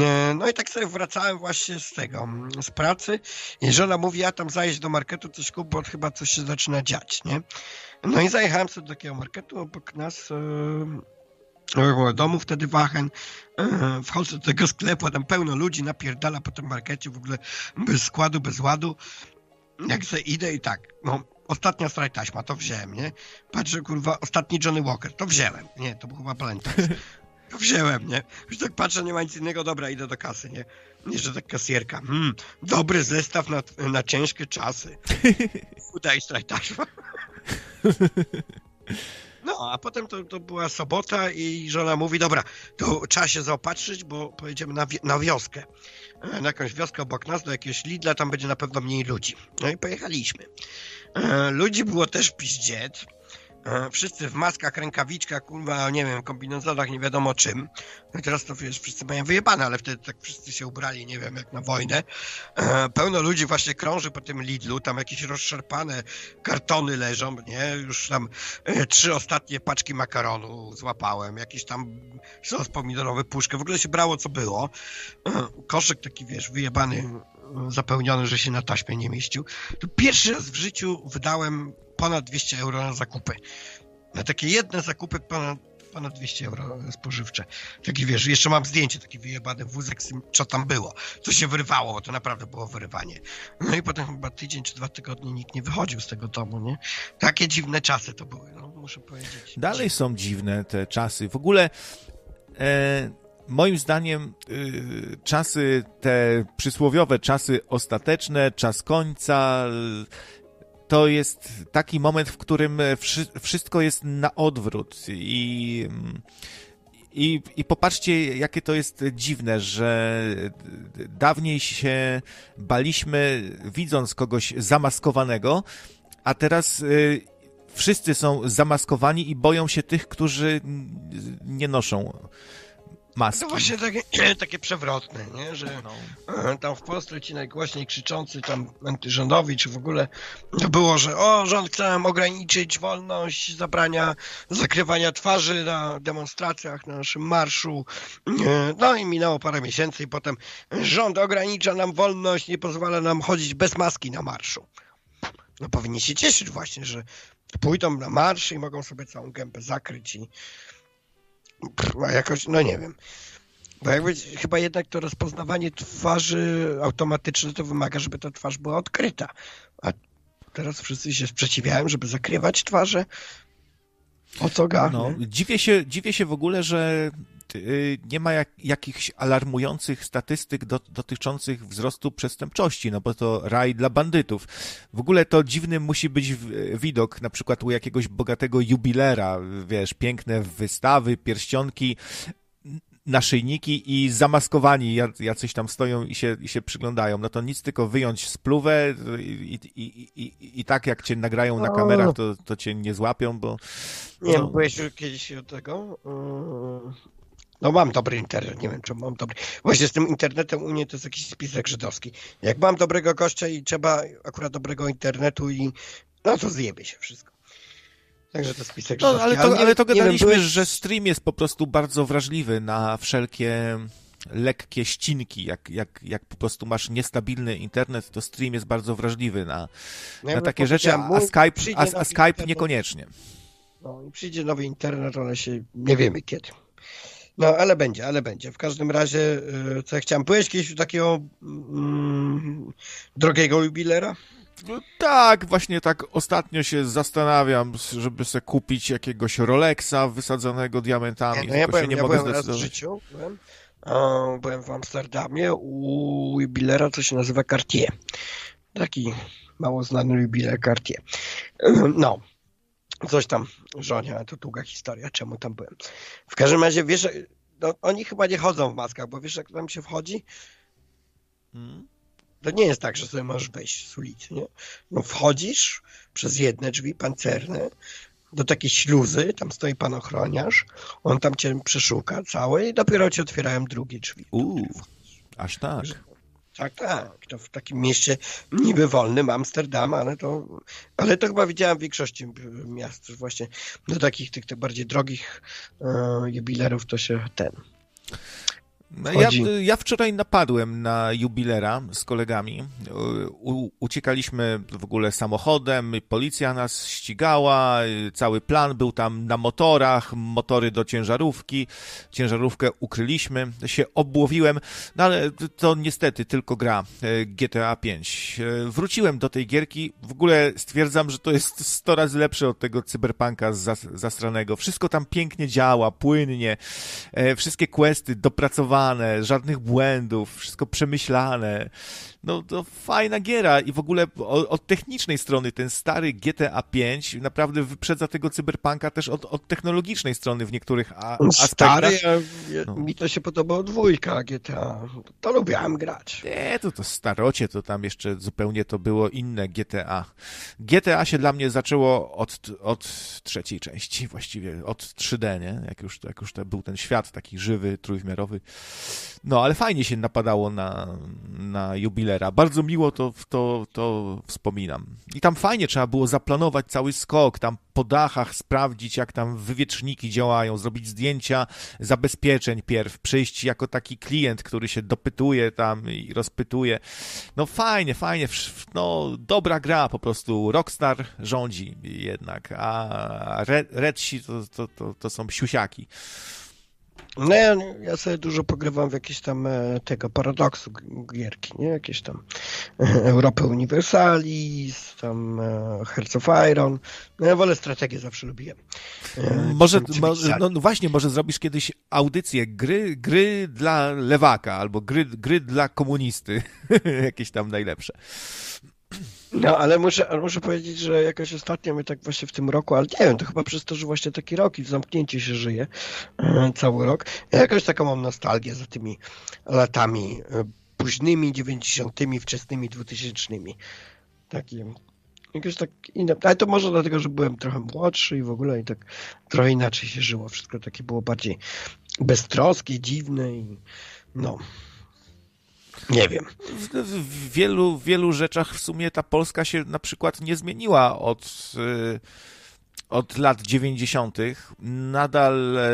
E, no i tak sobie wracałem właśnie z tego, z pracy i żona mówi, ja tam zajść do marketu coś kup, bo chyba coś się zaczyna dziać, nie? No i zajechałem sobie do takiego marketu, obok nas e, domu wtedy Wachen, e, wchodzę do tego sklepu, tam pełno ludzi napierdala po tym markecie, w ogóle bez składu, bez ładu. jak se idę i tak, no, ostatnia straj taśma, to wziąłem, nie? Patrzę, kurwa, ostatni Johnny Walker, to wziąłem. Nie, to był chyba Valentine's. To wziąłem, nie? Już tak patrzę, nie ma nic innego, dobra, idę do kasy, nie? Jeszcze tak kasjerka. Hmm, dobry zestaw na, na ciężkie czasy. Udaj straj taśma. No, a potem to, to była sobota i żona mówi, dobra, to trzeba się zaopatrzyć, bo pojedziemy na, na wioskę. E, na jakąś wioskę obok nas, do jakiegoś Lidla, tam będzie na pewno mniej ludzi. No i pojechaliśmy. E, ludzi było też piździec. E, wszyscy w maskach, rękawiczkach, kurwa, nie wiem, kombinezonach, nie wiadomo czym. No teraz to wiesz, wszyscy mają wyjebane, ale wtedy tak wszyscy się ubrali, nie wiem, jak na wojnę. E, pełno ludzi właśnie krąży po tym Lidlu, tam jakieś rozszarpane kartony leżą, nie? Już tam e, trzy ostatnie paczki makaronu złapałem, jakiś tam sos pomidorowy, puszkę, w ogóle się brało co było. Koszyk taki, wiesz, wyjebany, zapełniony, że się na taśmie nie mieścił. To pierwszy raz w życiu wydałem ponad 200 euro na zakupy. Na takie jedne zakupy ponad, ponad 200 euro spożywcze. Taki wiesz, jeszcze mam zdjęcie, taki wyjebany wózek z tym, co tam było. Co się wyrywało, bo to naprawdę było wyrywanie. No i potem chyba tydzień czy dwa tygodnie nikt nie wychodził z tego domu, nie? Takie dziwne czasy to były, no muszę powiedzieć. Dalej są dziwne te czasy. W ogóle e, moim zdaniem y, czasy, te przysłowiowe czasy ostateczne, czas końca, to jest taki moment, w którym wszystko jest na odwrót i, i, i popatrzcie, jakie to jest dziwne, że dawniej się baliśmy widząc kogoś zamaskowanego, a teraz y, wszyscy są zamaskowani i boją się tych, którzy nie noszą maski. To właśnie takie, takie przewrotne, nie? że no. tam w Polsce ci najgłośniej krzyczący tam antyrządowi, czy w ogóle to było, że o, rząd chce nam ograniczyć wolność zabrania zakrywania twarzy na demonstracjach, na naszym marszu. No i minęło parę miesięcy i potem rząd ogranicza nam wolność, nie pozwala nam chodzić bez maski na marszu. No powinni się cieszyć właśnie, że pójdą na marsz i mogą sobie całą gębę zakryć i a jakoś, no nie wiem. Bo jakby chyba jednak to rozpoznawanie twarzy automatyczne to wymaga, żeby ta twarz była odkryta. A teraz wszyscy się sprzeciwiają, żeby zakrywać twarze. O co ga? No, dziwię, się, dziwię się w ogóle, że nie ma jak, jakichś alarmujących statystyk do, dotyczących wzrostu przestępczości, no bo to raj dla bandytów. W ogóle to dziwny musi być widok, na przykład u jakiegoś bogatego jubilera, wiesz, piękne wystawy, pierścionki, naszyjniki i zamaskowani jacyś tam stoją i się, i się przyglądają. No to nic, tylko wyjąć spluwę i, i, i, i tak jak cię nagrają na kamerach, to, to cię nie złapią, bo... Nie wiem, byłeś już kiedyś tego? No mam dobry internet, nie wiem czy mam dobry. Właśnie z tym internetem u mnie to jest jakiś spisek żydowski. Jak mam dobrego gościa i trzeba akurat dobrego internetu i no to zjebie się wszystko. Także to spisek no, ale to, ale to gadaliśmy, byłeś... że stream jest po prostu bardzo wrażliwy na wszelkie lekkie ścinki. Jak, jak, jak po prostu masz niestabilny internet, to stream jest bardzo wrażliwy na, no na takie rzeczy, a, a Skype, a, a Skype internet. niekoniecznie. No i przyjdzie nowy internet, ale się nie wiemy kiedy. No, ale będzie, ale będzie. W każdym razie, y, co ja chciałem, byłeś kiedyś takiego mm, drogiego jubilera? No tak, właśnie tak ostatnio się zastanawiam, żeby sobie kupić jakiegoś Rolexa wysadzonego diamentami. Nie, no ja byłem, nie ja mogę byłem raz w życiu, byłem, byłem w Amsterdamie u jubilera, co się nazywa Cartier. Taki mało znany jubiler Cartier. No, coś tam żonie, ale to długa historia, czemu tam byłem. W każdym razie, wiesz, no, oni chyba nie chodzą w maskach, bo wiesz, jak tam się wchodzi? Hmm? To nie jest tak, że sobie możesz wejść z ulicy, nie? No wchodzisz przez jedne drzwi pancerne do takiej śluzy, tam stoi pan ochroniarz, on tam cię przeszuka całe i dopiero ci otwierają drugie drzwi. Uuu, aż tak. Tak, tak. To w takim mieście niby wolnym, Amsterdam, ale to, ale to chyba widziałem w większości miast, właśnie do takich tych, tych bardziej drogich e, jubilerów to się ten No ja, ja, wczoraj napadłem na jubilera z kolegami. U, uciekaliśmy w ogóle samochodem, policja nas ścigała, cały plan był tam na motorach, motory do ciężarówki, ciężarówkę ukryliśmy, się obłowiłem, no ale to niestety tylko gra e, GTA 5. E, wróciłem do tej gierki, w ogóle stwierdzam, że to jest 100 razy lepsze od tego cyberpunka zastranego. Wszystko tam pięknie działa, płynnie, wszystkie questy dopracowane, żadnych błędów, wszystko przemyślane no to fajna giera i w ogóle od, technicznej strony ten stary GTA 5 naprawdę wyprzedza tego cyberpunka też od, od technologicznej strony w niektórych a, aspektach. Stary, no. mi to się podobało dwójka GTA, to lubiłem grać. Nie, to to starocie, to tam jeszcze zupełnie to było inne GTA. GTA się dla mnie zaczęło od, od trzeciej części właściwie, od 3D, nie? Jak już, jak już to był ten świat taki żywy, trójwymiarowy. No, ale fajnie się napadało na, na Bardzo miło to, to, to wspominam. I tam fajnie trzeba było zaplanować cały skok, tam po dachach sprawdzić, jak tam wywietrzniki działają, zrobić zdjęcia zabezpieczeń pierw, przyjść jako taki klient, który się dopytuje tam i rozpytuje. No fajnie, fajnie, no dobra gra po prostu. Rockstar rządzi jednak, a Redsi to, to, to, to są siusiaki. No ja, ja sobie dużo pogrywam w jakieś tam e, tego paradoksu gierki, nie? Jakieś tam Europę Universalis, tam e, Hearts of Iron. No ja wolę strategię, zawsze lubiłem. Może, może no, no właśnie, może zrobisz kiedyś audycję gry, gry dla lewaka albo gry, gry dla komunisty. jakieś tam najlepsze. No, ale muszę, muszę powiedzieć, że jakoś ostatnio my tak właśnie w tym roku, ale nie wiem, to chyba przez to, że właśnie taki rok i w zamknięciu się żyje e, cały rok. Ja jakoś taką mam nostalgię za tymi latami e, późnymi, dziewięćdziesiątymi, wczesnymi, dwutysięcznymi. Takim. Jakoś tak inne. Ale to może dlatego, że byłem trochę młodszy i w ogóle i tak trochę inaczej się żyło. Wszystko takie było bardziej beztroskie, dziwne i no. Nie wiem. W, w, wielu, wielu rzeczach w sumie ta Polska się na przykład nie zmieniła od, y, od lat 90. Nadal e,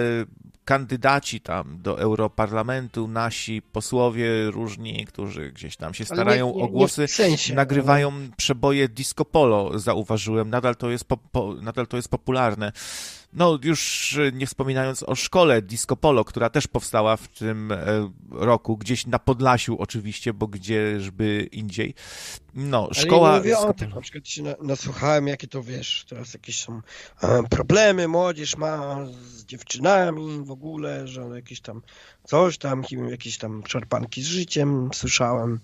kandydaci tam do Europarlamentu, nasi posłowie różni, którzy gdzieś tam się starają nie, nie, o głosy, sensie, nagrywają ale... przeboje disco polo, zauważyłem. Nadal to jest, po, po, nadal to jest popularne. No, już e, nie wspominając o szkole Disco Polo, która też powstała w tym e, roku, gdzieś na Podlasiu oczywiście, bo gdzieżby indziej. No, szkoła... Ale mówię o tym, na przykład się nasłuchałem, jakie to, wiesz, teraz jakieś są e, problemy, młodzież ma z dziewczynami w ogóle, że jakieś tam coś tam, jakieś tam szarpanki z życiem słyszałem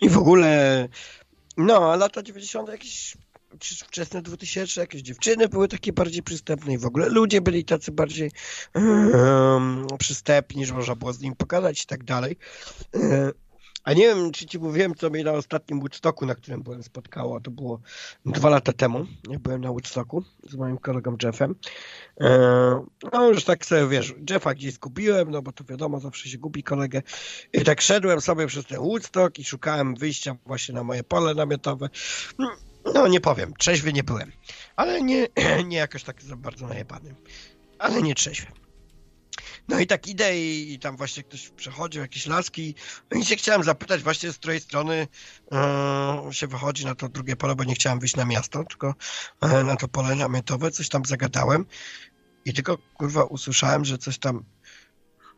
i w ogóle no, a lata 90. jakieś wczesne 2000 jakieś dziewczyny były takie bardziej przystępne i w ogóle ludzie byli tacy bardziej um, przystępni, że można było z nimi pogadać i tak dalej. E, a nie wiem, czy ci mówiłem, co mnie na ostatnim Woodstocku, na którym byłem, spotkało. To było dwa lata temu. Ja byłem na Woodstocku z moim kolegą Jeffem. E, no już tak sobie, wiesz, Jeffa gdzieś zgubiłem, no bo to wiadomo, zawsze się gubi kolegę. I tak szedłem sobie przez ten Woodstock i szukałem wyjścia właśnie na moje pole namiotowe. No nie powiem, trzeźwy nie byłem, ale nie, nie jakoś tak za bardzo najebany, ale nie trzeźwy. No i tak idę i, i, tam właśnie ktoś przechodził, jakieś laski. No i się chciałem zapytać właśnie z której strony yy, się wychodzi na to drugie pole, bo nie chciałem wyjść na miasto, tylko yy, na to pole namiotowe, coś tam zagadałem. I tylko kurwa usłyszałem, że coś tam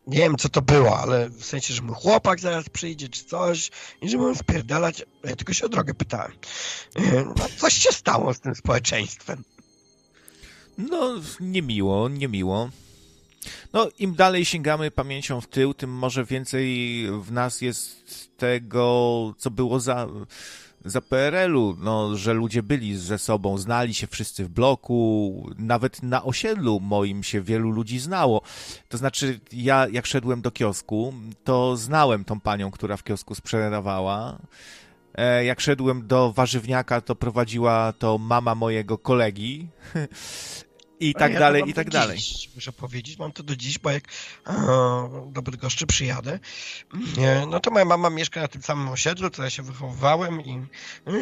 nie wiem co to było, ale w sensie, że mój chłopak zaraz przyjdzie czy coś i że mam wpierdalać. Ja tylko się o drogę pytałem. No, coś się stało z tym społeczeństwem. No, niemiło, niemiło. No, im dalej sięgamy pamięcią w tył, tym może więcej w nas jest tego, co było za za PRL-u, no, że ludzie byli ze sobą, znali się wszyscy w bloku, nawet na osiedlu moim się wielu ludzi znało. To znaczy, ja jak szedłem do kiosku, to znałem tą panią, która w kiosku sprzedawała. E, jak szedłem do warzywniaka, to prowadziła to mama mojego kolegi. I tak ja dalej, i tak dalej. Dziś, muszę powiedzieć, mam to do dziś, bo jak e, do Bydgoszczy przyjadę, no to moja mama mieszka na tym samym osiedlu, co ja się wychowywałem i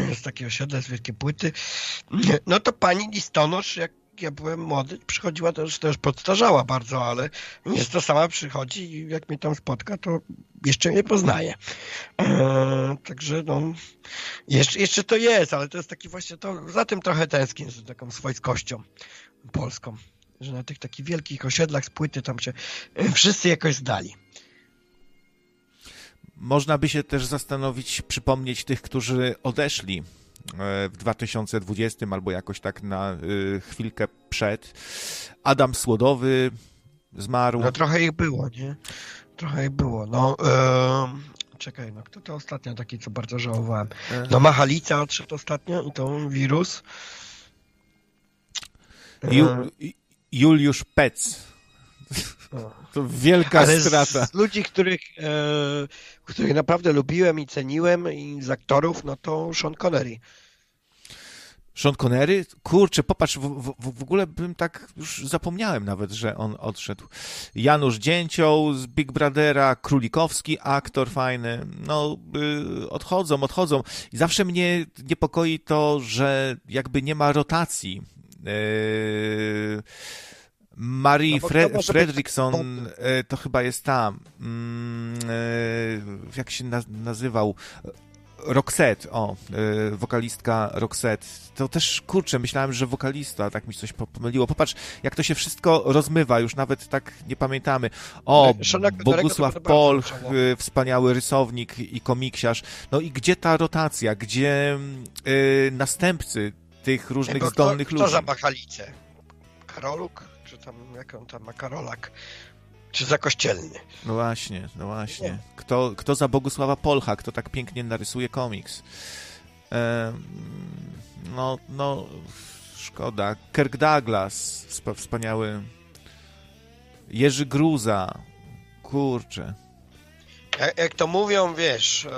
jest takie osiedle z wielkie płyty. No to pani listonosz, jak ja byłem młody, przychodziła też, też podstarzała bardzo, ale jest to sama przychodzi i jak mnie tam spotka, to jeszcze mnie poznaje. Eee, także no, jeszcze, jeszcze to jest, ale to jest taki właśnie, to za tym trochę tęsknię, z taką swojskością polską, że na tych takich wielkich osiedlach z płyty tam się e, wszyscy jakoś zdali. Można by się też zastanowić, przypomnieć tych, którzy odeszli e, w 2020 albo jakoś tak na e, chwilkę przed. Adam Słodowy zmarł. No trochę ich było, nie? Trochę ich było. No, yy, czekaj, no kto to ostatnio taki, co bardzo żałowałem? No Machalica odszedł ostatnio i to wirus. Ju, Juliusz Pec. To wielka Ale strata. Z ludzi, których, e, których naprawdę lubiłem i ceniłem, i z aktorów, no to Sean Connery. Sean Connery? Kurczę, popatrz, w, w, w, ogóle bym tak już zapomniałem nawet, że on odszedł. Janusz Dzięcioł z Big Brothera, Królikowski, aktor fajny. No, y, odchodzą, odchodzą. I zawsze mnie niepokoi to, że jakby nie ma rotacji. Y, Marie no, Fre Fredrickson e, to chyba jest tam. Mm, e, jak się nazywał? Roxette, o, e, wokalistka Roxette. To też, kurczę, myślałem, że wokalista, tak mi coś pomyliło. Popatrz, jak to się wszystko rozmywa, już nawet tak nie pamiętamy. O, Bogusław Pol, wspaniały rysownik i komiksiarz. No i gdzie ta rotacja? Gdzie y, następcy tych różnych zdolnych kto, ludzi? Kto za Machalicę? Karoluk? tam, jak on tam ma Karolak, czy za kościelny. No właśnie, no właśnie. Kto, kto za Bogusława Polcha, kto tak pięknie narysuje komiks? E, no, no, szkoda. Kirk Douglas, wspaniały. Jerzy Gruza, kurczę. Jak, jak to mówią, wiesz, e,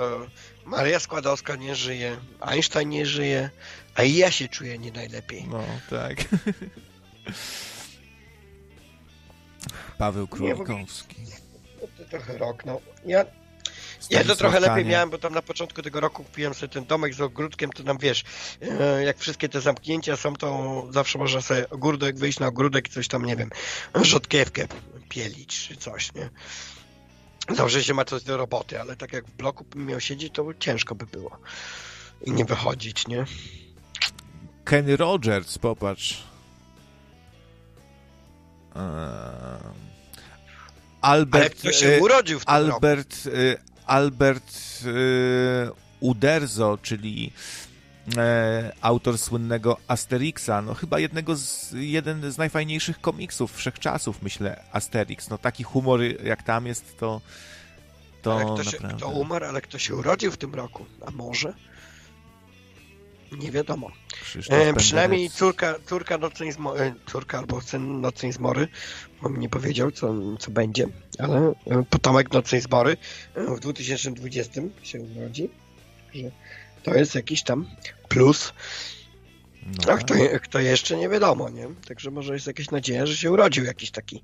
Maria Składowska nie żyje, Einstein nie żyje, a i ja się czuję nie najlepiej. No, tak. Paweł Królikowski. To trochę rok, no. Ja, ja to trochę lepiej miałem, bo tam na początku tego roku kupiłem sobie ten domek z ogródkiem, to tam wiesz, e, jak wszystkie te zamknięcia są, to zawsze można sobie ogródek wyjść na ogródek i coś tam, nie wiem, rzodkiewkę pielić czy coś, nie? Zawsze się ma coś do roboty, ale tak jak w bloku bym miał siedzieć, to ciężko by było. I nie wychodzić, nie? Kenny Rogers, popatrz. Eee Albert, Ale się urodził w tym Albert, roku. Albert Uderzo, czyli e, autor słynnego Asterixa, no chyba jednego z, jeden z najfajniejszych komiksów wszechczasów, myślę, Asterix. No taki humor jak tam jest, to to ale kto, się, kto umarł, ale kto się urodził w tym roku? A może? Nie wiadomo. E, przynajmniej córka, córka, nocnej zmo, e, córka albo syn Nocnej Zmory, on nie powiedział, co, co będzie, ale e, potomek Nocnej Zmory e, w 2020 się urodzi. Że to jest jakiś tam plus. No. A kto, kto jeszcze nie wiadomo, nie? Także może jest jakaś nadzieja, że się urodził jakiś taki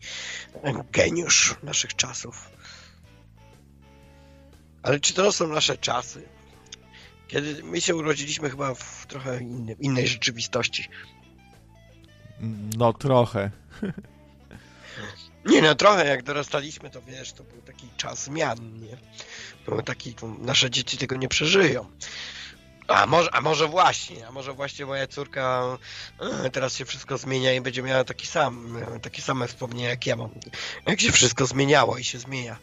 geniusz naszych czasów. Ale czy to są nasze czasy? Kiedy my się urodziliśmy chyba w trochę inny, innej rzeczywistości. No trochę. Nie no, trochę jak dorastaliśmy, to wiesz, to był taki czas zmian, nie? Był taki, nasze dzieci tego nie przeżyją. A może, a może właśnie, a może właśnie moja córka e, teraz się wszystko zmienia i będzie miała taki sam, e, takie same wspomnienia jak ja mam. Jak się wszystko zmieniało i się zmienia.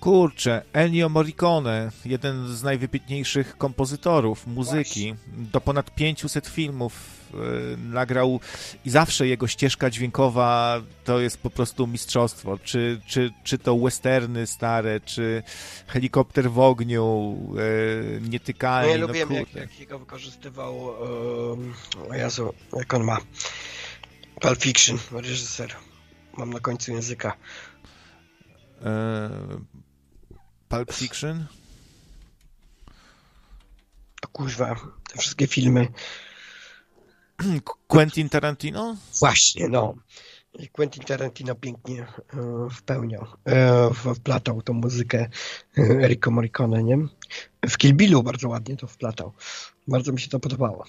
Kurczę, Ennio Morricone, jeden z najwybitniejszych kompozytorów muzyki, do ponad 500 filmów yy, nagrał i zawsze jego ścieżka dźwiękowa to jest po prostu mistrzostwo. Czy, czy, czy to westerny stare, czy helikopter w ogniu, yy, nietykalny. No ja no, lubiłem, jak, jak jego wykorzystywał, yy, o Jezu, jak on ma, Pulp Fiction, reżyser. Mam na końcu języka. Pulp Fiction? Kuźwa, te wszystkie filmy. Quentin Tarantino? Właśnie, no. Quentin Tarantino pięknie e, wpełniał, e, wplatał tą muzykę e, Enrico Morricone, nie? W Kill Billu bardzo ładnie to wplatał. Bardzo mi się to podobało.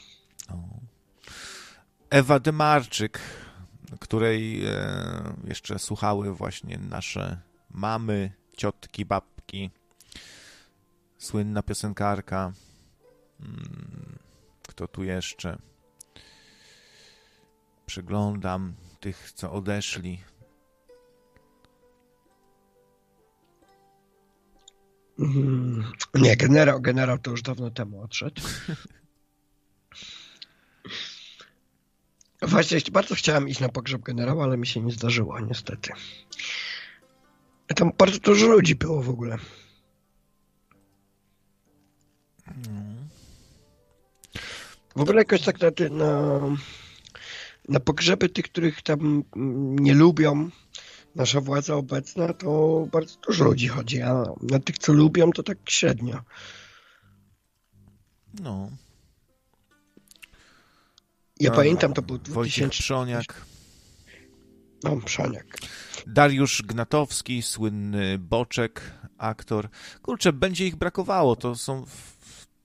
Ewa Demarczyk, której e, jeszcze słuchały właśnie nasze mamy, ciotki, Słynna piosenkarka. Mm, kto tu jeszcze? Przyglądam tych, co odeszli. Mm, nie, generał, generał to już dawno temu odszedł. Właśnie bardzo chciałem iść na pogrzeb generała, ale mi się nie zdarzyło, niestety. Tam bardzo dużo ludzi było w ogóle. W ogóle jakoś tak na, na, na pogrzeby tych, których tam nie lubią nasza władza obecna, to bardzo dużo ludzi chodzi, a na tych, co lubią, to tak średnio. No. Ja no, pamiętam, to był 2000... Wojciech. No, Przoniak. Dariusz Gnatowski, słynny Boczek, aktor. Kurczę, będzie ich brakowało. To są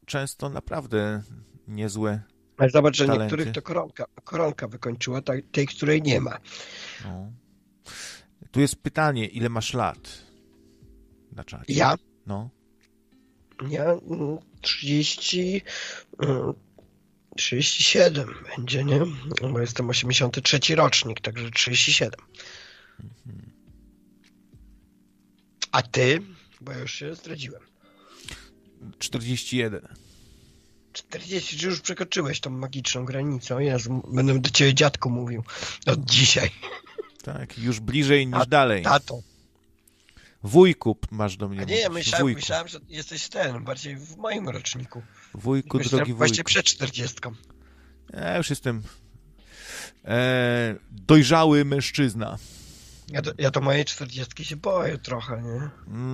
często naprawdę niezłe Ale zobacz, że talenty. niektórych to koronka, koronka wykończyła, tej, której nie ma. No. Tu jest pytanie, ile masz lat na czacie? Ja? No. Ja 30, mm, 37 mm, będzie, nie? Bo jestem 83 rocznik, także 37. Mhm. A ty? Bo ja już się zdradziłem. 41. 40, czy już przekroczyłeś tą magiczną granicę? Jezu, będę do ciebie dziadku mówił od dzisiaj. Tak, już bliżej niż dalej. Tato. Wujku masz do mnie. A nie, ja myślałem, myślałem, że jesteś ten, bardziej w moim roczniku. Wujku, myślałem, drogi wujku. Właśnie przed 40. Ja już jestem e, dojrzały mężczyzna. Ja to, ja to mojej czterdziestki się boję trochę, nie?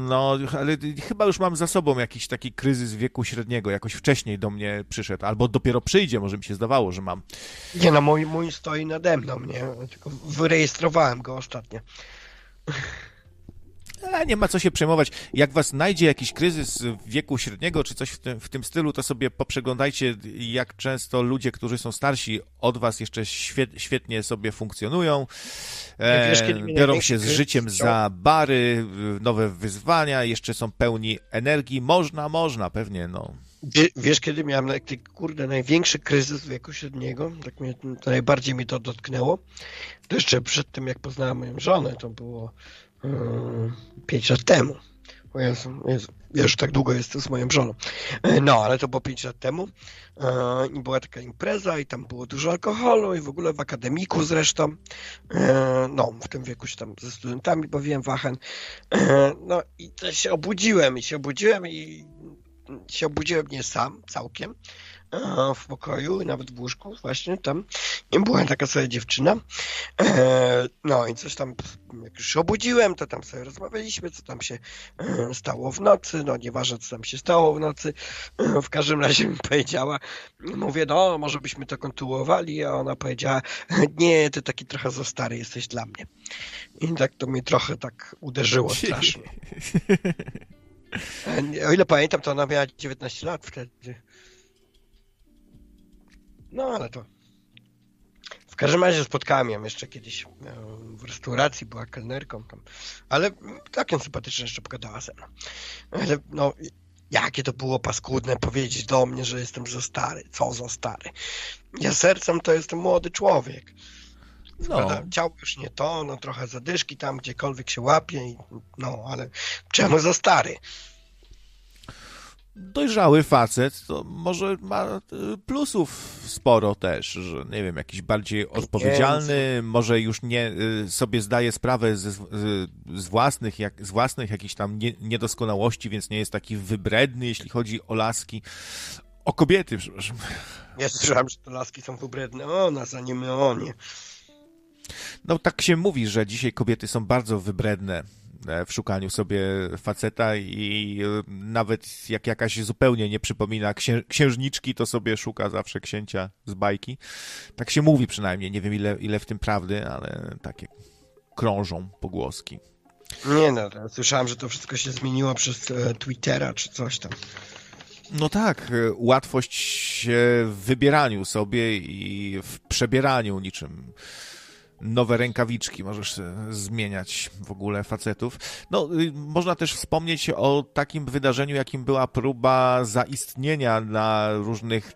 No, ale chyba już mam za sobą jakiś taki kryzys wieku średniego. Jakoś wcześniej do mnie przyszedł. Albo dopiero przyjdzie, może mi się zdawało, że mam. Nie, no mój, mój stoi nade mną, nie? Tylko wyrejestrowałem go ostatnio. A, nie ma co się przejmować. Jak was znajdzie jakiś kryzys wieku średniego czy coś w tym, w tym stylu, to sobie poprzeglądajcie, jak często ludzie, którzy są starsi od was jeszcze świetnie sobie funkcjonują. E, Wiesz, biorą się z życiem za bary, nowe wyzwania, jeszcze są pełni energii. Można, można, pewnie, no. Wiesz, kiedy miałem kurde, największy kryzys wieku średniego, tak mnie, to najbardziej mi to dotknęło, to jeszcze przed tym, jak poznałem moją żonę, to było 5 lat temu. O Jezu, Jezu, już tak długo jestem z moją żoną. E, no, ale to było 5 lat temu e, i była taka impreza i tam było dużo alkoholu i w ogóle w akademiku zresztą. No, w tym wieku się tam ze studentami bawiłem wachen. No i to się obudziłem i się obudziłem i się obudziłem nie sam, całkiem, w pokoju, nawet w łóżku właśnie tam była taka sobie dziewczyna. E, no i coś tam, jak już obudziłem, to tam sobie rozmawialiśmy, co tam się e, stało w nocy, no nieważne, co tam się stało w nocy. E, w każdym razie mi powiedziała, mówię, no może byśmy to kontynuowali, a ona powiedziała, nie, ty taki trochę za stary jesteś dla mnie. I tak to mnie trochę tak uderzyło strasznie. O ile pamiętam, to ona miała 19 lat wtedy. No ale to. W każdym razie spotkałem ją jeszcze kiedyś w restauracji, była kelnerką tam. Ale taką sympatyczną jeszcze pogadała ze mną. Ale no, jakie to było paskudne powiedzieć do mnie, że jestem za stary. Co za stary? Ja sercem to jestem młody człowiek. No. Ciało już nie to, no trochę zadyszki tam, gdziekolwiek się łapie, i, no ale czemu za stary? Dojrzały facet, to może ma e, plusów sporo też, że nie wiem, jakiś bardziej odpowiedzialny, może już nie e, sobie zdaje sprawę z, z własnych, jak, z własnych jakichś tam nie, niedoskonałości, więc nie jest taki wybredny, jeśli chodzi o laski. O kobiety, przepraszam. Ja słyszałem, że to laski są wybredne. O nas, a nie my o nie. No tak się mówi, że dzisiaj kobiety są bardzo wybredne E, w szukaniu sobie faceta i e, nawet jak jakaś zupełnie nie przypomina księ księżniczki, to sobie szuka zawsze księcia z bajki. Tak się mówi przynajmniej, nie wiem ile, ile w tym prawdy, ale takie krążą pogłoski. Nie no, słyszałem, że to wszystko się zmieniło przez e, Twittera czy coś tam. No tak, łatwość w wybieraniu sobie i w przebieraniu niczym nowe rękawiczki, możesz zmieniać w ogóle facetów. No, y, można też wspomnieć o takim wydarzeniu, jakim była próba zaistnienia na różnych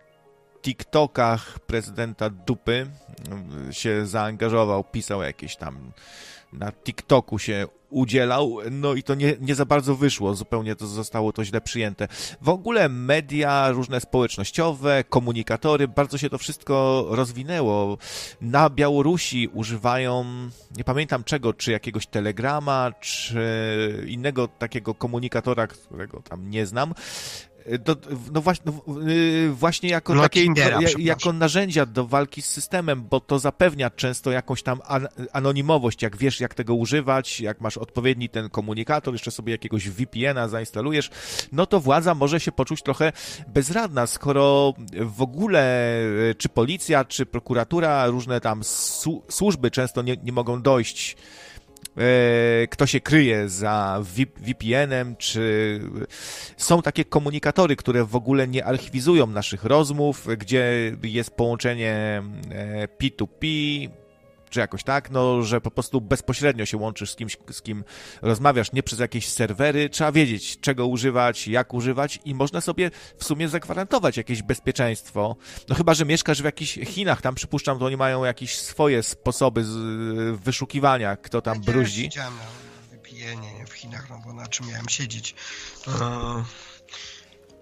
TikTokach prezydenta Dupy. Się zaangażował, pisał jakieś tam na TikToku się udzielał, no i to nie, nie za bardzo wyszło, zupełnie to zostało to źle przyjęte. W ogóle media, różne społecznościowe, komunikatory, bardzo się to wszystko rozwinęło. Na Białorusi używają, nie pamiętam czego, czy jakiegoś telegrama, czy innego takiego komunikatora, którego tam nie znam, do, no właśnie, no, y, właśnie jako, takie, Kindera, jako narzędzia do walki z systemem, bo to zapewnia często jakąś tam an, anonimowość, jak wiesz, jak tego używać, jak masz odpowiedni ten komunikator, jeszcze sobie jakiegoś VPN-a zainstalujesz, no to władza może się poczuć trochę bezradna, skoro w ogóle y, czy policja, czy prokuratura, różne tam służby często nie, nie mogą dojść kto się kryje za VPN-em, czy są takie komunikatory, które w ogóle nie archiwizują naszych rozmów, gdzie jest połączenie P2P, e, czy jakoś tak, no, że po prostu bezpośrednio się łączysz z kimś, z kim rozmawiasz, nie przez jakieś serwery. Trzeba wiedzieć, czego używać, jak używać i można sobie w sumie zagwarantować jakieś bezpieczeństwo. No chyba, że mieszkasz w jakichś Chinach, tam przypuszczam, to oni mają jakieś swoje sposoby z, wyszukiwania, kto tam ja bruździ. Ja siedziałem na VPN-ie w Chinach, no bo na czym miałem siedzieć. E,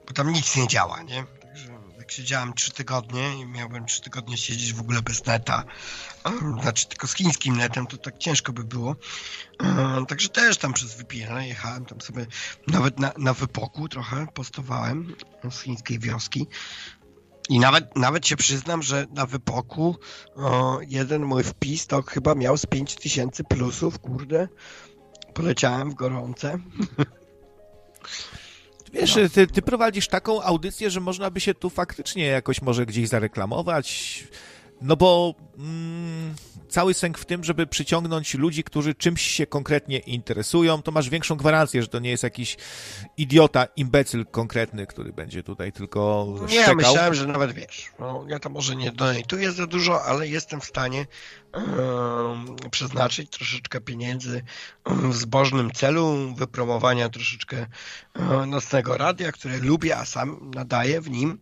bo tam nic nie działa, nie? Jak siedziałem trzy tygodnie i miałbym trzy tygodnie siedzieć w ogóle bez neta, znaczy tylko z chińskim netem, to tak ciężko by było. Także też tam przez VPN jechałem tam sobie nawet na, na wypoku trochę postowałem z chińskiej wioski. I nawet, nawet się przyznam, że na wypoku o, jeden mój wpis to chyba miał z 5000 plusów, kurde. Poleciałem w gorące. Wiesz, no. ty, ty prowadzisz taką audycję, że można by się tu faktycznie jakoś może gdzieś zareklamować, no bo mm, cały sęk w tym, żeby przyciągnąć ludzi, którzy czymś się konkretnie interesują, to masz większą gwarancję, że to nie jest jakiś idiota, imbecyl konkretny, który będzie tutaj tylko Nie, ja myślałem, że nawet wiesz, no, ja to może nie donatuję za dużo, ale jestem w stanie przeznaczyć troszeczkę pieniędzy w zbożnym celu wypromowania troszeczkę nocnego radia, które lubię, a sam nadaję w nim,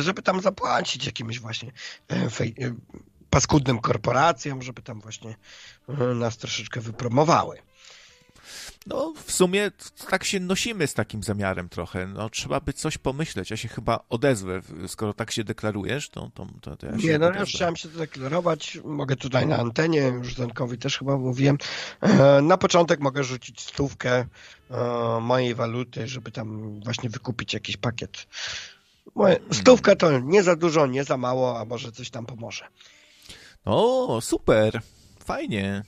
żeby tam zapłacić jakimś właśnie paskudnym korporacjom, żeby tam właśnie nas troszeczkę wypromowały. No, w sumie tak się nosimy z takim zamiarem trochę. No, trzeba by coś pomyśleć. Ja się chyba odezwę, skoro tak się deklarujesz, to, to, to, to ja się Nie, no ja już chciałem się zadeklarować. Mogę tutaj na antenie, już Zenkowi też chyba mówiłem. E, na początek mogę rzucić stówkę e, mojej waluty, żeby tam właśnie wykupić jakiś pakiet. Hmm. Stówka to nie za dużo, nie za mało, a może coś tam pomoże. O, super. Fajnie.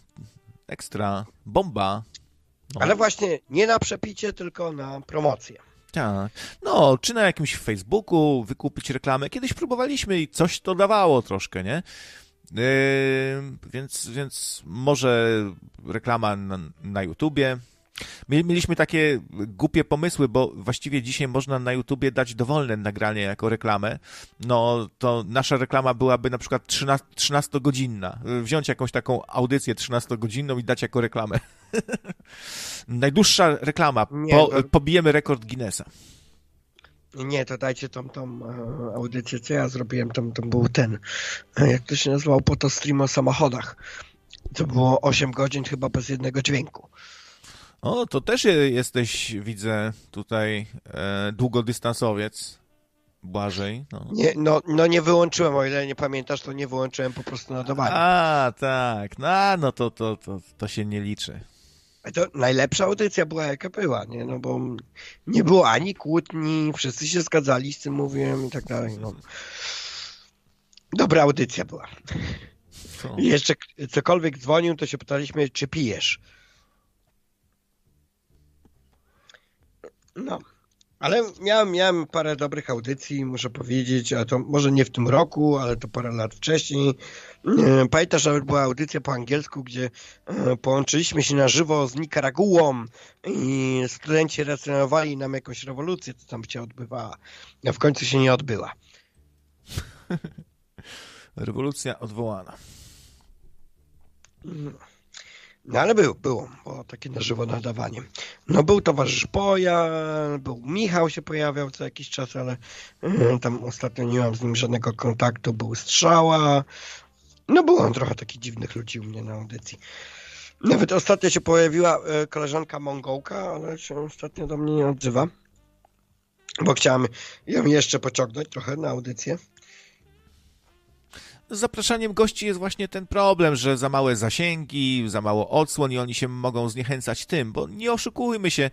Ekstra. Bomba. No. Ale właśnie nie na przepicie, tylko na promocję. Tak. No, czy na jakimś Facebooku wykupić reklamę. Kiedyś próbowaliśmy i coś to dawało troszkę, nie? Yy, więc, więc może reklama na, na YouTubie, Mieliśmy takie głupie pomysły, bo właściwie dzisiaj można na YouTubie dać dowolne nagranie jako reklamę. No to nasza reklama byłaby na przykład 13-godzinna. Wziąć jakąś taką audycję 13-godzinną i dać jako reklamę. Najdłuższa reklama. Po, to... Pobijemy rekord Guinnessa. Nie, to dajcie tą, tą e, audycję, co ja zrobiłem, to, to był ten, e, jak to się nazywał, po to stream o samochodach. To było 8 godzin chyba bez jednego dźwięku. O, to też jesteś, widzę, tutaj e, długodystansowiec. Błażej. No. Nie, no, no nie wyłączyłem, o ile nie pamiętasz, to nie wyłączyłem po prostu nadawania. A, tak. No, no to, to, to, to się nie liczy. To najlepsza audycja była jaka była, nie? No bo nie było ani kłótni, wszyscy się zgadzali z tym mówiłem i tak dalej. No. Dobra audycja była. I jeszcze cokolwiek dzwonił, to się pytaliśmy, czy pijesz. No. Ale miałem, miałem parę dobrych audycji, muszę powiedzieć, a to może nie w tym roku, ale to parę lat wcześniej. E, pamiętasz, że była audycja po angielsku, gdzie e, połączyliśmy się na żywo z Nikaraguą i studenci relacjonowali nam jakąś rewolucję, co tam się odbywała. A w końcu się nie odbyła. Rewolucja odwołana. No. No ale był, było, było takie na żywo nadawanie. No był towarzysz Poja, był Michał się pojawiał co jakiś czas, ale y, tam ostatnio nie mam z nim żadnego kontaktu, był Strzała. No było trochę takich dziwnych ludzi u mnie na audycji. Nawet ostatnio się pojawiła y, koleżanka Mongołka, ale się ostatnio do mnie nie odzywa. Bo chciałem ją jeszcze pociągnąć trochę na audycję z zapraszaniem gości jest właśnie ten problem, że za małe zasięgi, za mało odsłon i oni się mogą zniechęcać tym, bo nie oszukujmy się,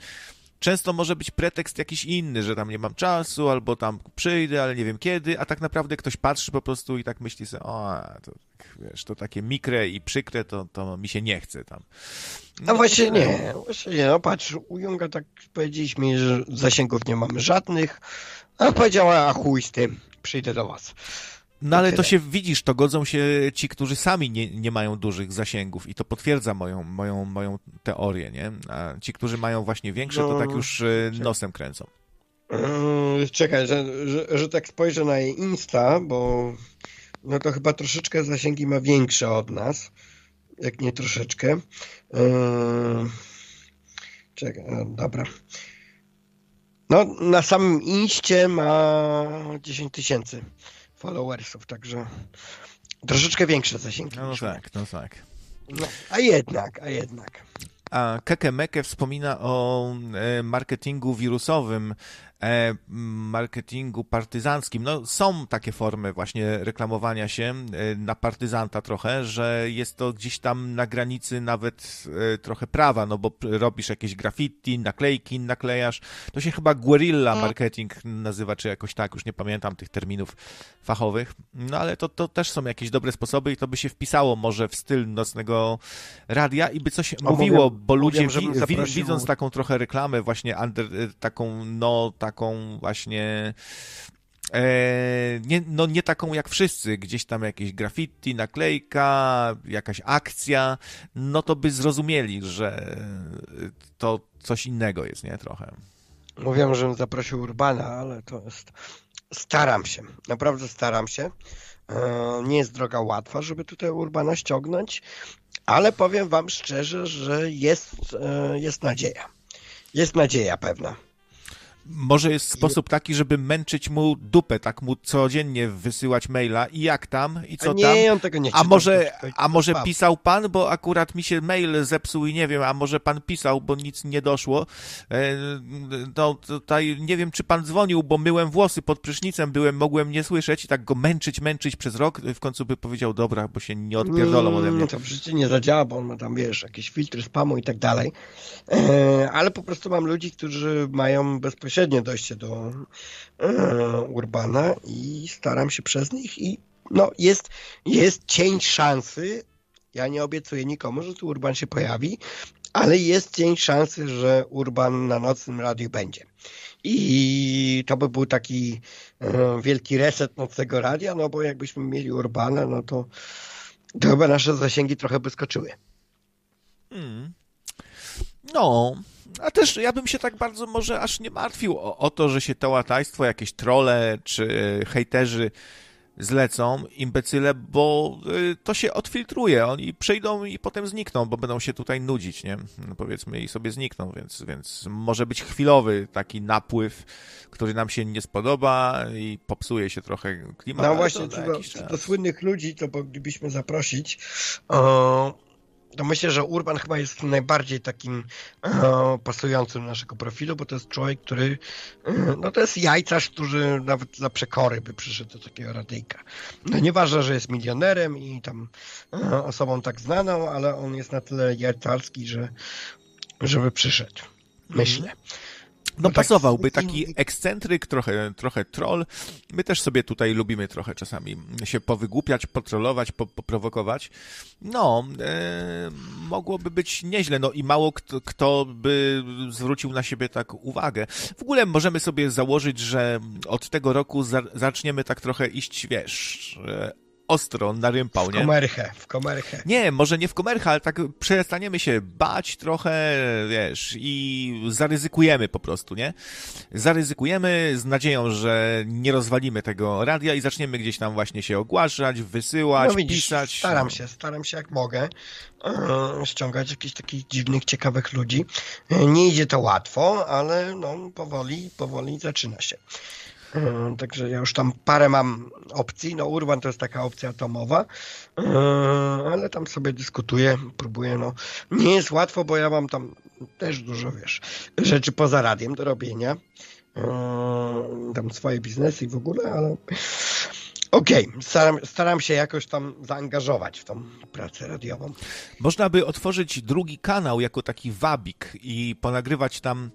często może być pretekst jakiś inny, że tam nie mam czasu, albo tam przyjdę, ale nie wiem kiedy, a tak naprawdę ktoś patrzy po prostu i tak myśli sobie, o, to, wiesz, to takie mikre i przykre, to, to mi się nie chce tam. No, no właśnie nie, właśnie nie, no patrz, u Junga tak powiedzieliśmy, że zasięgów nie mamy żadnych, a powiedziała, a chuj z tym, przyjdę do was. No ale to się widzisz, to godzą się ci, którzy sami nie, nie mają dużych zasięgów i to potwierdza moją, moją, moją teorię, nie? A ci, którzy mają właśnie większe, to tak no, już e, nosem kręcą. Yy, czekaj, że, że, że tak spojrzę na jej Insta, bo no to chyba troszeczkę zasięgi ma większe od nas, jak nie troszeczkę. Yy, czekaj, no, dobra. No, na samym Inście ma 10 tysięcy followersów, także troszeczkę większe zasięgi. No tak, no tak. No, a jednak, a jednak. A Kekemeke wspomina o e, marketingu wirusowym marketingu partyzanckim. No, są takie formy właśnie reklamowania się e, na partyzanta trochę, że jest to gdzieś tam na granicy nawet e, trochę prawa, no bo robisz jakieś graffiti, naklejki naklejasz. To się chyba guerrilla mm. marketing nazywa, czy jakoś tak, już nie pamiętam tych terminów fachowych. No ale to, to też są jakieś dobre sposoby i to by się wpisało może w styl nocnego radia i by coś o, mówiło, mówię, bo ludzie mówię, wi widząc taką trochę reklamę właśnie under, taką no taką właśnie E, nie, no nie taką jak wszyscy, gdzieś tam jakieś graffiti, naklejka, jakaś akcja, no to by zrozumieli, że to coś innego jest, nie? Trochę. Mówiłem, żebym zaprosił Urbana, ale to jest... Staram się, naprawdę staram się. E, nie jest droga łatwa, żeby tutaj Urbana ściągnąć, ale powiem wam szczerze, że jest, e, jest nadzieja. Jest nadzieja pewna. Może jest sposób taki, żeby męczyć mu dupę, tak mu codziennie wysyłać maila i jak tam, i co a nie, tam. On tego nie a może, a może pisał pan, bo akurat mi się mail zepsuł i nie wiem, a może pan pisał, bo nic nie doszło. E, no tutaj nie wiem, czy pan dzwonił, bo myłem włosy pod prysznicem, byłem, mogłem nie słyszeć i tak go męczyć, męczyć przez rok. W końcu by powiedział, dobra, bo się nie odpierdolą ode mnie. Nie, to w życiu nie zadziała, bo on ma tam, wiesz, jakieś filtry spamu i tak dalej. E, ale po prostu mam ludzi, którzy mają bezpośrednio bezpośrednie dojście do e, Urbana i staram się przez nich i no jest, jest cień szansy, ja nie obiecuję nikomu, że tu Urban się pojawi, ale jest cień szansy, że Urban na nocnym radiu będzie. I to by był taki e, wielki reset nocnego radia, no bo jakbyśmy mieli Urbana, no to, to chyba nasze zasięgi trochę by skoczyły. Hmm. No, a też ja bym się tak bardzo może aż nie martwił o, o to, że się to łatajstwo, jakieś trole czy hejterzy zlecą, imbecyle, bo y, to się odfiltruje. Oni przyjdą i potem znikną, bo będą się tutaj nudzić, nie? No powiedzmy i sobie znikną, więc, więc może być chwilowy taki napływ, który nam się nie spodoba i popsuje się trochę klimat. No właśnie, co do, do, słynnych ludzi to moglibyśmy zaprosić. O to myślę, że Urban chyba jest najbardziej takim e, pasującym naszego profilu, bo to jest człowiek, który e, no to jest jajcarz, który nawet za przekory by przyszedł do takiego radyjka. No nieważne, że jest milionerem i tam e, osobą tak znaną, ale on jest na tyle jajcarski, że żeby przyszedł. Myślę. No tak pasowałby taki ekscentryk, trochę, trochę troll. My też sobie tutaj lubimy trochę czasami się powygłupiać, potrolować, po, poprowokować. No, e, mogłoby być nieźle. No i mało kto, kto by zwrócił na siebie tak uwagę. W ogóle możemy sobie założyć, że od tego roku za, zaczniemy tak trochę iść, wiesz, ostro na rympał, nie? W komerchę, w komerchę. Nie, może nie w komerchę, ale tak przestaniemy się bać trochę, wiesz, i zaryzykujemy po prostu, nie? Zaryzykujemy z nadzieją, że nie rozwalimy tego radia i zaczniemy gdzieś tam właśnie się ogłaszać, wysyłać, no widzisz, pisać. Staram no. się, staram się jak mogę e, ściągać jakichś takich dziwnych, ciekawych ludzi. E, nie idzie to łatwo, ale no powoli, powoli zaczyna się. E, także ja już tam parę mam opcji. No Urban to jest taka opcja atomowa, e, ale tam sobie dyskutuję, próbuję. No nie jest łatwo, bo ja mam tam też dużo, wiesz, rzeczy poza radiem do robienia. E, tam swoje biznesy i w ogóle, ale Okej, okay. staram, staram się jakoś tam zaangażować w tą pracę radiową. Można by otworzyć drugi kanał jako taki wabik i ponagrywać tam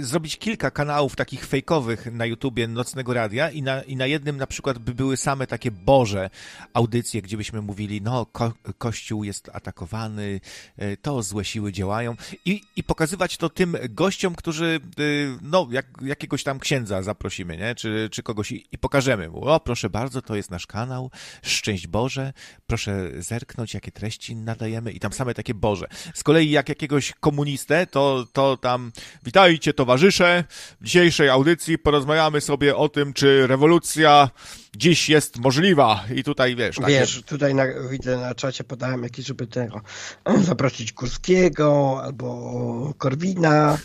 zrobić kilka kanałów takich fejkowych na YouTubie Nocnego Radia i na, i na jednym na przykład by były same takie boże audycje, gdzie byśmy mówili, no ko Kościół jest atakowany, e, to złe siły działają i, i pokazywać to tym gościom, którzy, e, no jak, jakiegoś tam księdza zaprosimy, nie? Czy, czy kogoś i, i pokażemy mu, o proszę bardzo, to jest nasz kanał, szczęść Boże, proszę zerknąć, jakie treści nadajemy i tam same takie boże. Z kolei jak jakiegoś komunistę, to, to tam witajcie towarzysze. W dzisiejszej audycji porozmawiamy sobie o tym, czy rewolucja dziś jest możliwa. I tutaj wiesz. Takie... Wiesz, tutaj na, widzę na czacie podałem jakieś, żeby tego zaprosić Kurskiego albo Korwina.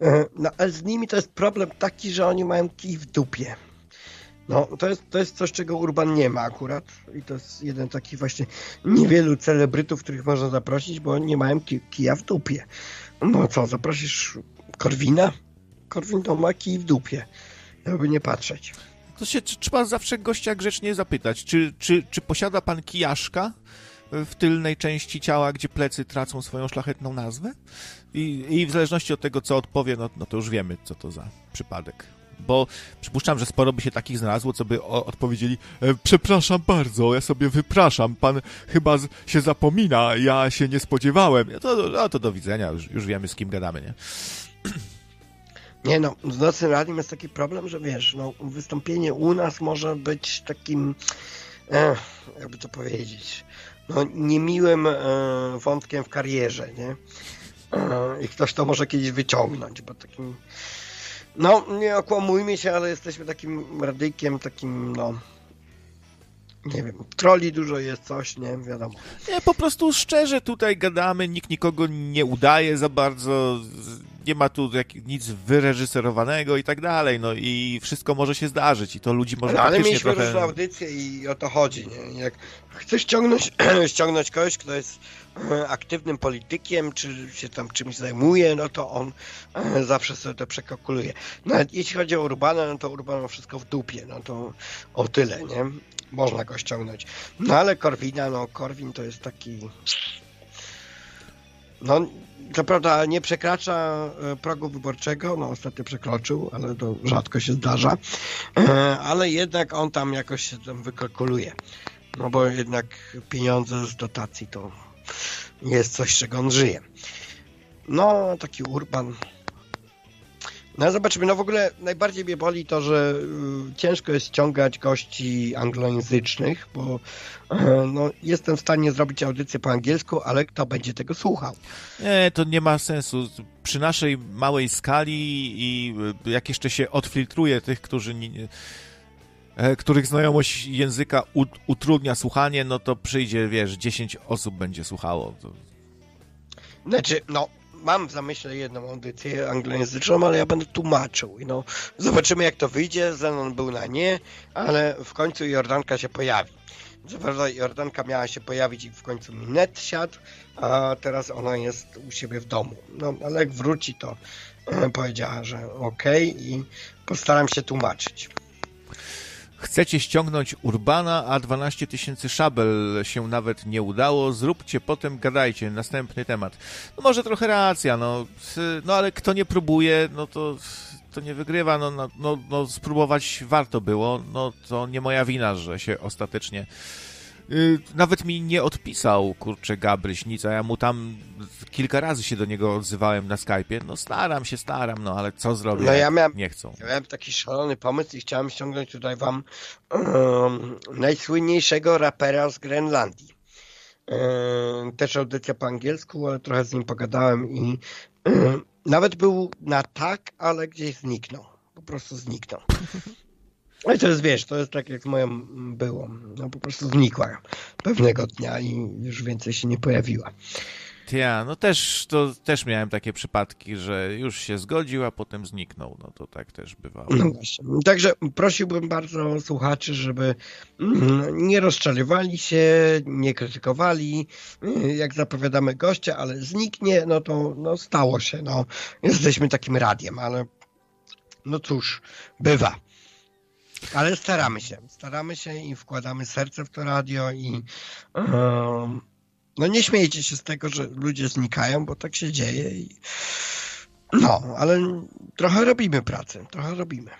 No ale z nimi to jest problem taki, że oni mają kij w dupie. No, to jest, to jest coś, czego Urban nie ma akurat. I to jest jeden taki właśnie niewielu celebrytów, których można zaprosić, bo oni nie mają kija w dupie. No co, zaprosisz Korwina? Korwin to ma kij w dupie, jakby nie patrzeć. To się trzeba zawsze gościa grzecznie zapytać, czy, czy, czy posiada pan kijaszka w tylnej części ciała, gdzie plecy tracą swoją szlachetną nazwę? I, i w zależności od tego, co odpowie, no, no to już wiemy, co to za przypadek bo przypuszczam, że sporo by się takich znalazło, co by odpowiedzieli e, przepraszam bardzo, ja sobie wypraszam, pan chyba z, się zapomina, ja się nie spodziewałem. To, no, to do widzenia, już, już wiemy z kim gadamy, nie? Nie no, z Nocnym Radiem jest taki problem, że wiesz, no, wystąpienie u nas może być takim, eh, jakby to powiedzieć, no, niemiłym e, wątkiem w karierze, nie? E, I ktoś to może kiedyś wyciągnąć, bo takim, no, nie okłamujmy się, ale jesteśmy takim radykiem, takim, no, nie wiem, troli dużo jest, coś, nie wiadomo. Nie, po prostu szczerze tutaj gadamy, nikt nikogo nie udaje za bardzo, nie ma tu jak, nic wyreżyserowanego i tak dalej, no i wszystko może się zdarzyć i to ludzi może no, Ale mieliśmy trochę... różne audycje i o to chodzi, nie? Jak chcesz ściągnąć, ściągnąć kogoś, kto jest e, aktywnym politykiem, czy się tam czymś zajmuje, no to on e, zawsze sobie to przekalkuluje. Nawet jeśli chodzi o Urbana, no to Urban ma wszystko w dupie, no to o tyle, nie? Można go ściągnąć. No ale Korwina, no Korwin to jest taki... No, co prawda nie przekracza e, progu wyborczego, no ostatnio przekroczył, ale to rzadko się zdarza, e, ale jednak on tam jakoś się tam wykalkuluje. No bo jednak pieniądze z dotacji to jest coś, czego on żyje. No, taki Urban no zobaczymy, no w ogóle najbardziej mnie boli to, że y, ciężko jest ściągać gości anglojęzycznych, bo no, jestem w stanie zrobić audycję po angielsku, ale kto będzie tego słuchał? Nie, to nie ma sensu. Przy naszej małej skali i y, jak jeszcze się odfiltruje tych, którzy nie, e, których znajomość języka utrudnia słuchanie, no to przyjdzie, wiesz, 10 osób będzie słuchało. Znaczy, no, mam w zamyśle jedną audycję anglojęzyczną, ale ja będę tłumaczył. No, zobaczymy jak to wyjdzie. Zenon był na nie, ale w końcu Jordanka się pojawi. Co prawda Jordanka miała się pojawić i w końcu mi net siadł, a teraz ona jest u siebie w domu. No, ale jak wróci, to powiedziała, że okej okay i postaram się tłumaczyć. Chcecie ściągnąć Urbana, a 12 tysięcy szabel się nawet nie udało. Zróbcie, potem gadajcie. Następny temat. No może trochę racja, no, no ale kto nie próbuje, no to, to nie wygrywa. No, no, no, no spróbować warto było. No to nie moja wina, że się ostatecznie nawet mi nie odpisał, kurczę, Gabryś, nic, a ja mu tam kilka razy się do niego odzywałem na Skype'ie. No staram się, staram, no ale co zrobię? No ja miałem, nie chcą. Ja miałem taki szalony pomysł i chciałem ściągnąć tutaj wam um, najsłynniejszego rapera z Grenlandii. Um, też audycja po angielsku, ale trochę z nim pogadałem i um, nawet był na tak, ale gdzieś zniknął. Po prostu zniknął. No i to jest, wiesz, to jest tak jak z moją było. No po prostu znikła pewnego dnia i już więcej się nie pojawiła. Ja, no też, to też miałem takie przypadki, że już się zgodził, a potem zniknął. No to tak też bywało. No właśnie. Także prosiłbym bardzo słuchaczy, żeby mm, nie rozczarowali się, nie krytykowali, jak zapowiadamy gościa, ale zniknie, no to no stało się. No. Jesteśmy takim radiem, ale no cóż, bywa. Ale staramy się, staramy się i wkładamy serce w to radio i no nie śmiejcie się z tego, że ludzie znikają, bo tak się dzieje i no, ale trochę robimy pracę, trochę robimy.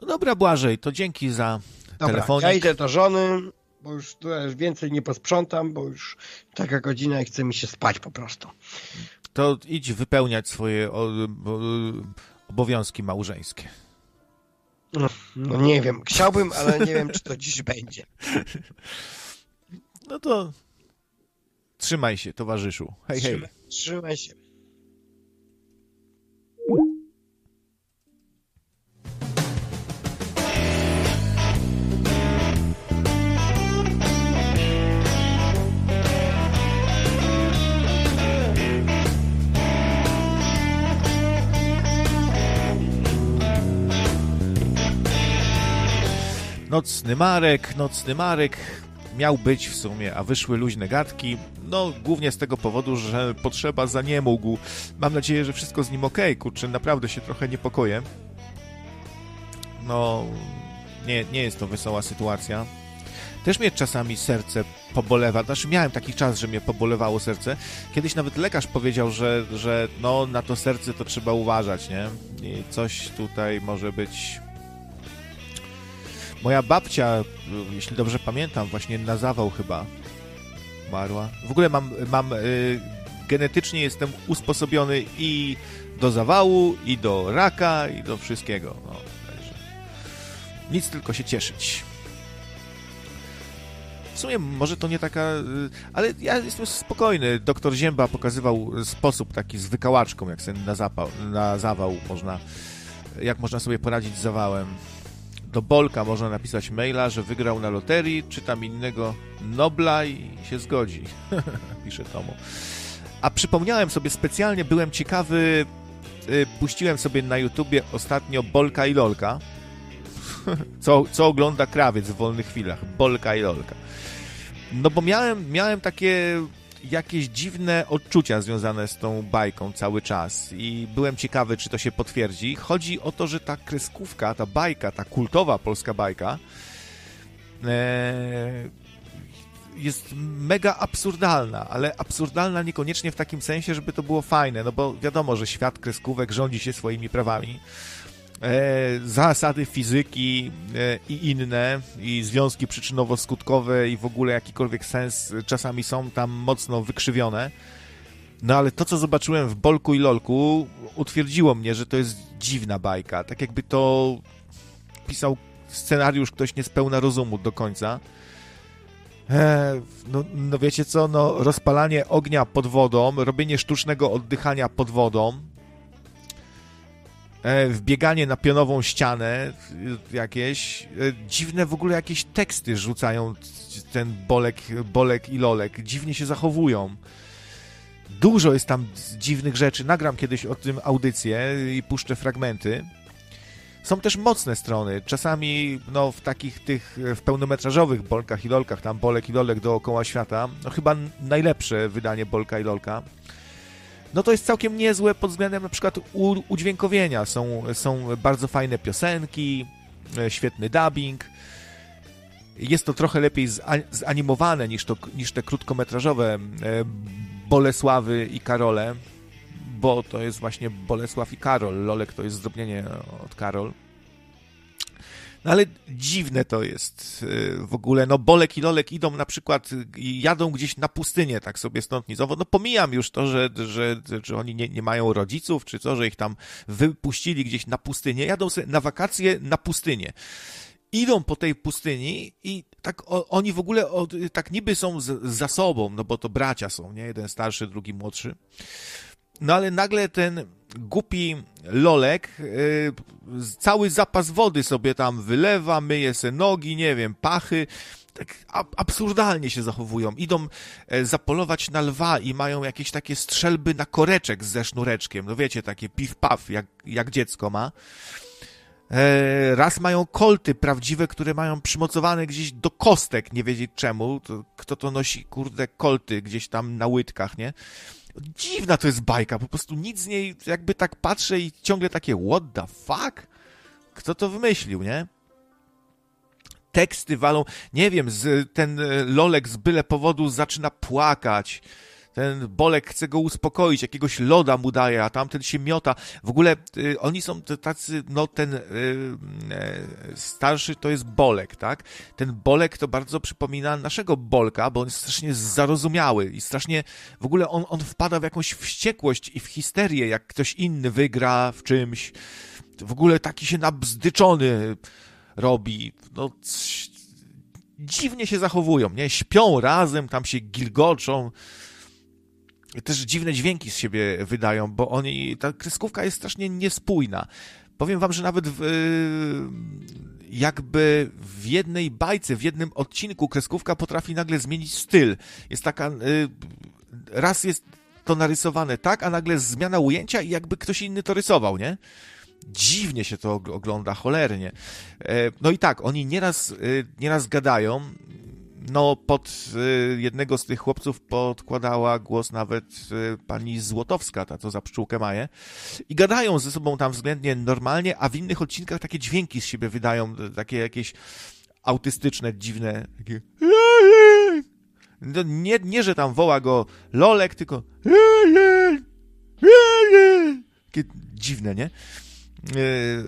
No dobra, Błażej, to dzięki za dobra, telefonik. ja idę do żony, bo już tutaj więcej nie posprzątam, bo już taka godzina i chce mi się spać po prostu. To idź wypełniać swoje obowiązki małżeńskie. No, no, nie wiem. Chciałbym, ale nie wiem, czy to dziś będzie. No to trzymaj się, towarzyszu. Hej, hej. Trzymaj się. Nocny Marek, Nocny Marek miał być w sumie, a wyszły luźne gadki. No, głównie z tego powodu, że potrzeba za nie mógł. Mam nadzieję, że wszystko z nim ok, kurczę, naprawdę się trochę niepokoję. No, nie, nie jest to wesoła sytuacja. Też mnie czasami serce pobolewa. Znaczy, miałem taki czas, że mnie pobolewało serce. Kiedyś nawet lekarz powiedział, że, że no, na to serce to trzeba uważać, nie? I coś tutaj może być Moja babcia, jeśli dobrze pamiętam, właśnie na zawał chyba umarła. W ogóle mam, mam y, genetycznie jestem usposobiony i do zawału, i do raka, i do wszystkiego. No, także nic tylko się cieszyć. W sumie może to nie taka, y, ale ja jestem spokojny. Doktor Zięba pokazywał sposób taki z wykałaczką, jak sobie na, zapał, na zawał można, jak można sobie poradzić z zawałem do Bolka można napisać maila, że wygrał na loterii, czy tam innego Nobla i się zgodzi. Pisze Tomo. A przypomniałem sobie specjalnie, byłem ciekawy, y, puściłem sobie na YouTubie ostatnio Bolka i Lolka. co, co ogląda krawiec w wolnych chwilach. Bolka i Lolka. No bo miałem, miałem takie jakieś dziwne odczucia związane z tą bajką cały czas i byłem ciekawy, czy to się potwierdzi. Chodzi o to, że ta kreskówka, ta bajka, ta kultowa polska bajka e, jest mega absurdalna, ale absurdalna niekoniecznie w takim sensie, żeby to było fajne, no bo wiadomo, że świat kreskówek rządzi się swoimi prawami zasady fizyki e, i inne, i związki przyczynowo-skutkowe, i w ogóle jakikolwiek sens czasami są tam mocno wykrzywione. No ale to, co zobaczyłem w Bolku i Lolku, utwierdziło mnie, że to jest dziwna bajka. Tak jakby to pisał scenariusz ktoś niespełna rozumu do końca. E, no, no wiecie co, no rozpalanie ognia pod wodą, robienie sztucznego oddychania pod wodą, E, wbieganie na pionową ścianę jakieś, e, dziwne w ogóle jakieś teksty rzucają ten Bolek, Bolek i Lolek, dziwnie się zachowują. Dużo jest tam dziwnych rzeczy, nagram kiedyś o tym audycję i puszczę fragmenty. Są też mocne strony, czasami no, w takich tych, w pełnometrażowych Bolkach i Lolkach, tam Bolek i Lolek dookoła świata, no chyba najlepsze wydanie Bolka i Lolka no to jest całkiem niezłe pod względem na przykład udźwiękowienia. Są, są bardzo fajne piosenki, e, świetny dubbing. Jest to trochę lepiej zanimowane niż, to, niż te krótkometrażowe Bolesławy i Karole, bo to jest właśnie Bolesław i Karol. Lolek to jest zdrobnienie od Karol. No ale dziwne to jest y, w ogóle. No Bolek i Lolek idą na przykład, jadą gdzieś na pustynię, tak sobie stąd nizowo. No pomijam już to, że, że, że oni nie, nie mają rodziców, czy co, że ich tam wypuścili gdzieś na pustynię. Jadą sobie na wakacje na pustynię idą po tej pustyni i tak o, oni w ogóle tak niby są z, za sobą, no bo to bracia są, nie? Jeden starszy, drugi młodszy. No ale nagle ten głupi Lolek yy, cały zapas wody sobie tam wylewa, myje se nogi, nie wiem, pachy. Tak absurdalnie się zachowują. Idą e, zapolować na lwa i mają jakieś takie strzelby na koreczek ze sznureczkiem. No wiecie, takie piw-paw, jak, jak dziecko ma. E, raz mają kolty prawdziwe, które mają przymocowane gdzieś do kostek, nie wiedzieć czemu. To, kto to nosi, kurde, kolty gdzieś tam na łydkach, nie? Dziwna to jest bajka, po prostu nic z niej, jakby tak patrzę i ciągle takie what the fuck? Kto to wymyślił, nie? Teksty walą, nie wiem, z, ten e, Lolek z byle powodu zaczyna płakać ten Bolek chce go uspokoić, jakiegoś loda mu daje, a tamten się miota. W ogóle y, oni są tacy, no ten y, y, starszy to jest Bolek, tak? Ten Bolek to bardzo przypomina naszego Bolka, bo on jest strasznie zarozumiały i strasznie, w ogóle on, on wpada w jakąś wściekłość i w histerię, jak ktoś inny wygra w czymś. W ogóle taki się nabzdyczony robi. No, dziwnie się zachowują, nie? Śpią razem, tam się gilgoczą też dziwne dźwięki z siebie wydają, bo oni, ta kreskówka jest strasznie niespójna. Powiem wam, że nawet w, y, jakby w jednej bajce, w jednym odcinku kreskówka potrafi nagle zmienić styl. Jest taka, y, raz jest to narysowane tak, a nagle zmiana ujęcia i jakby ktoś inny to rysował, nie? Dziwnie się to ogląda, cholernie. E, no i tak, oni nieraz, y, nieraz gadają, no, pod y, jednego z tych chłopców podkładała głos nawet y, pani Złotowska, ta co za pszczółkę maje. I gadają ze sobą tam względnie normalnie, a w innych odcinkach takie dźwięki z siebie wydają, takie jakieś autystyczne, dziwne, takie no, nie, nie, że tam woła go Lolek, tylko takie dziwne, nie? Y,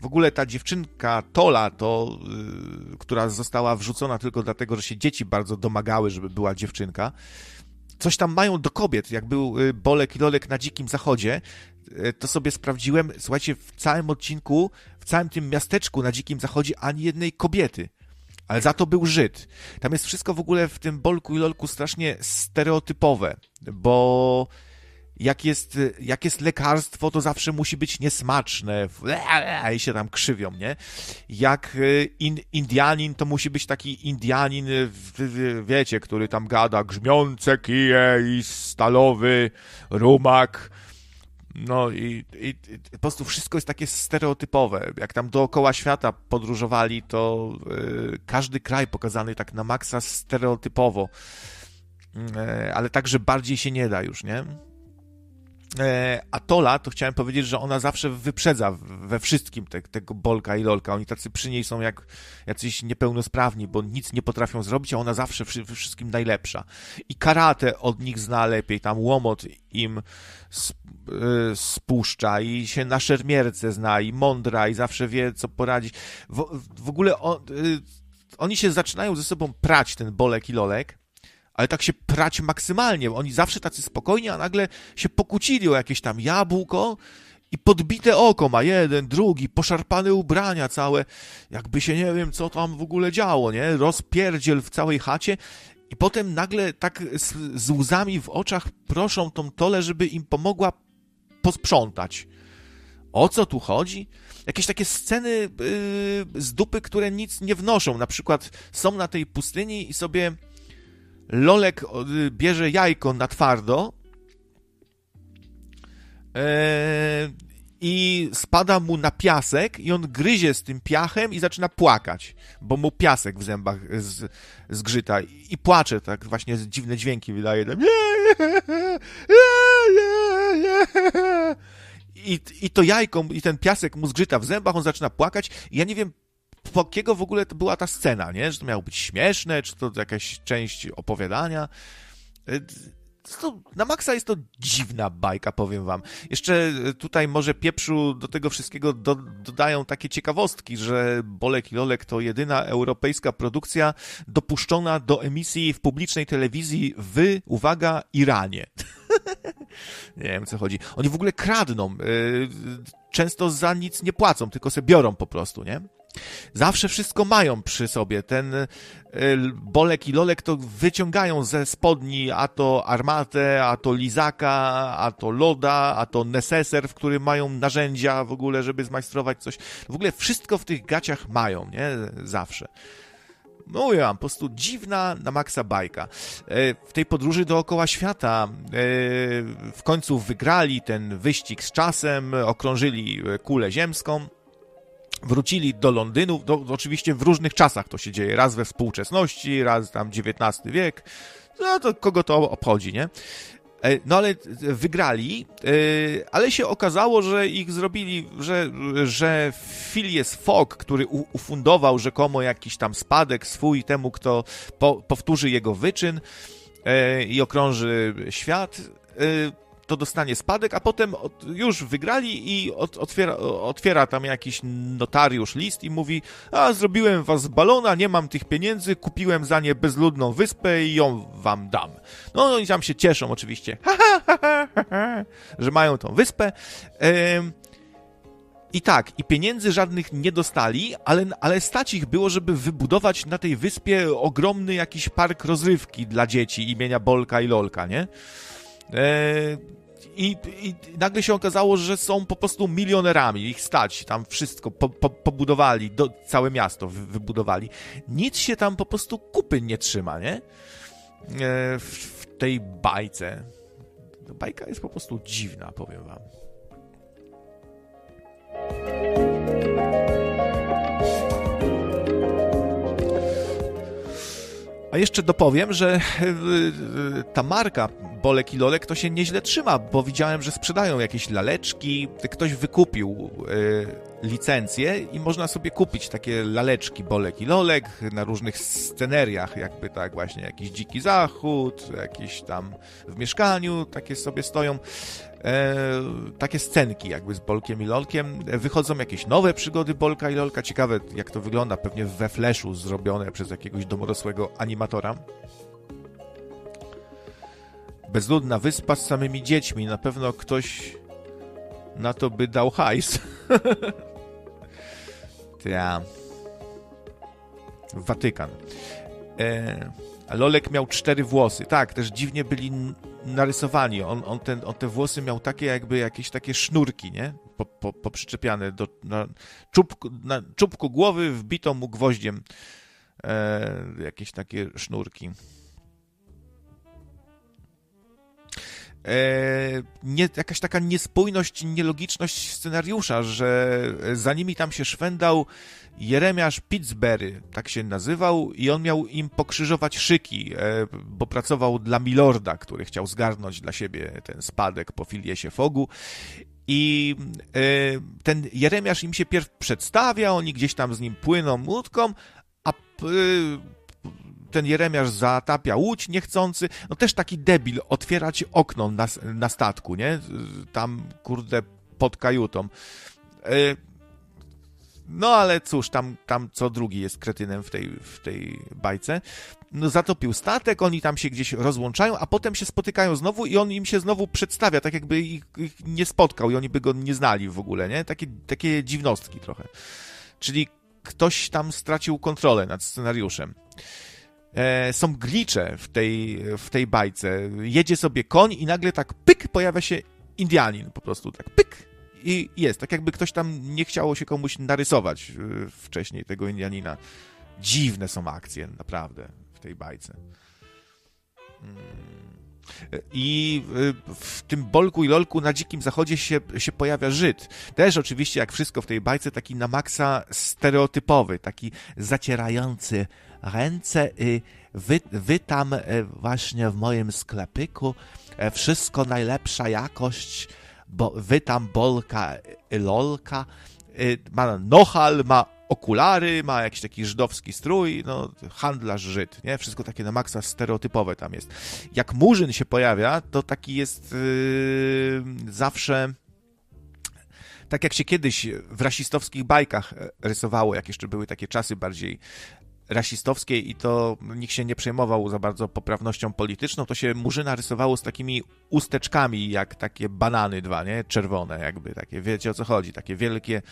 w ogóle ta dziewczynka Tola, to, yy, która została wrzucona tylko dlatego, że się dzieci bardzo domagały, żeby była dziewczynka, coś tam mają do kobiet. Jak był y, Bolek i Lolek na Dzikim Zachodzie, y, to sobie sprawdziłem, słuchajcie, w całym odcinku, w całym tym miasteczku na Dzikim Zachodzie ani jednej kobiety. Ale za to był Żyd. Tam jest wszystko w ogóle w tym Bolku i Lolku strasznie stereotypowe, bo jak jest, jak jest lekarstwo, to zawsze musi być niesmaczne i się tam krzywią, nie? Jak e, in, Indianin, to musi być taki Indianin, wiecie, który tam gada grzmiące kije i stalowy rumak, no i, i, i, po prostu wszystko jest takie stereotypowe. Jak tam dookoła świata podróżowali, to y, każdy kraj pokazany tak na maksa stereotypowo. Y, ale także bardziej się nie da już, nie? E, Atola, to chciałem powiedzieć, że ona zawsze wyprzedza we wszystkim te, tego Bolka i Lolka. Oni tacy przy niej są jak jacyś niepełnosprawni, bo nic nie potrafią zrobić, a ona zawsze we wszystkim najlepsza. I karate od nich zna lepiej, tam łomot im y, spuszcza i się na szermierce zna i mądra i zawsze wie, co poradzić. W, w ogóle on, y, oni się zaczynają ze sobą prać, ten Bolek i Lolek, ale tak się prać maksymalnie. Oni zawsze tacy spokojni, a nagle się pokłócili o jakieś tam jabłko i podbite oko ma jeden, drugi, poszarpane ubrania całe, jakby się nie wiem, co tam w ogóle działo, nie? Rozpierdziel w całej chacie i potem nagle tak z, z łzami w oczach proszą tą Tolę, żeby im pomogła posprzątać. O co tu chodzi? Jakieś takie sceny yy, z dupy, które nic nie wnoszą. Na przykład są na tej pustyni i sobie Lolek bierze jajko na twardo e, i spada mu na piasek i on gryzie z tym piachem i zaczyna płakać, bo mu piasek w zębach z, zgrzyta i płacze, tak właśnie dziwne dźwięki wydaje. Tam. i, i to jajko, i ten piasek mu zgrzyta w zębach, on zaczyna płakać i ja nie wiem, po jakiego w ogóle to była ta scena, nie? Że to miało być śmieszne, czy to jakaś część opowiadania. Y, to, na maksa jest to dziwna bajka, powiem wam. Jeszcze tutaj może pieprzu do tego wszystkiego do, dodają takie ciekawostki, że Bolek i Lolek to jedyna europejska produkcja dopuszczona do emisji w publicznej telewizji w, uwaga, Iranie. nie wiem, co chodzi. Oni w ogóle kradną. Y, często za nic nie płacą, tylko se biorą po prostu, nie? Zawsze wszystko mają przy sobie. Ten y, Bolek i Lolek to wyciągają ze spodni a to armatę, a to lizaka, a to loda, a to neseser, w którym mają narzędzia w ogóle, żeby zmajstrować coś. W ogóle wszystko w tych gaciach mają, nie? Zawsze. No ja, po prostu dziwna na maksa bajka. E, w tej podróży dookoła świata e, w końcu wygrali ten wyścig z czasem, okrążyli kulę ziemską wrócili do Londynu, do, oczywiście w różnych czasach to się dzieje, raz we współczesności, raz tam XIX wiek, no to kogo to obchodzi, nie? E, no ale wygrali, e, ale się okazało, że ich zrobili, że, że Phileas Fogg, który ufundował rzekomo jakiś tam spadek swój temu, kto po, powtórzy jego wyczyn e, i okrąży świat, to dostanie spadek, a potem już wygrali i otwiera, otwiera tam jakiś notariusz list i mówi, a zrobiłem was balona, nie mam tych pieniędzy, kupiłem za nie bezludną wyspę i ją wam dam. No, no i tam się cieszą oczywiście, że mają tą wyspę. I tak, i pieniędzy żadnych nie dostali, ale, ale stać ich było, żeby wybudować na tej wyspie ogromny jakiś park rozrywki dla dzieci imienia Bolka i Lolka, nie? I, I, nagle się okazało, że są po prostu milionerami, ich stać, tam wszystko po, po, pobudowali, do, całe miasto wy, wybudowali. Nic się tam po prostu kupy nie trzyma, nie? E, w, w tej bajce. Bajka jest po prostu dziwna, powiem wam. A jeszcze dopowiem, że e, ta marka Bolek i Lolek to się nieźle trzyma, bo widziałem, że sprzedają jakieś laleczki. Ktoś wykupił y, licencję i można sobie kupić takie laleczki Bolek i Lolek na różnych sceneriach, jakby tak właśnie jakiś dziki zachód, jakiś tam w mieszkaniu, takie sobie stoją. E, takie scenki jakby z Bolkiem i Lolkiem. Wychodzą jakieś nowe przygody Bolka i Lolka. Ciekawe jak to wygląda, pewnie we Flashu zrobione przez jakiegoś domorosłego animatora. Bezludna wyspa z samymi dziećmi. Na pewno ktoś na to by dał hajs. ja. Watykan. E, Lolek miał cztery włosy. Tak, też dziwnie byli narysowani. On, on, ten, on te włosy miał takie jakby jakieś takie sznurki, nie? Po, po, poprzyczepiane do, na, czubku, na czubku głowy wbito mu gwoździem e, jakieś takie sznurki. E, nie, jakaś taka niespójność, nielogiczność scenariusza, że za nimi tam się szwendał Jeremiasz Pittsbury, tak się nazywał, i on miał im pokrzyżować szyki, e, bo pracował dla Milorda, który chciał zgarnąć dla siebie ten spadek po Filiesie Fogu. I e, ten Jeremiasz im się pierw przedstawia, oni gdzieś tam z nim płyną łódką, a ten Jeremiasz zatapia łódź niechcący, no też taki debil, otwierać okno na, na statku, nie? Tam, kurde, pod kajutą. No ale cóż, tam, tam co drugi jest kretynem w tej, w tej bajce. No zatopił statek, oni tam się gdzieś rozłączają, a potem się spotykają znowu i on im się znowu przedstawia, tak jakby ich, ich nie spotkał i oni by go nie znali w ogóle, nie? Takie, takie dziwnostki trochę. Czyli ktoś tam stracił kontrolę nad scenariuszem e, są glicze w tej, w tej bajce. Jedzie sobie koń i nagle tak pyk pojawia się Indianin po prostu, tak pyk i jest. Tak jakby ktoś tam nie chciało się komuś narysować e, wcześniej tego Indianina. Dziwne są akcje, naprawdę, w tej bajce. Hmm. I e, w tym Bolku i Lolku na Dzikim Zachodzie się, się pojawia Żyd. Też oczywiście, jak wszystko w tej bajce, taki na maksa stereotypowy, taki zacierający ręce i wy, właśnie w moim sklepyku. E, wszystko najlepsza jakość, bo wy tam bolka, lolka, ma nohal, ma okulary, ma jakiś taki żydowski strój, no, handlarz Żyd, nie? Wszystko takie na maksa stereotypowe tam jest. Jak Murzyn się pojawia, to taki jest yy, zawsze tak jak się kiedyś w rasistowskich bajkach rysowało, jak jeszcze były takie czasy bardziej rasistowskiej i to nikt się nie przejmował za bardzo poprawnością polityczną, to się Murzyna rysowało z takimi usteczkami, jak takie banany dwa, nie? Czerwone jakby, takie, wiecie o co chodzi, takie wielkie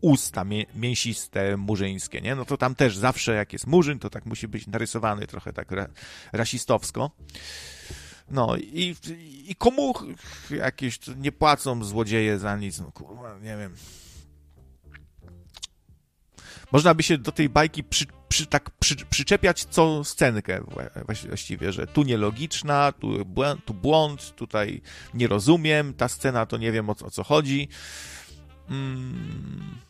usta mię mięsiste, murzyńskie, nie? No to tam też zawsze jak jest murzyn, to tak musi być narysowany trochę tak ra rasistowsko. No i, i komu jakieś nie płacą złodzieje za nic, no kurwa, nie wiem. Można by się do tej bajki przy, przy, tak przy, przyczepiać co scenkę właściwie, że tu nielogiczna, tu błąd, tu błąd, tutaj nie rozumiem, ta scena to nie wiem o, o co chodzi. Mm.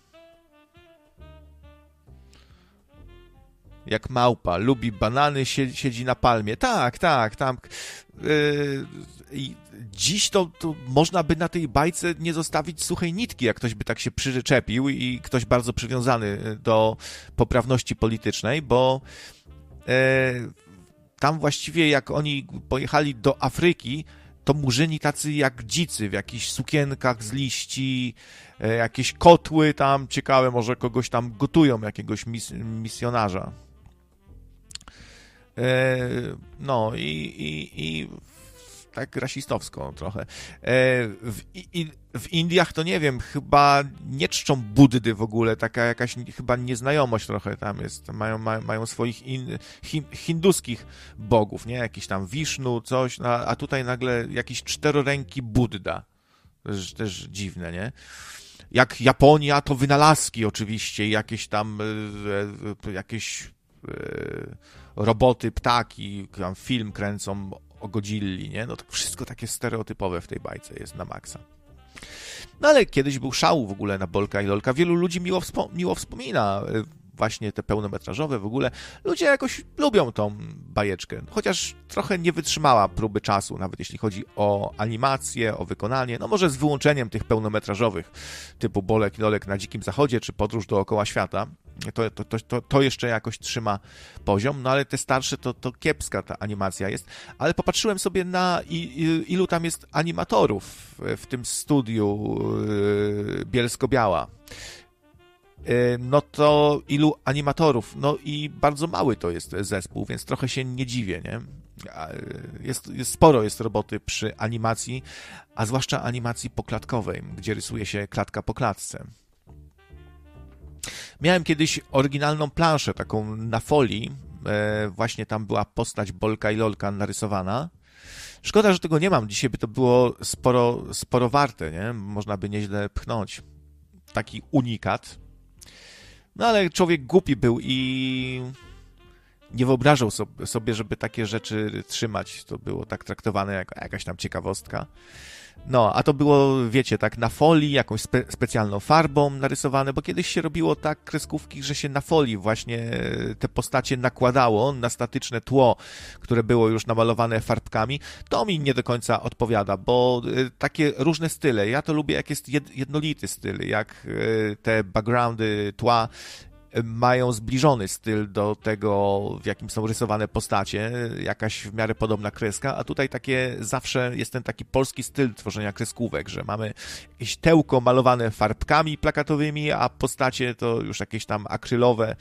Jak małpa, lubi banany, siedzi na palmie. Tak, tak, tam. Yy, dziś to, to można by na tej bajce nie zostawić suchej nitki, jak ktoś by tak się przyczepił i ktoś bardzo przywiązany do poprawności politycznej, bo e, tam właściwie jak oni pojechali do Afryki, to murzyni tacy jak dzicy, w jakichś sukienkach z liści, e, jakieś kotły tam ciekawe, może kogoś tam gotują, jakiegoś mis misjonarza. E, no i, i, i tak rasistowsko trochę. E, w, i, w Indiach to nie wiem, chyba nie czczą Buddy w ogóle, taka jakaś chyba nieznajomość trochę tam jest. Mają, mają, mają swoich in, hi, hinduskich bogów, nie? Jakiś tam Wisznu, coś, no, a tutaj nagle jakiś czteroręki Buddha. Też, też dziwne, nie? Jak Japonia, to wynalazki oczywiście, jakieś tam e, jakieś roboty, ptaki, tam film kręcą o Godzilli, nie? No to wszystko takie stereotypowe w tej bajce jest na maksa. No ale kiedyś był szał w ogóle na Bolka i Lolka. Wielu ludzi miło, wspo miło wspomina y, właśnie te pełnometrażowe w ogóle. Ludzie jakoś lubią tą bajeczkę, chociaż trochę nie wytrzymała próby czasu, nawet jeśli chodzi o animację, o wykonanie, no może z wyłączeniem tych pełnometrażowych typu Bolek i Lolek na Dzikim Zachodzie, czy Podróż dookoła świata, to, to, to, to jeszcze jakoś trzyma poziom, no ale te starsze to, to kiepska ta animacja jest. Ale popatrzyłem sobie na ilu tam jest animatorów w tym studiu yy, Bielsko-Biała. Yy, no to ilu animatorów? No i bardzo mały to jest zespół, więc trochę się nie dziwię, nie? Yy, jest, jest sporo jest roboty przy animacji, a zwłaszcza animacji poklatkowej, gdzie rysuje się klatka po klatce. Miałem kiedyś oryginalną planszę, taką na folii. E, właśnie tam była postać Bolka i Lolka narysowana. Szkoda, że tego nie mam. Dzisiaj by to było sporo, sporo warte, nie? Można by nieźle pchnąć. Taki unikat. No ale człowiek głupi był i nie wyobrażał sobie, żeby takie rzeczy trzymać. To było tak traktowane jako jakaś tam ciekawostka. No, a to było, wiecie, tak na folii, jakąś spe specjalną farbą narysowane, bo kiedyś się robiło tak kreskówki, że się na folii właśnie te postacie nakładało na statyczne tło, które było już namalowane farbkami. To mi nie do końca odpowiada, bo y, takie różne style, ja to lubię jak jest jednolity styl, jak y, te backgroundy tła mają zbliżony styl do tego, w jakim są rysowane postacie, jakaś w miarę podobna kreska, a tutaj takie zawsze jest ten taki polski styl tworzenia kreskówek, że mamy jakieś tełko malowane farbkami plakatowymi, a postacie to już jakieś tam akrylowe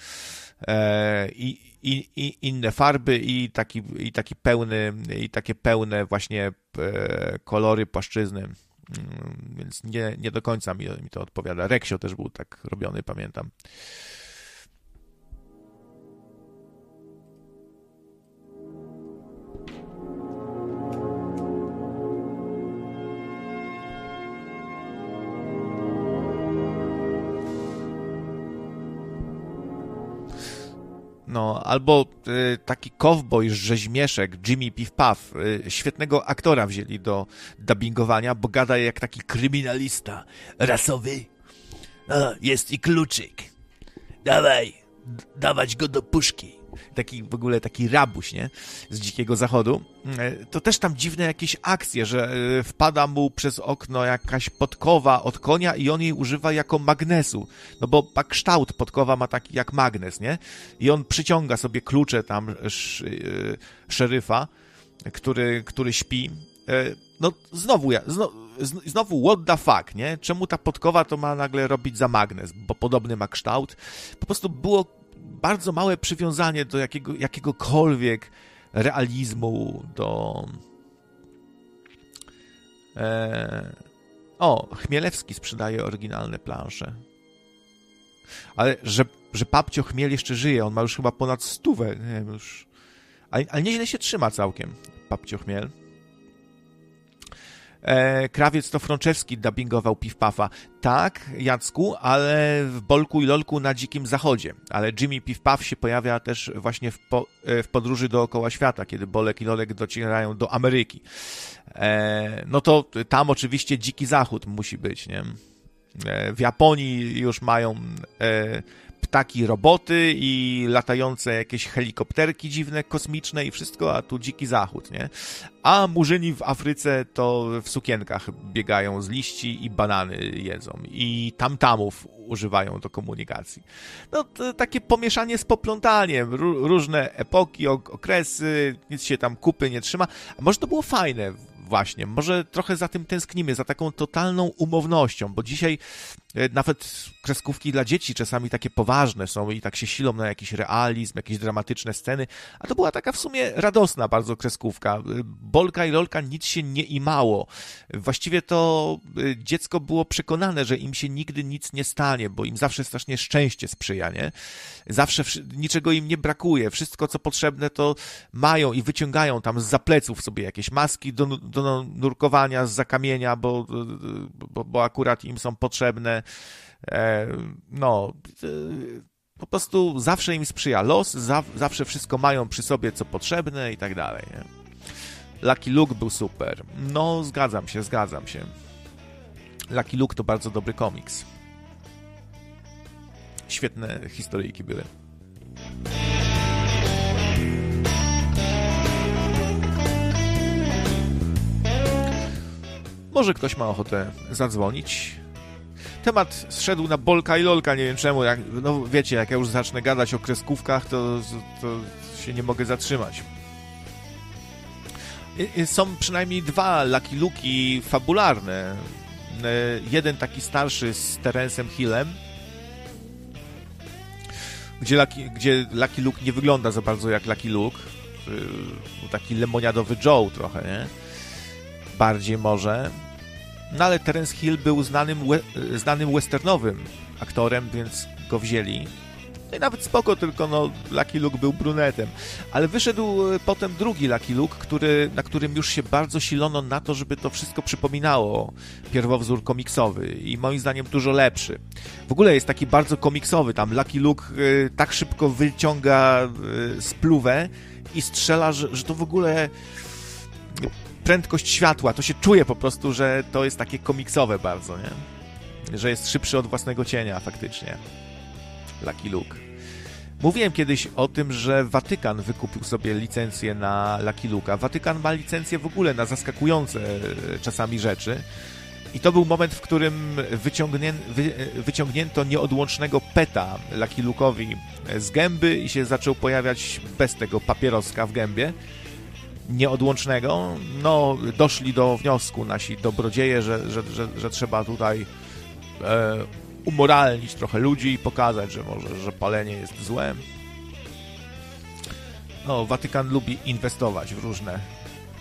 e, i, i, i inne farby i taki, i taki pełny, i takie pełne właśnie e, kolory, płaszczyzny. Mm, więc nie, nie do końca mi, mi to odpowiada. Reksio też był tak robiony, pamiętam. No, albo y, taki cowboy rzeźmieszek Jimmy Piff Puff, y, świetnego aktora wzięli do dubbingowania, bo gada jak taki kryminalista rasowy. A, jest i kluczyk. Dawaj, dawać go do puszki. Taki w ogóle taki rabuś, nie? Z dzikiego zachodu. E, to też tam dziwne jakieś akcje, że e, wpada mu przez okno jakaś podkowa od konia i on jej używa jako magnesu. No bo kształt podkowa ma taki jak magnes, nie? I on przyciąga sobie klucze tam sz, szeryfa, który, który śpi. No znowu ja, znowu, znowu what the fuck, nie? Czemu ta podkowa to ma nagle robić za magnes, bo podobny ma kształt? Po prostu było bardzo małe przywiązanie do jakiego, jakiegokolwiek realizmu, do... E... O, Chmielewski sprzedaje oryginalne plansze. Ale że, że papcio Chmiel jeszcze żyje, on ma już chyba ponad stówę, nie wiem, już... Ale, ale nieźle się trzyma całkiem, papcio Chmiel. E, krawiec to Frączewski dubbingował Piw Puffa. Tak, Jacku, ale w Bolku i Lolku na Dzikim Zachodzie. Ale Jimmy Piw Puff się pojawia też właśnie w, po, e, w podróży dookoła świata, kiedy Bolek i Lolek docierają do Ameryki. E, no to tam oczywiście Dziki Zachód musi być, nie? E, w Japonii już mają e, ptaki roboty i latające jakieś helikopterki dziwne, kosmiczne i wszystko, a tu dziki zachód, nie? A murzyni w Afryce to w sukienkach biegają z liści i banany jedzą i tamtamów używają do komunikacji. No takie pomieszanie z poplątaniem, różne epoki, okresy, nic się tam kupy nie trzyma. A może to było fajne właśnie, może trochę za tym tęsknimy, za taką totalną umownością, bo dzisiaj nawet kreskówki dla dzieci czasami takie poważne są i tak się silą na jakiś realizm, jakieś dramatyczne sceny, a to była taka w sumie radosna bardzo kreskówka. E, Bolka i Lolka nic się nie imało. Właściwie to e, dziecko było przekonane, że im się nigdy nic nie stanie, bo im zawsze strasznie szczęście sprzyja, nie? Zawsze niczego im nie brakuje. Wszystko, co potrzebne, to mają i wyciągają tam z zapleców sobie jakieś maski do, do nurkowania z zakamienia, bo, bo, bo akurat im są potrzebne. E, no, e, po prostu zawsze im sprzyja los, zawsze wszystko mają przy sobie, co potrzebne i tak dalej. Nie? Lucky Luke był super. No, zgadzam się, zgadzam się. Lucky Luke to bardzo dobry komiks. Świetne historyjki były. Może ktoś ma ochotę zadzwonić. Temat zszedł na bolka i lolka, nie wiem czemu. Jak, no wiecie, jak ja już zacznę gadać o kreskówkach, to, to się nie mogę zatrzymać. Są przynajmniej dwa Lucky Luki fabularne. Jeden taki starszy z Terencem Hillem, gdzie Lucky, gdzie Lucky Luke nie wygląda za bardzo jak Lucky Luke. Taki lemoniadowy Joe trochę, nie? Bardziej może. No ale Terence Hill był znanym, we, znanym westernowym aktorem, więc go wzięli. No i nawet spoko, tylko no Lucky Luke był brunetem. Ale wyszedł e, potem drugi Lucky Luke, który, na którym już się bardzo silono na to, żeby to wszystko przypominało pierwowzór komiksowy i moim zdaniem dużo lepszy. W ogóle jest taki bardzo komiksowy, tam Lucky Luke y, tak szybko wyciąga y, spluwę i strzela, że, że to w ogóle prędkość światła, to się czuje po prostu, że to jest takie komiksowe bardzo, nie? Że jest szybszy od własnego cienia faktycznie. Lucky Luke. Mówiłem kiedyś o tym, że Watykan wykupił sobie licencję na Lucky Luke'a. Watykan ma licencję w ogóle na zaskakujące e, czasami rzeczy. I to był moment, w którym wy, e, wyciągnięto nieodłącznego peta Lucky Luke'owi z gęby i się zaczął pojawiać bez tego papieroska w gębie nieodłącznego, no doszli do wniosku nasi dobrodzieje, że, że, że, że trzeba tutaj e, umoralnić trochę ludzi i pokazać, że może, że palenie jest złem. No, Watykan lubi inwestować w różne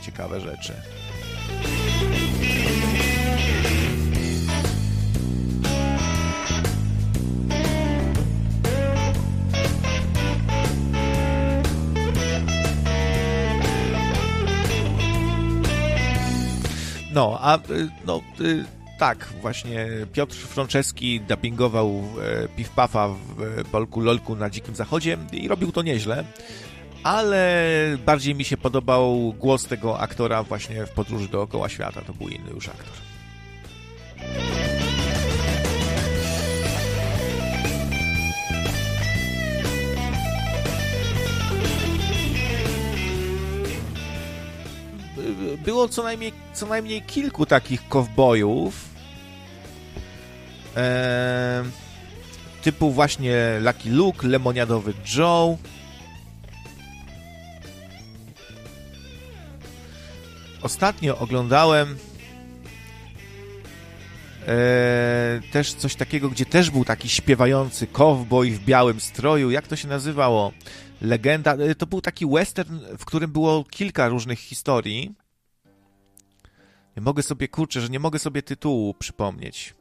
ciekawe rzeczy. No, a y, no, y, tak, właśnie Piotr Frączewski dubbingował e, Piw Pafa w Polku Lolku na Dzikim Zachodzie i robił to nieźle, ale bardziej mi się podobał głos tego aktora właśnie w Podróży dookoła świata, to był inny już aktor. Było co najmniej, co najmniej kilku takich kowbojów. E, typu właśnie Lucky Luke, Lemoniadowy Joe. Ostatnio oglądałem e, też coś takiego, gdzie też był taki śpiewający cowboy w białym stroju. Jak to się nazywało? Legenda. E, to był taki western, w którym było kilka różnych historii. Mogę sobie, kurczę, że nie mogę sobie tytułu przypomnieć.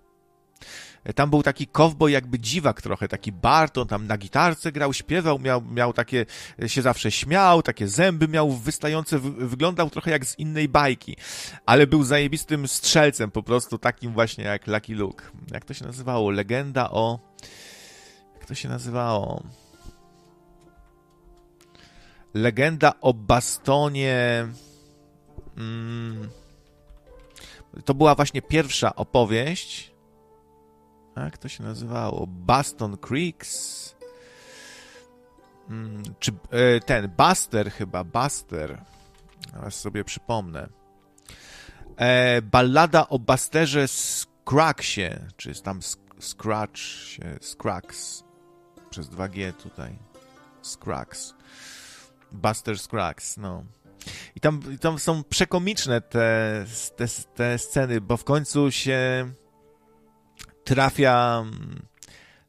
Tam był taki cowboy jakby dziwak trochę, taki Barton, tam na gitarce grał, śpiewał, miał, miał takie, się zawsze śmiał, takie zęby miał wystające, wyglądał trochę jak z innej bajki, ale był zajebistym strzelcem, po prostu takim właśnie jak Lucky Luke. Jak to się nazywało? Legenda o... Jak to się nazywało? Legenda o bastonie... Mm. To była właśnie pierwsza opowieść, jak to się nazywało? Baston Creeks? Hmm, czy e, ten, Buster chyba, Buster. Teraz sobie przypomnę. E, ballada o Busterze Scracksie, czy jest tam Scratch, Scracks, przez 2G tutaj. Scracks. Buster Scracks, no. I tam, tam są przekomiczne te, te, te sceny, bo w końcu się trafia mm,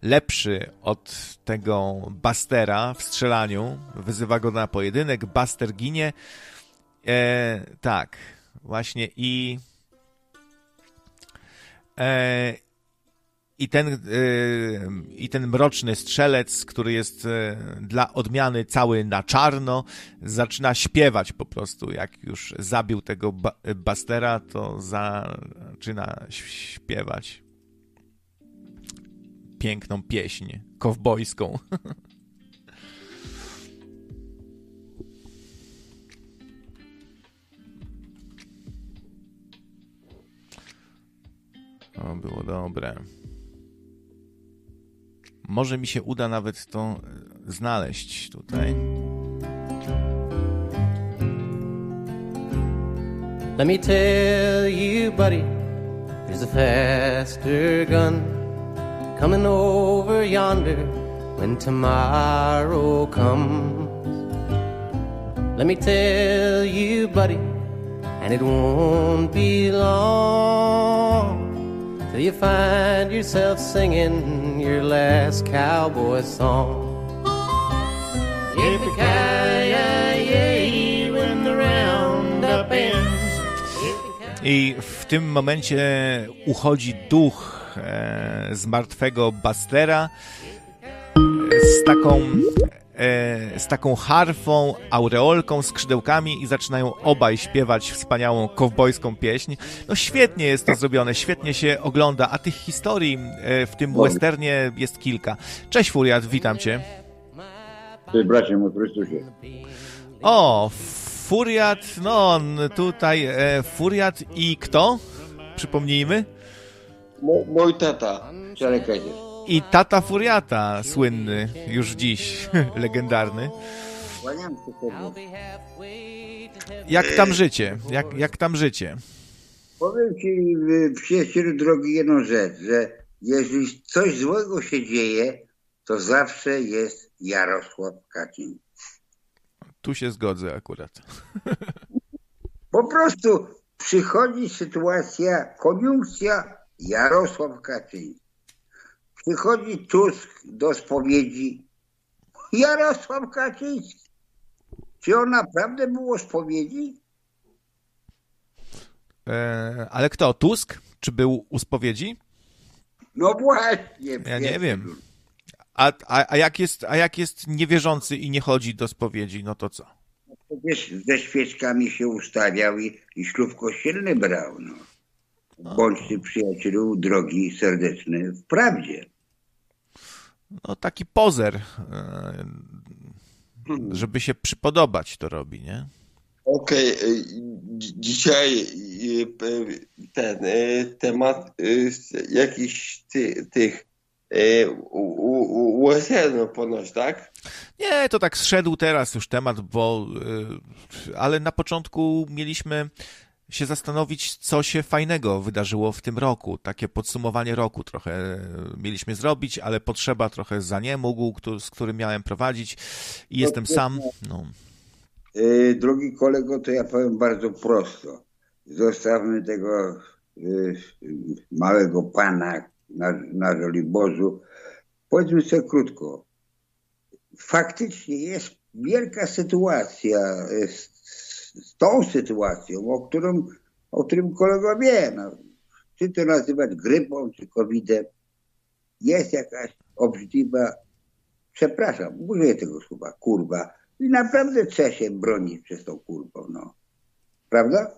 lepszy od tego Bastera w strzelaniu, wyzywa go na pojedynek, Baster ginie. E, tak, właśnie i e, i ten, e, I ten mroczny strzelec, który jest e, dla odmiany cały na czarno, zaczyna śpiewać po prostu. Jak już zabił tego Bastera, to zaczyna śpiewać piękną pieśń kowbojską. O, było dobre. Może mi się uda nawet to e, znaleźć tutaj. Let me tell you, buddy, there's a faster gun coming over yonder when tomorrow comes. Let me tell you, buddy, and it won't be long till you find yourself singing your last cowboy song. I w tym momencie uchodzi duch e, z martwego Bastera z taką e, z taką harfą, aureolką, skrzydełkami i zaczynają obaj śpiewać wspaniałą kowbojską pieśń. No świetnie jest to zrobione, świetnie się ogląda, a tych historii e, w tym westernie jest kilka. Cześć Furiat, witam cię. Cześć bracie, mój Chrystusie. O, Furiat, no tutaj e, Furiat i kto? Przypomnijmy. Mój tata, Czarek I tata Furiata, słynny, już dziś, legendarny. Jak tam życie? Jak, jak tam życie? Powiem ci, przyjacielu drogi, jedną rzecz, że jeżeli coś złego się dzieje, to zawsze jest Jarosław Kaczyński. Tu się zgodzę akurat. Po prostu przychodzi sytuacja, koniunkcja Jarosław Kaczyński. Przychodzi Tusk do spowiedzi. Jarosław Kaczyński. Czy on naprawdę było spowiedzi? E, ale kto? Tusk? Czy był u spowiedzi? No właśnie. Ja nie wiem. A, a, a, jak jest, a jak jest niewierzący i nie chodzi do spowiedzi, no to co? Przecież ze świeczkami się ustawiał i, i ślub kościelny brał. No. Bądź ty przyjacielu drogi serdeczny w prawdzie. No taki pozer, e, żeby się przypodobać to robi, nie? Okej, okay. E, dzisiaj e, ten temat jakiś ty, tych westernów ponoć, tak? Nie, to tak zszedł teraz już temat, bo ale na początku mieliśmy się zastanowić, co się fajnego wydarzyło w tym roku. Takie podsumowanie roku trochę mieliśmy zrobić, ale potrzeba trochę za nie mógł, z którym miałem prowadzić i jestem sam. No. Drogi kolego, to ja powiem bardzo prosto. Zostawmy tego y, małego pana na, na Żoliborzu. Powiedzmy sobie krótko. Faktycznie jest wielka sytuacja z, z tą sytuacją, o, którym, o którym kolega wie. No, czy to nazywać grypą, czy covidem. Jest jakaś obrzydliwa, przepraszam, użyję tego słowa, kurwa, i naprawdę chce się bronić przez tą kurwą, no. Prawda?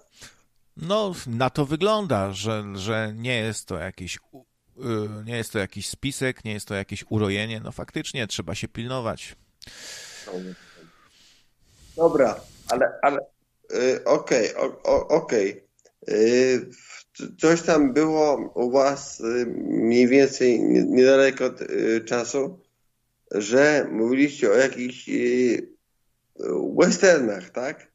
No, na to wygląda, że, że nie jest to jakiś y, nie jest to jakiś spisek, nie jest to jakieś urojenie. No faktycznie trzeba się pilnować. Dobra, ale, ale okej, okay, okej. Okay. Coś tam było u was y, mniej więcej niedaleko od czasu, że mówiliście o jakichś westernach, tak?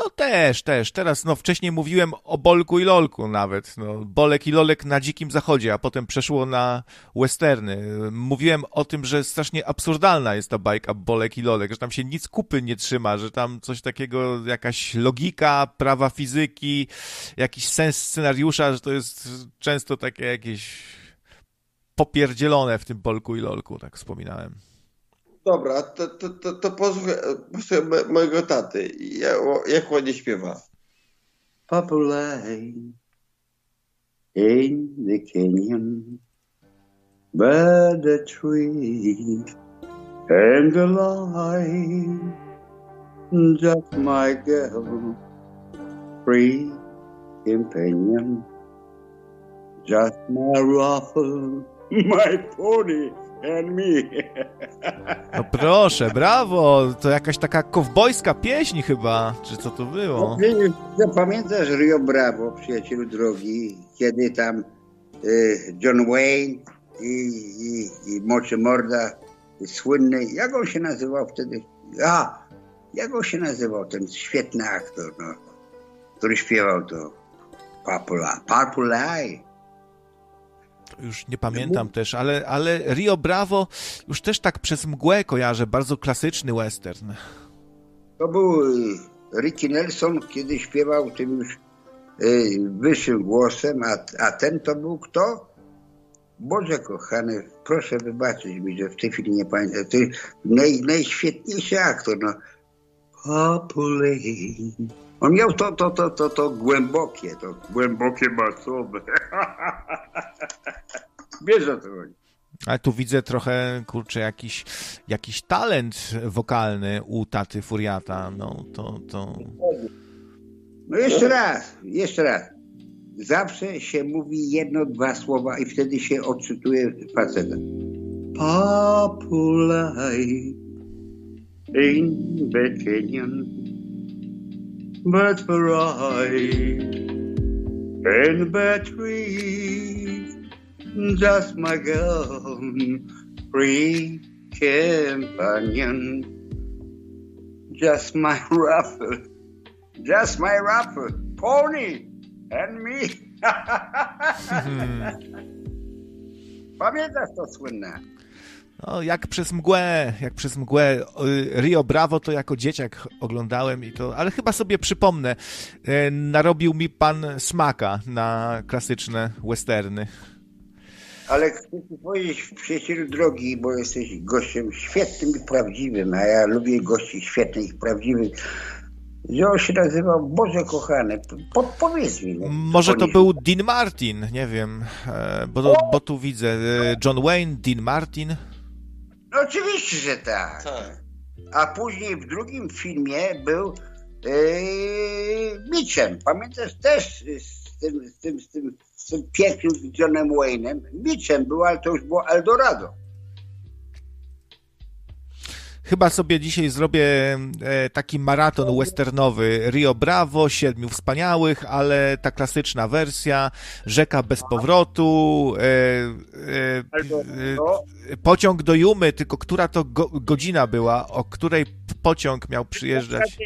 No też, też. Teraz, no wcześniej mówiłem o Bolku i Lolku nawet. No, Bolek i Lolek na Dzikim Zachodzie, a potem przeszło na westerny. Mówiłem o tym, że strasznie absurdalna jest ta bajka Bolek i Lolek, że tam się nic kupy nie trzyma, że tam coś takiego, jakaś logika, prawa fizyki, jakiś sens scenariusza, że to jest często takie jakieś popierdzielone w tym Bolku i Lolku, tak wspominałem. Dobra, to, to, to, to posłuchaj, posłuchaj mojego taty. Jak, jak ładnie śpiewa. Populate in the canyon by the tree and the light just my girl free companion just my ruffle my pony and me. No proszę, brawo! To jakaś taka kowbojska pieśń chyba, czy co to było? No, pamiętasz Rio Bravo, przyjacielu drogi, kiedy tam y, John Wayne i, i, i Moczy Morda słynny, jak on się nazywał wtedy? A, jak on się nazywał, ten świetny aktor, no, który śpiewał to Purple Eye już nie pamiętam też, ale, ale Rio Bravo już też tak przez mgłę kojarzę, bardzo klasyczny western. To był y, Ricky Nelson, kiedy śpiewał tym już y, wyższym głosem, a, a ten to był kto? Boże kochany, proszę wybaczyć mi, że w tej chwili nie pamiętam. To naj, najświetniejszy aktor, no. On miał to, to, to, to, to głębokie, to głębokie masowe. Wiesz o co chodzi. Ale tu widzę trochę, kurczę, jakiś, jakiś talent wokalny u taty Furiata. No, to, to... No jeszcze raz, jeszcze raz. Zawsze się mówi jedno, dwa słowa i wtedy się odczytuje faceta. Populaj in canyon, but for I in the trees just my girl, free companion, just my ruffle, just my ruffle, pony and me. Pamiętasz to słynne? No, jak przez mgłę, jak przez mgłę. Rio Bravo to jako dzieciak oglądałem i to, ale chyba sobie przypomnę. E, narobił mi pan smaka na klasyczne westerny. Ale chcę ci powiedzieć, przyjacielu drogi, bo jesteś gościem świetnym i prawdziwym, a ja lubię gości świetnych i prawdziwych, że on się nazywał Boże Kochany. Podpowiedz mi. No, Może to był Dean Martin, nie wiem, e, bo, bo tu widzę e, John Wayne, Dean Martin. No oczywiście, że tak. tak. A później w drugim filmie był yy, Mitchem. Pamiętasz też z tym, z tym, z tym z pięknym Johnem Wayne'em, Mitchem był, ale to już było Eldorado. Chyba sobie dzisiaj zrobię e, taki maraton westernowy Rio Bravo, Siedmiu Wspaniałych, ale ta klasyczna wersja, Rzeka bez powrotu, e, e, pociąg do Jumy, tylko która to go, godzina była, o której pociąg miał przyjeżdżać?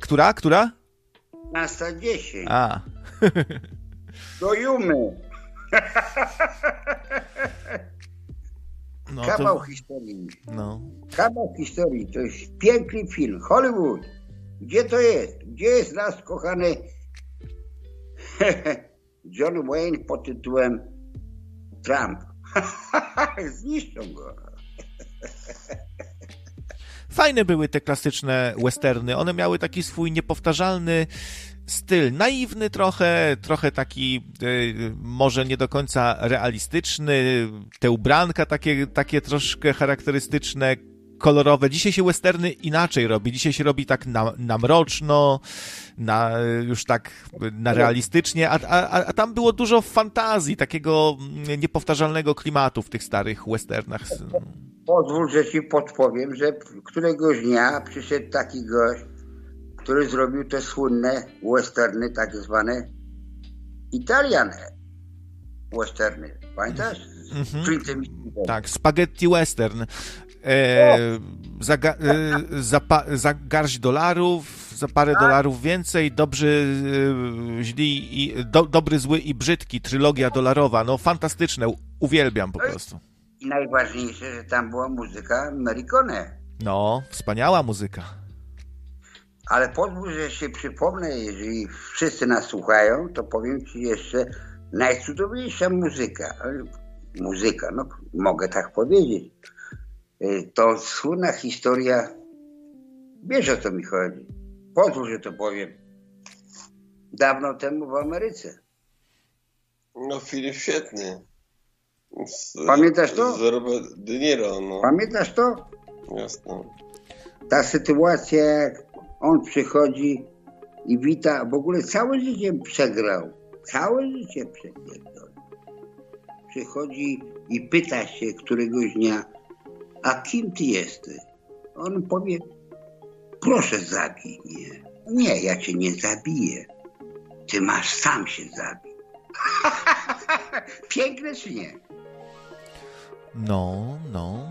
Która? Która? 15.10. A. Do Jumy. No, Kawał to, historii. no. Kawał historii. To jest piękny film. Hollywood. Gdzie to jest? Gdzie jest nasz kochany John Wayne pod tytułem Trump? Zniszczą go. Fajne były te klasyczne westerny. One miały taki swój niepowtarzalny styl. Naiwny trochę, trochę taki y, może nie do końca realistyczny. Te ubranka takie, takie troszkę charakterystyczne, kolorowe. Dzisiaj się westerny inaczej robi. Dzisiaj się robi tak na, na mroczno, na, już tak na realistycznie, a, a, a tam było dużo fantazji, takiego niepowtarzalnego klimatu w tych starych westernach. Pozwól, że ci podpowiem, że któregoś dnia przyszedł taki gość, który zrobił te słynne westerny, tak zwane Italian westerny. Pamiętasz? Mhm. Clintem Tak, spaghetti western. E, za, e, za, pa, za garść dolarów, za parę dolarów więcej, dobrzy, e, źli i do, dobry, zły i brzydki, trylogia dolarowa, no fantastyczne, uwielbiam po prostu. I najważniejsze, że tam była muzyka Americone. No, wspaniała muzyka. Ale pozwól, że się przypomnę, jeżeli wszyscy nas słuchają, to powiem Ci jeszcze najcudowniejsza muzyka. Muzyka, no mogę tak powiedzieć. To słynna historia, wiesz o co mi chodzi. Pozwól, że to powiem. Dawno temu w Ameryce. No film świetny. Z, Pamiętasz to? Z Robert De Niro, no. Pamiętasz to? Jasne. Ta sytuacja, jak on przychodzi i wita, w ogóle całe życie przegrał. Całe życie przegrał. Przychodzi i pyta się któregoś dnia, a kim ty jesteś? On powie, proszę zabij mnie. Nie, ja cię nie zabiję. Ty masz sam się zabić. Piękne czy nie? No, no.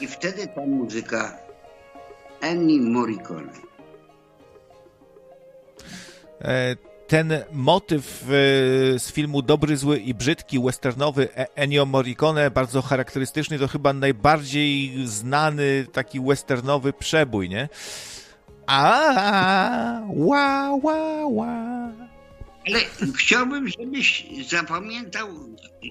I wtedy ta muzyka Ennio Morricone. E, ten motyw e, z filmu Dobry, Zły i Brzydki, westernowy Ennio Morricone, bardzo charakterystyczny, to chyba najbardziej znany taki westernowy przebój, nie? A, ła, ła, ła. Ale chciałbym, żebyś zapamiętał,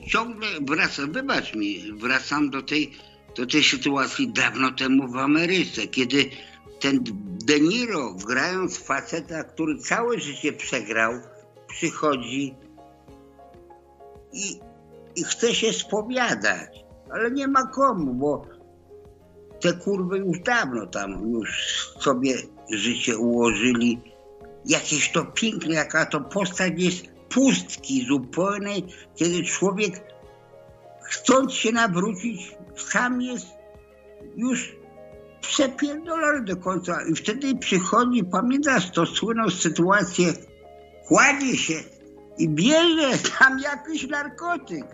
ciągle wracam, wybacz mi, wracam do tej, do tej sytuacji dawno temu w Ameryce, kiedy ten De Niro, grając faceta, który całe życie przegrał, przychodzi i, i chce się spowiadać, ale nie ma komu, bo te kurwy już dawno tam już sobie życie ułożyli. Jakieś to piękne, jaka to postać jest pustki zupełnej, kiedy człowiek chcąc się nawrócić, sam jest już przepierdolony do końca. I wtedy przychodzi, pamiętasz to słynną sytuację, kładzie się i bierze tam jakiś narkotyk.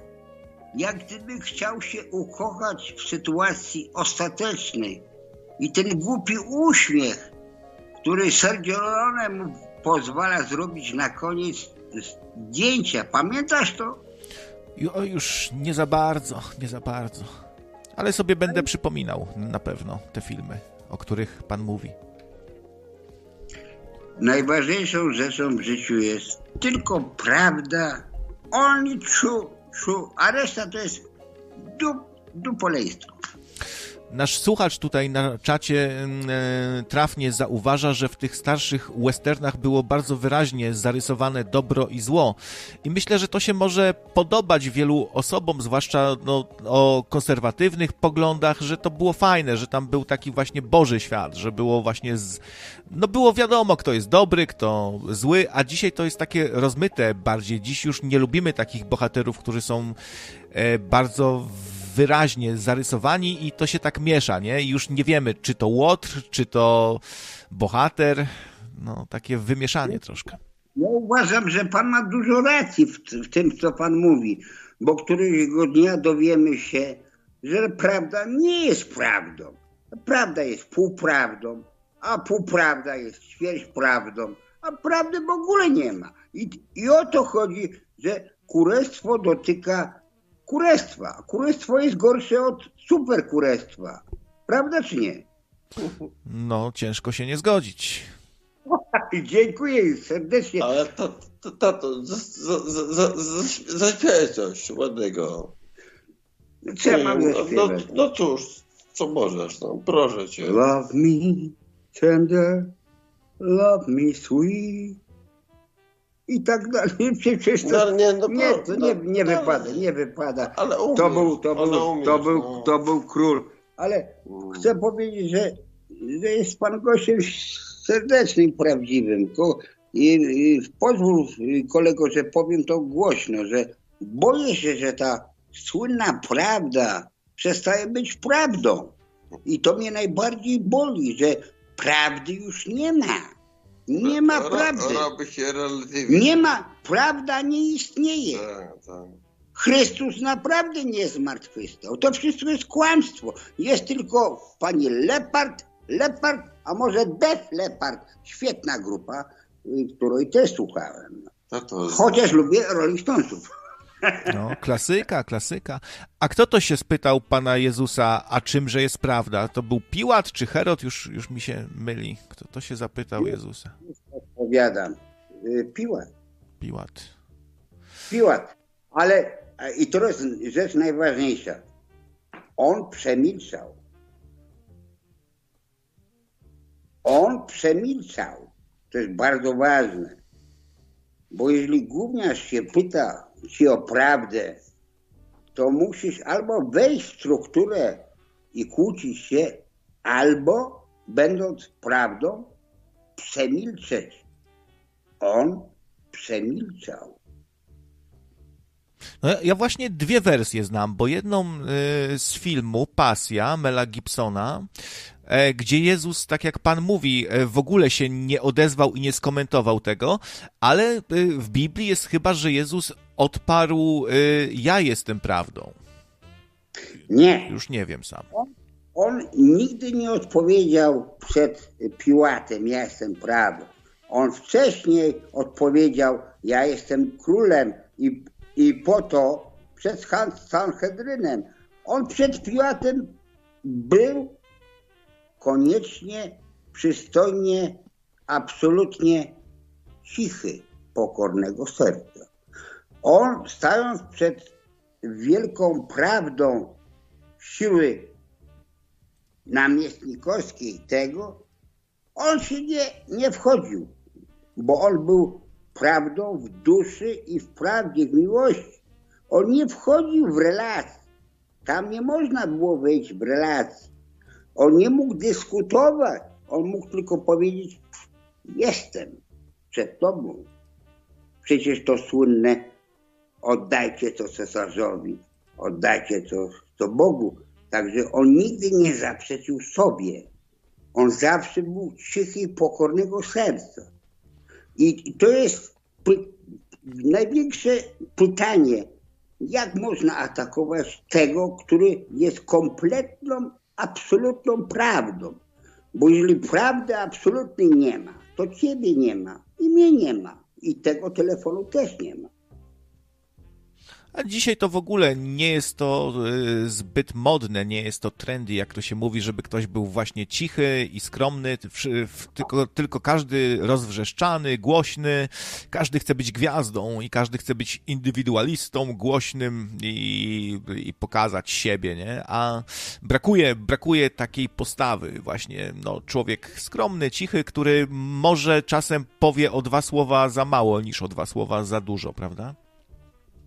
Jak gdyby chciał się ukochać w sytuacji ostatecznej. I ten głupi uśmiech, który Sergio Leone mu pozwala zrobić na koniec zdjęcia. Pamiętasz to? O, już nie za bardzo, nie za bardzo. Ale sobie będę przypominał na pewno te filmy, o których pan mówi. Najważniejszą rzeczą w życiu jest tylko prawda, only true, true, a reszta to jest dup, dupoleństwo. Nasz słuchacz tutaj na czacie e, trafnie zauważa, że w tych starszych westernach było bardzo wyraźnie zarysowane dobro i zło. I myślę, że to się może podobać wielu osobom, zwłaszcza no, o konserwatywnych poglądach, że to było fajne, że tam był taki właśnie Boży świat, że było właśnie. Z... No było wiadomo, kto jest dobry, kto zły, a dzisiaj to jest takie rozmyte bardziej. Dziś już nie lubimy takich bohaterów, którzy są e, bardzo wyraźnie zarysowani i to się tak miesza, nie? I już nie wiemy, czy to łotr, czy to bohater. No, takie wymieszanie troszkę. Ja uważam, że pan ma dużo racji w, w tym, co pan mówi, bo któregoś dnia dowiemy się, że prawda nie jest prawdą. Prawda jest półprawdą, a półprawda jest ćwierć prawdą, a prawdy w ogóle nie ma. I, i o to chodzi, że kurestwo dotyka kurestwa. Kurestwo jest gorsze od superkurestwa. Prawda czy nie? No, ciężko się nie zgodzić. Dziękuję serdecznie. Ale to, to, tato, zaśpiewaj coś ładnego. Co ja mam no, no, no cóż, co możesz, no, proszę cię. Love me tender, love me sweet. I tak dalej. Przecież to, No, nie, no, nie, to nie, no, nie no, wypada, nie wypada. Ale umiesz, To był, to był, umiesz, to był, no. to był król. Ale Mm. chcę powiedzieć, że, że jest pan gościem serdecznym, prawdziwym. I, i, pozwól kolego, że powiem to głośno, że boję się, że ta słynna prawda przestaje być prawdą. I to mnie najbardziej boli, że prawdy już nie ma. Nie ma prawdy. Nie ma. Prawda nie istnieje. Tak, tak. Chrystus naprawdę nie zmartwychwstał. To wszystko jest kłamstwo. Jest tylko pani Lepard, Lepard, a może Def Lepard. Świetna grupa, y, której też słuchałem. Chociaż lubię Rolling Stonesów. No, klasyka, klasyka. A kto to się spytał pana Jezusa, a czymże jest prawda? To był Piłat czy Herod? Już, już mi się myli. Kto to się zapytał Jezusa? Odpowiadam. Y, Piłat. Piłat. Piłat. Ale i to jest rzecz najważniejsza. On przemilczał. On przemilczał. To jest bardzo ważne. Bo jeżeli gówniarz się pyta ci o prawdę, to musisz albo wejść w strukturę i kłócić się, albo będąc prawdą, przemilczeć. On przemilczał. No, ja- właśnie dwie wersje znam, bo jedną y, z filmu Pasja Mela Gibsona, gdzie Jezus, tak jak Pan mówi, e, w ogóle się nie odezwał i nie skomentował tego, ale y, w Biblii jest chyba, że Jezus odparł, ja jestem prawdą. Nie. Już nie wiem sam. On nigdy nie odpowiedział przed Piłatem, ja jestem prawdą. On wcześniej odpowiedział, ja jestem królem i, i po to przed Sanhedrynem. On przed Piłatem był koniecznie, przystojnie, absolutnie cichy, pokornego serca. On stając przed wielką prawdą siły namiestnikowskiej tego, on się nie, nie wchodził, bo on był prawdą w duszy i w prawdzie, w miłości. On nie wchodził w relacje. Tam nie można było wejść w relacje. On nie mógł dyskutować. On mógł tylko powiedzieć, jestem przed tobą. Przecież to słynne, oddajcie to cesarzowi, oddajcie to, to Bogu. Także on nigdy nie zaprzeczył sobie. On zawsze był cichy i pokornego serca. I to jest py- największe pytanie, jak można atakować tego, który jest kompletną, absolutną prawdą. Bo jeżeli prawdy absolutnej nie ma, to ciebie nie ma i mnie nie ma. I tego telefonu też nie ma. A dzisiaj to w ogóle nie jest to y, zbyt modne, nie jest to trendy, jak to się mówi, żeby ktoś był właśnie cichy i skromny, tylko, tylko każdy rozwrzeszczany, głośny, każdy chce być gwiazdą i każdy chce być indywidualistą, głośnym i, i pokazać siebie, nie? A brakuje, brakuje takiej postawy właśnie, no człowiek skromny, cichy, który może czasem powie o dwa słowa za mało niż o dwa słowa za dużo, prawda?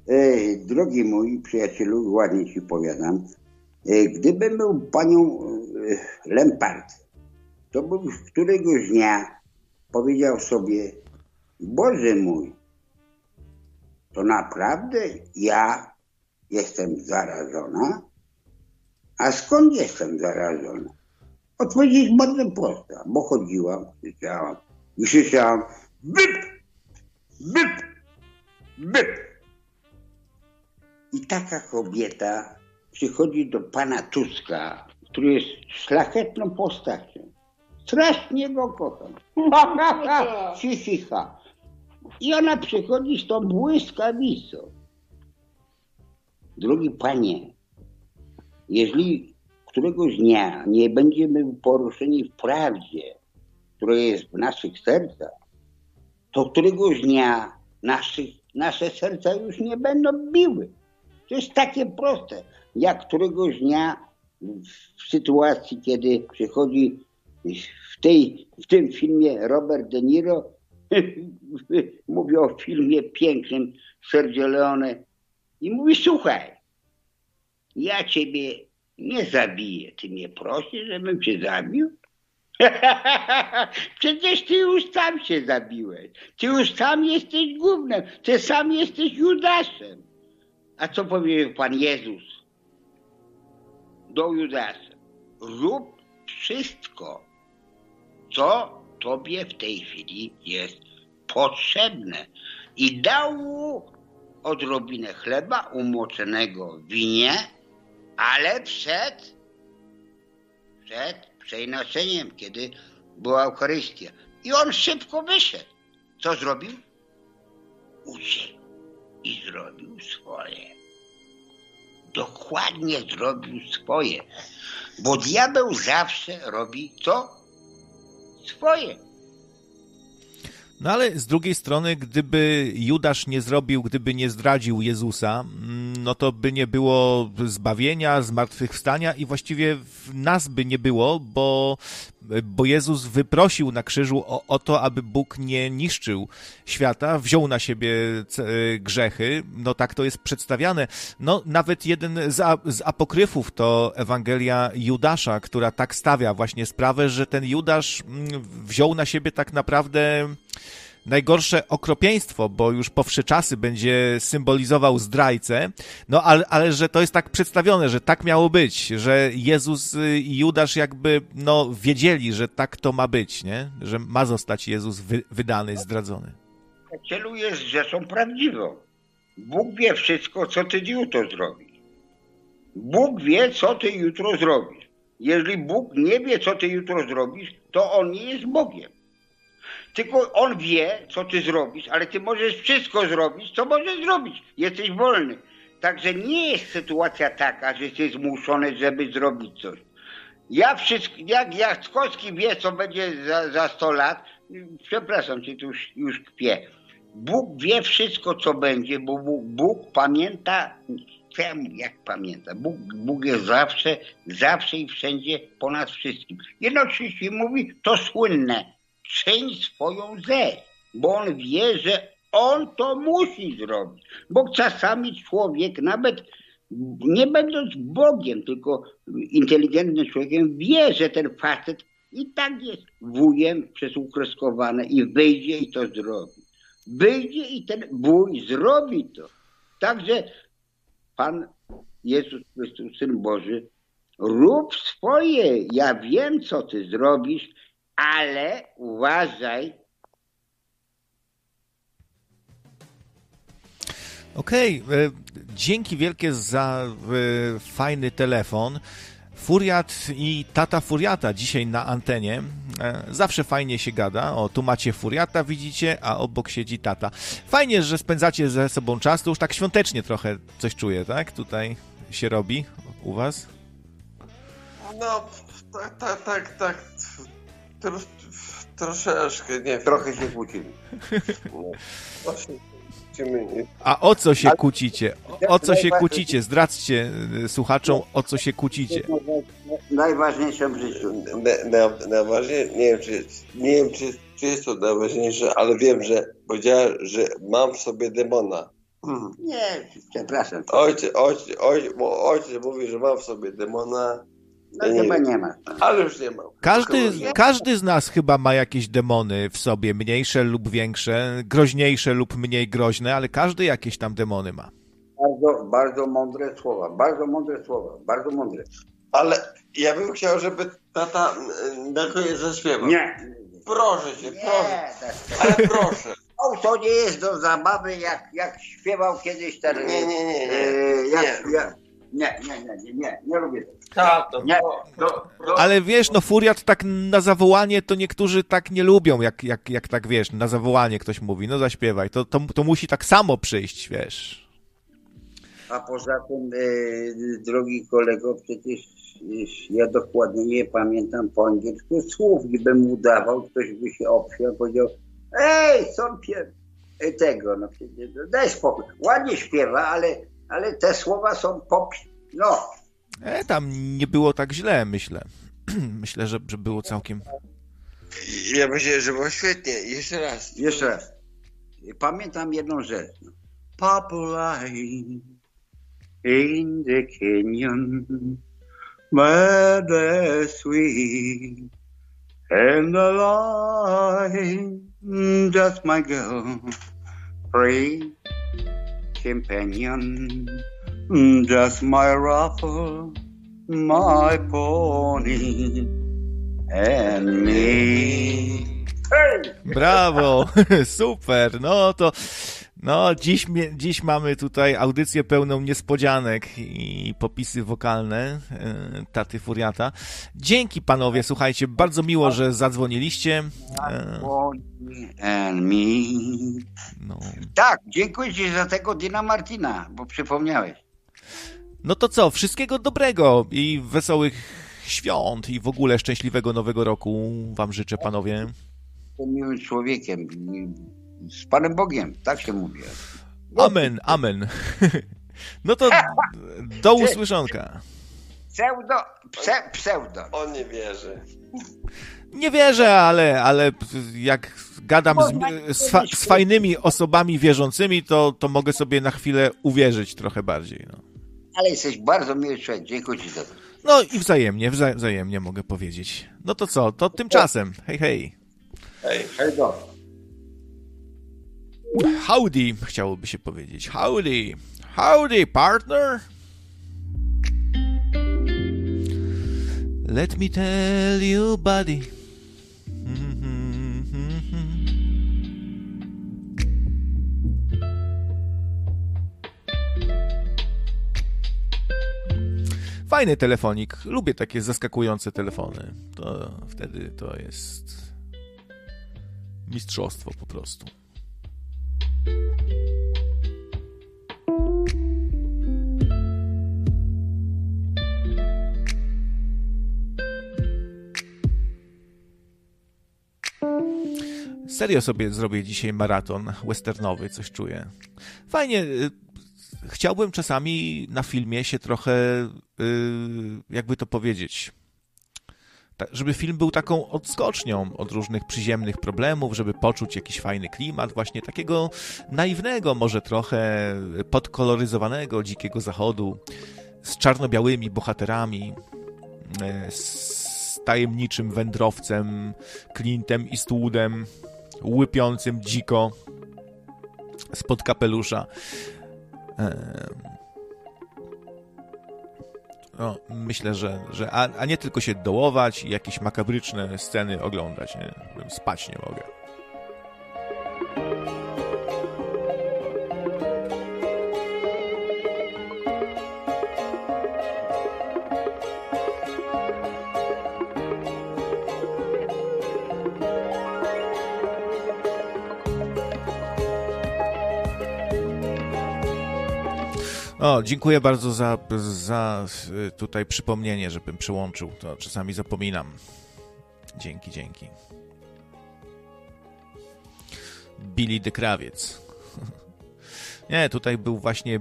E, drogi mój przyjacielu, ładnie ci powiadam, e, gdybym był panią e, Lempart, to bym któregoś dnia powiedział sobie, Boże mój, to naprawdę ja jestem zarażona? A skąd jestem zarażona? Odpowiedź jest bardzo prosta, bo chodziłam, krzyczałam, i krzyczałam, byp, byp, byp. I taka kobieta przychodzi do pana Tuska, który jest szlachetną postacią. Strasznie go kocham. Hihiha. I ona przychodzi z tą błyskawicą. Drogi panie, jeżeli któregoś dnia nie będziemy poruszeni w prawdzie, która jest w naszych sercach, to któregoś dnia naszych, nasze serca już nie będą biły. To jest takie proste, jak któregoś dnia w sytuacji, kiedy przychodzi w, tej, w tym filmie Robert De Niro, mówię o filmie pięknym Sergio Leone i mówi, słuchaj, ja ciebie nie zabiję, ty mnie prosisz, żebym cię zabił? Przecież ty już sam się zabiłeś. Ty już sam jesteś głównym. Ty sam jesteś Judaszem. A co powiedział Pan Jezus do Judasza? Rób wszystko, co tobie w tej chwili jest potrzebne. I dał mu odrobinę chleba umoczonego w winie, ale przed, przed przeinoczeniem, kiedy była Eucharystia. I on szybko wyszedł. Co zrobił? Uciekł i zrobił swoje. Dokładnie zrobił swoje. Bo diabeł zawsze robi co? Swoje. No ale z drugiej strony, gdyby Judasz nie zrobił, gdyby nie zdradził Jezusa, no to by nie było zbawienia, zmartwychwstania i właściwie nas by nie było, bo, bo Jezus wyprosił na krzyżu o, o to, aby Bóg nie niszczył świata, wziął na siebie grzechy, no tak to jest przedstawiane. No nawet jeden z, z apokryfów to Ewangelia Judasza, która tak stawia właśnie sprawę, że ten Judasz wziął na siebie tak naprawdę najgorsze okropieństwo, bo już po wsze czasy będzie symbolizował zdrajcę, no ale, ale że to jest tak przedstawione, że tak miało być, że Jezus i Judasz jakby no wiedzieli, że tak to ma być, nie? Że ma zostać Jezus wy, wydany, zdradzony. Celujesz rzeczą prawdziwą. Bóg wie wszystko, co ty jutro zrobisz. Bóg wie, co ty jutro zrobisz. Jeżeli Bóg nie wie, co ty jutro zrobisz, to On nie jest Bogiem. Tylko on wie, co ty zrobisz, ale ty możesz wszystko zrobić, co możesz zrobić. Jesteś wolny. Także nie jest sytuacja taka, że jesteś zmuszony, żeby zrobić coś. Ja wszystko, jak Jackowski wie, co będzie za, za 100 lat, przepraszam cię, tu już, już kpię. Bóg wie wszystko, co będzie, bo Bóg, Bóg pamięta, jak pamięta, Bóg, Bóg jest zawsze, zawsze i wszędzie ponad wszystkim. Jednocześnie mówi, to słynne, czyń swoją rzecz, bo on wie, że on to musi zrobić. Bo czasami człowiek, nawet nie będąc Bogiem, tylko inteligentnym człowiekiem, wie, że ten facet i tak jest wujem przez ukreskowane i wyjdzie i to zrobi. Wyjdzie i ten wuj zrobi to. Także Pan Jezus Chrystus, Syn Boży, rób swoje. Ja wiem, co ty zrobisz, ale uważaj. Okej, okay. dzięki wielkie za e, fajny telefon. Furiat i tata Furiata dzisiaj na antenie. E, zawsze fajnie się gada. O, tu macie Furiata, widzicie, a obok siedzi tata. Fajnie, że spędzacie ze sobą czas. To już tak świątecznie trochę coś czuję, tak? Tutaj się robi u was. No, tak, tak, tak. tak. Tros, troszeczkę, nie Trochę się kłócili. No, A o co się kłócicie? O co się kłócicie? Zdradźcie y, słuchaczom, o co się kłócicie. Najważniejsze w życiu. najważniejsze, nie wiem, czy, nie wiem czy, czy jest to najważniejsze, ale wiem, że powiedziała, że mam w sobie demona. Nie, przepraszam. Ojciec, ojciec, ojciec, ojciec mówi, że mam w sobie demona no nie chyba nie ma. Ale już nie mam. Każdy, każdy z nas chyba ma jakieś demony w sobie, mniejsze lub większe, groźniejsze lub mniej groźne, ale każdy jakieś tam demony ma. Bardzo, bardzo mądre słowa, bardzo mądre słowa, bardzo mądre. Ale ja bym chciał, żeby tata na koniec zaśpiewał. Nie. Proszę cię, proszę. Ale proszę. O, to nie jest do zabawy, jak, jak śpiewał kiedyś ten... Nie, nie, nie. nie, e, jak, nie. Jak, Nie, nie, nie, nie, nie, nie lubię tego. Tak, to, nie, to, to, Ale wiesz, no furiat tak na zawołanie to niektórzy tak nie lubią, jak, jak, jak tak wiesz, na zawołanie ktoś mówi, no zaśpiewaj, to, to, to musi tak samo przyjść, wiesz. A poza tym, e, drogi kolego, przecież ja dokładnie nie pamiętam po angielsku słów, gdybym udawał, ktoś by się obsiał, powiedział, ej, są pie... tego, no przecież, daj spokój, ładnie śpiewa, ale, ale te słowa są pop... no. E, tam nie było tak źle, myślę. myślę, że, że było całkiem... Ja myślę, że było świetnie. Jeszcze raz. Jeszcze raz. Pamiętam jedną rzecz. Populi in the canyon murder sweet and the line just my girl free companion. Mm, just my ruffle my pony and me. Brawo, super, no to No, dziś, dziś mamy tutaj audycję pełną niespodzianek i popisy wokalne e, Taty Furiata. Dzięki panowie, słuchajcie, bardzo miło, że zadzwoniliście. E. No. Tak, dziękuję ci za tego Dina Martina, bo przypomniałeś. No to co, wszystkiego dobrego i wesołych świąt i w ogóle szczęśliwego nowego roku wam życzę, panowie. Jestem miłym człowiekiem z Panem Bogiem, tak się mówi. Amen, amen. No to do usłyszonka. Pseudo, pse, pseudo. On nie wierzy. Nie wierzę, ale, ale jak gadam z, z, fa, z fajnymi osobami wierzącymi, to, to mogę sobie na chwilę uwierzyć trochę bardziej. No. Ale jesteś bardzo miły człowiek, dziękuję Ci za to. No i wzajemnie, wzajemnie mogę powiedzieć. No to co, to tymczasem. Hej, hej. Hej, hej do. Howdy, chciałoby się powiedzieć. Howdy. Howdy, partner. Let me tell you, buddy. Fajny telefonik. Lubię takie zaskakujące telefony. To wtedy to jest mistrzostwo po prostu. Serio sobie zrobię dzisiaj maraton westernowy, coś czuję. Fajnie. Y, chciałbym czasami na filmie się trochę, y, jakby to powiedzieć, żeby film był taką odskocznią od różnych przyziemnych problemów, żeby poczuć jakiś fajny klimat, właśnie takiego naiwnego, może trochę podkoloryzowanego dzikiego zachodu, z czarno-białymi bohaterami, e, z tajemniczym wędrowcem Clintem Eastwoodem, łypiącym dziko spod kapelusza. No, myślę, że, że a, a, nie tylko się dołować i jakieś makabryczne sceny oglądać, nie? Spać nie mogę. O, dziękuję bardzo za, za y, tutaj przypomnienie, żebym przyłączył. To czasami zapominam. Dzięki, dzięki. Billy de Krawiec. Nie, tutaj był właśnie. E,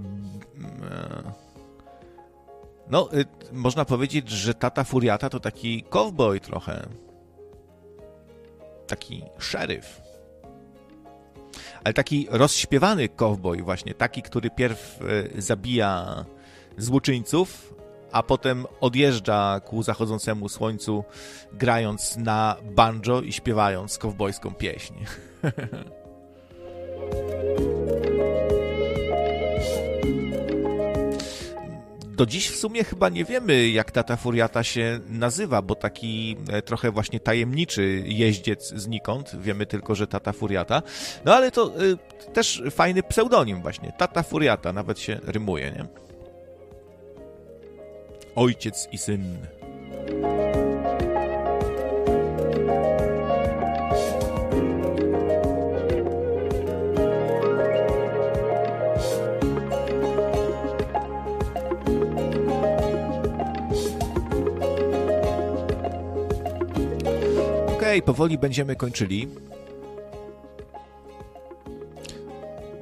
no, y, można powiedzieć, że tata Furiata to taki cowboy trochę. Taki szeryf ale taki rozśpiewany cowboy właśnie, taki, który pierw e, zabija złoczyńców, a potem odjeżdża ku zachodzącemu słońcu, grając na banjo i śpiewając kowbojską pieśń. do dziś w sumie chyba nie wiemy, jak Tata Furiata się nazywa, bo taki e, trochę właśnie tajemniczy jeździec znikąd. Wiemy tylko, że Tata Furiata. No ale to y, też fajny pseudonim właśnie. Tata Furiata, nawet się rymuje, nie? ojciec i syn. Powoli będziemy kończyli.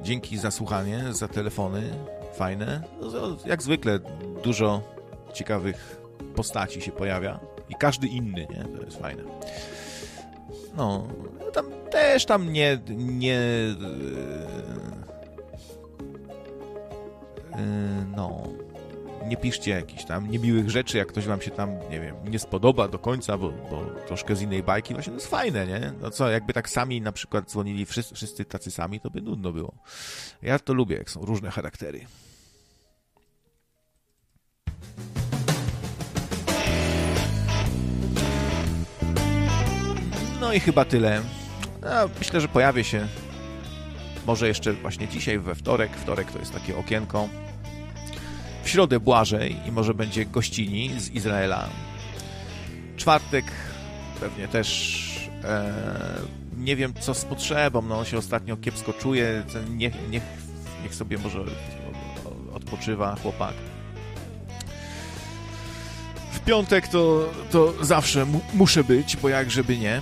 Dzięki za słuchanie, za telefony fajne. No, jak zwykle dużo ciekawych postaci się pojawia i każdy inny, nie? To jest fajne. No, tam też tam nie, nie yy, no nie piszcie jakichś tam niemiłych rzeczy, jak ktoś wam się tam, nie wiem, nie spodoba do końca, bo, bo troszkę z innej bajki, właśnie to jest fajne, nie? No co, jakby tak sami na przykład dzwonili wszyscy, wszyscy tacy sami, to by nudno było. Ja to lubię, jak są różne charaktery. No i chyba tyle. No, myślę, że pojawię się może jeszcze właśnie dzisiaj, we wtorek. Wtorek to jest takie okienko. W środę Błażej i może będzie gościni z Izraela. Czwartek pewnie też e, nie wiem co z potrzebą, no on się ostatnio kiepsko czuje, niech, niech, niech sobie może odpoczywa chłopak. W piątek to, to zawsze mu, muszę być, bo jak żeby nie.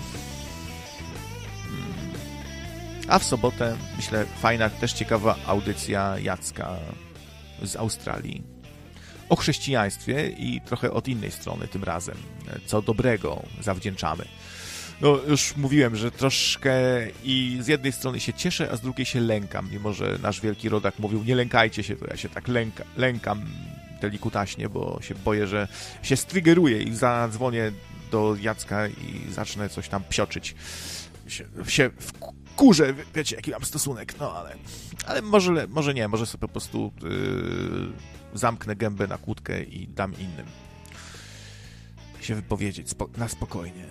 A w sobotę, myślę, fajna, też ciekawa audycja Jacka z Australii o chrześcijaństwie i trochę od innej strony tym razem. Co dobrego zawdzięczamy. No, już mówiłem, że troszkę i z jednej strony się cieszę, a z drugiej się lękam. Mimo, że nasz wielki rodak mówił, nie lękajcie się, to ja się tak lęka, lękam delikutaśnie, bo się boję, że się strygeruję i zadzwonię do Jacka i zacznę coś tam psioczyć. Się, się kurze, wiecie, jaki mam stosunek, no ale, ale może, może nie, może sobie po prostu yy, zamknę gębę na kłódkę i dam innym się wypowiedzieć spo na spokojnie.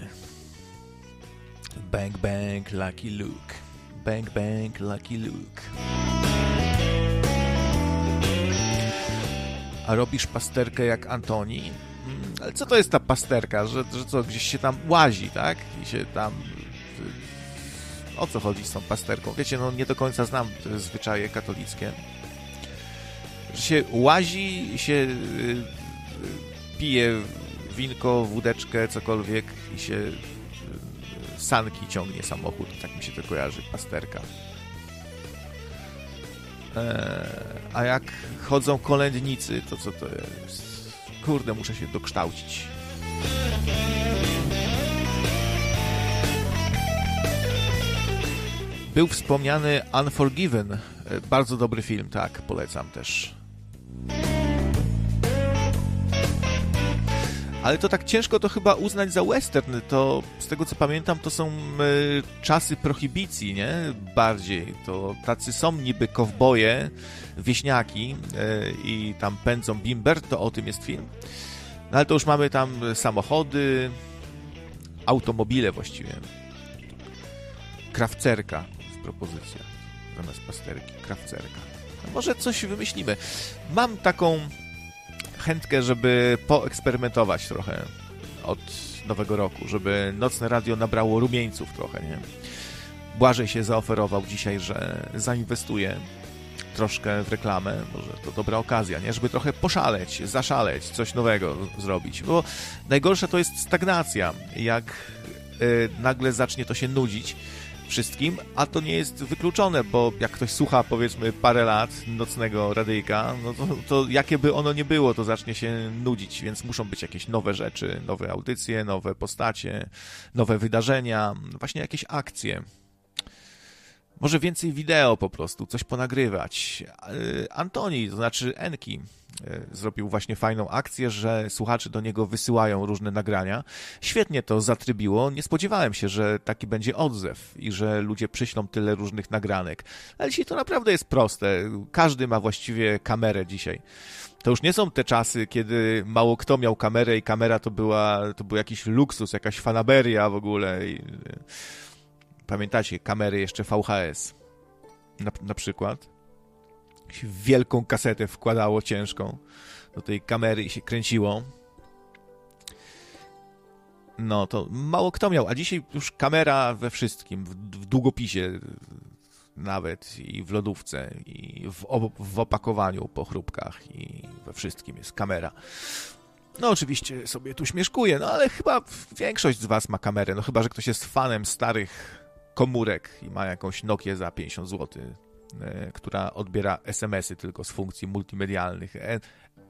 Bang, bang, Lucky Luke. Bang, bang, Lucky Luke. A robisz pasterkę jak Antoni? Hmm, ale co to jest ta pasterka? Że, że co, gdzieś się tam łazi, tak? I się tam o co chodzi z tą pasterką. Wiecie, no nie do końca znam te zwyczaje katolickie. Że się łazi, się y, y, pije winko, wódeczkę, cokolwiek i się y, sanki ciągnie samochód. Tak mi się to kojarzy, pasterka. Eee, a jak chodzą kolędnicy, to co to jest? Kurde, muszę się dokształcić. Był wspomniany Unforgiven. E, bardzo dobry film, tak, polecam też. Ale to tak ciężko to chyba uznać za western. To z tego co pamiętam, to są y, czasy prohibicji, nie? Bardziej. To tacy są niby kowboje, wieśniaki y, i tam pędzą bimber, to o tym jest film. No ale to już mamy tam samochody, automobile właściwie. Krawcerka propozycja zamiast pasterki, krawcerka. No może coś wymyślimy. Mam taką chętkę, żeby poeksperymentować trochę od nowego roku, żeby Nocne Radio nabrało rumieńców trochę, nie? Błażej się zaoferował dzisiaj, że zainwestuje troszkę w reklamę, może to dobra okazja, nie? Żeby trochę poszaleć, zaszaleć, coś nowego zrobić, bo najgorsza to jest stagnacja. Jak y, nagle zacznie to się nudzić, wszystkim, a to nie jest wykluczone, bo jak ktoś słucha powiedzmy parę lat nocnego radyjka, no to, to jakie by ono nie było, to zacznie się nudzić, więc muszą być jakieś nowe rzeczy, nowe audycje, nowe postacie, nowe wydarzenia, właśnie jakieś akcje. Może więcej wideo po prostu, coś ponagrywać. Antoni, to znaczy Enki, zrobił właśnie fajną akcję, że słuchacze do niego wysyłają różne nagrania. Świetnie to zatrybiło. Nie spodziewałem się, że taki będzie odzew i że ludzie przyślą tyle różnych nagranek. Ale dzisiaj to naprawdę jest proste. Każdy ma właściwie kamerę dzisiaj. To już nie są te czasy, kiedy mało kto miał kamerę i kamera to była, to był jakiś luksus, jakaś fanaberia w ogóle. E, pamiętacie, kamery jeszcze VHS na, na przykład wielką kasetę wkładało ciężką. do tej kamery i się kręciło. No to mało kto miał, a dzisiaj już kamera we wszystkim, w, w długopisie nawet i w lodówce i w, w opakowaniu po chrupkach i we wszystkim jest kamera. No oczywiście sobie tu śmieszkuję, no ale chyba większość z was ma kamerę, no chyba, że ktoś jest fanem starych komórek i ma jakąś Nokię za 50 zł, która odbiera SMS-y tylko z funkcji multimedialnych, e,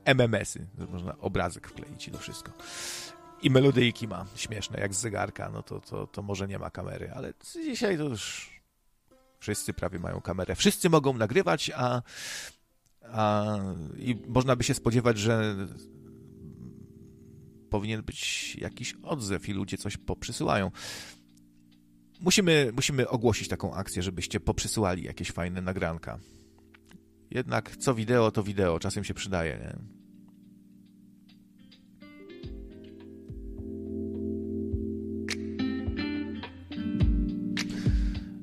MMS-y, można obrazek wkleić i to wszystko. I melodyjki ma śmieszne, jak z zegarka, no to, to, to może nie ma kamery, ale dzisiaj to już wszyscy prawie mają kamerę. Wszyscy mogą nagrywać, a, a i można by się spodziewać, że powinien być jakiś odzew i ludzie coś poprzysyłają. Musimy, musimy ogłosić taką akcję, żebyście poprzysyłali jakieś fajne nagranka. Jednak co wideo, to wideo. Czasem się przydaje, nie?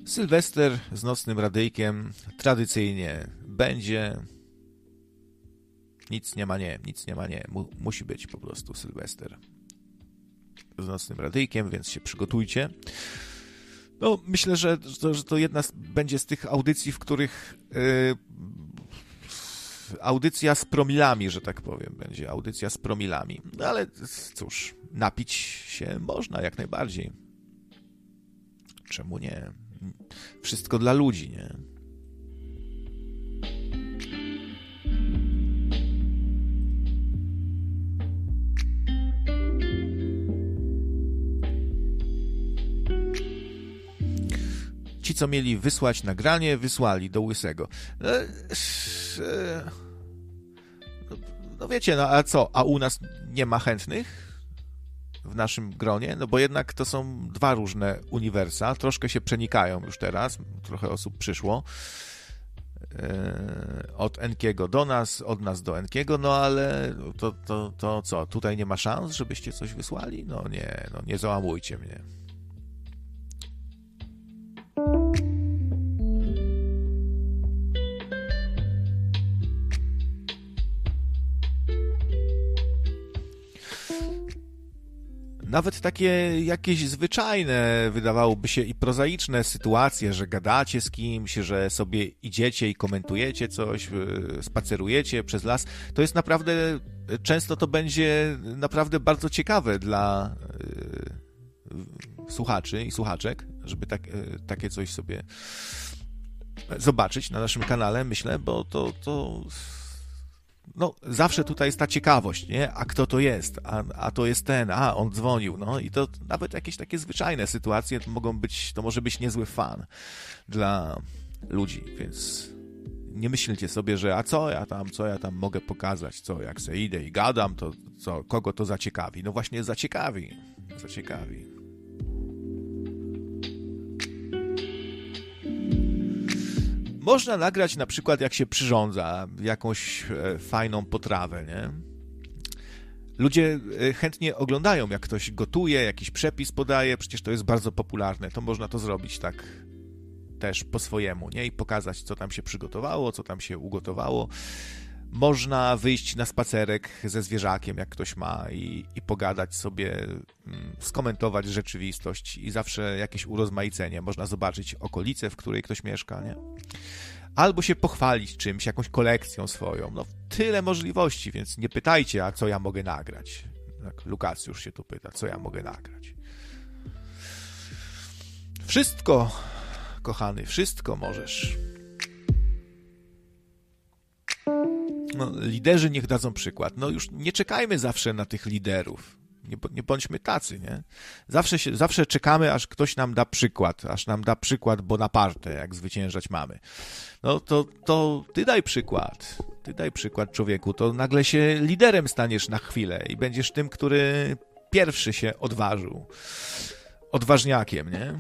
Sylwester z nocnym radyjkiem tradycyjnie będzie. Nic nie ma nie, nic nie ma nie. Mu, musi być po prostu Sylwester z nocnym radyjkiem, więc się przygotujcie. No, myślę, że to, że to jedna z, będzie z tych audycji, w których yy, audycja z promilami, że tak powiem, będzie audycja z promilami. No ale cóż, napić się można jak najbardziej. Czemu nie? Wszystko dla ludzi, nie? Co mieli wysłać nagranie, wysłali do Łysego. No, no wiecie, no a co? A u nas nie ma chętnych? w naszym gronie, no bo jednak to są dwa różne uniwersa, troszkę się przenikają już teraz, trochę osób przyszło e, od Enkiego do nas, od nas do Enkiego, no ale to, to, to co, tutaj nie ma szans, żebyście coś wysłali? No nie, no nie załamujcie mnie. Nawet takie jakieś zwyczajne, wydawałoby się i prozaiczne sytuacje, że gadacie z kimś, że sobie idziecie i komentujecie coś, e, spacerujecie przez las, to jest naprawdę, często to będzie naprawdę bardzo ciekawe dla e, słuchaczy i słuchaczek, żeby tak, e, takie coś sobie zobaczyć na naszym kanale, myślę, bo to, to no, zawsze tutaj jest ta ciekawość, nie? A kto to jest? A, a to jest ten, a on dzwonił, no i to nawet jakieś takie zwyczajne sytuacje to mogą być, to może być niezły fan dla ludzi, więc nie myślcie sobie, że a co ja tam, co ja tam mogę pokazać, co jak se idę i gadam, to co, kogo to zaciekawi? No właśnie zaciekawi, zaciekawi. Można nagrać na przykład, jak się przyrządza jakąś e, fajną potrawę, nie? Ludzie e, chętnie oglądają, jak ktoś gotuje, jakiś przepis podaje, przecież to jest bardzo popularne. To można to zrobić tak też po swojemu, nie? I pokazać, co tam się przygotowało, co tam się ugotowało. Można wyjść na spacerek ze zwierzakiem, jak ktoś ma, i, i pogadać sobie, mm, skomentować rzeczywistość i zawsze jakieś urozmaicenie. Można zobaczyć okolice, w której ktoś mieszka, nie? Albo się pochwalić czymś, jakąś kolekcją swoją. No, tyle możliwości, więc nie pytajcie, a co ja mogę nagrać. Tak, Lukacjusz się tu pyta, co ja mogę nagrać. Wszystko, kochany, wszystko możesz. No, liderzy niech dadzą przykład. No już nie czekajmy zawsze na tych liderów. Nie, nie bądźmy tacy, nie? Zawsze, się, zawsze czekamy, aż ktoś nam da przykład, aż nam da przykład Bonaparte, jak zwyciężać mamy. No to, to ty daj przykład. Ty daj przykład człowieku, to nagle się liderem staniesz na chwilę i będziesz tym, który pierwszy się odważył. Odważniakiem, nie?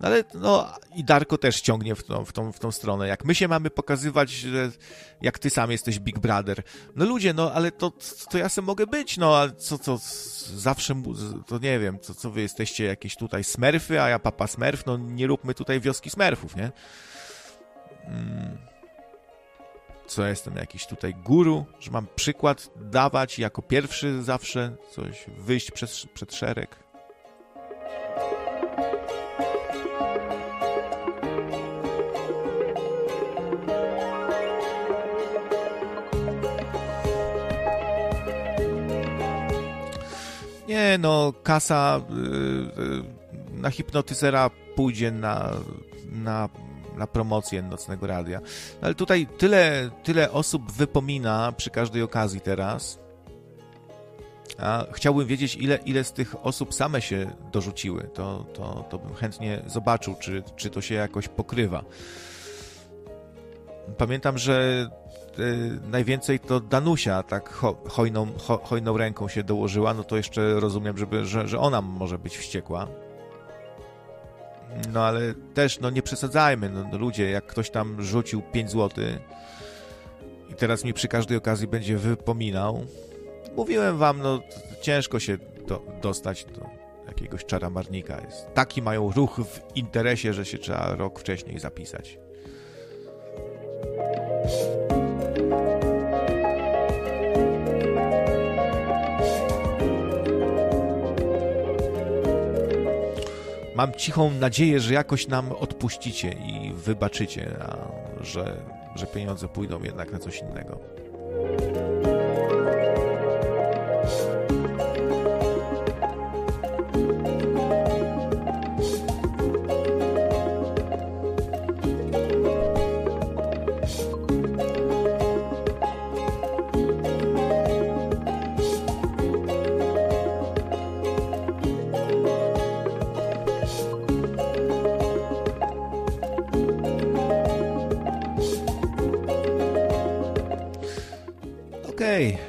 Ale no, i Darko też ciągnie w tą, w, tą, w tą stronę. Jak my się mamy pokazywać, że jak ty sam jesteś Big Brother. No ludzie, no ale to, to ja sobie mogę być, no a co, co, zawsze, to nie wiem, co, co wy jesteście jakieś tutaj smerfy, a ja papa smerf, no nie róbmy tutaj wioski smerfów, nie? Mm. co jestem jakiś tutaj guru, że mam przykład dawać jako pierwszy zawsze coś, wyjść przed, przed szereg. Nie, no, kasa yy, na hipnotyzera pójdzie na, na na promocję nocnego radia. Ale tutaj tyle, tyle osób wypomina przy każdej okazji teraz. A chciałbym wiedzieć, ile, ile z tych osób same się dorzuciły. To, to, to bym chętnie zobaczył, czy, czy to się jakoś pokrywa. Pamiętam, że najwięcej to Danusia tak ho, hojną, ho, hojną ręką się dołożyła, no to jeszcze rozumiem, żeby, że, że ona może być wściekła. No ale też, no nie przesadzajmy, no, no ludzie, jak ktoś tam rzucił 5 zł i teraz mi przy każdej okazji będzie wypominał, mówiłem wam, no ciężko się do, dostać do jakiegoś czaramarnika. Jest. Taki mają ruch w interesie, że się trzeba rok wcześniej zapisać. Mam cichą nadzieję, że jakoś nam odpuścicie i wybaczycie, a że, że pieniądze pójdą jednak na coś innego.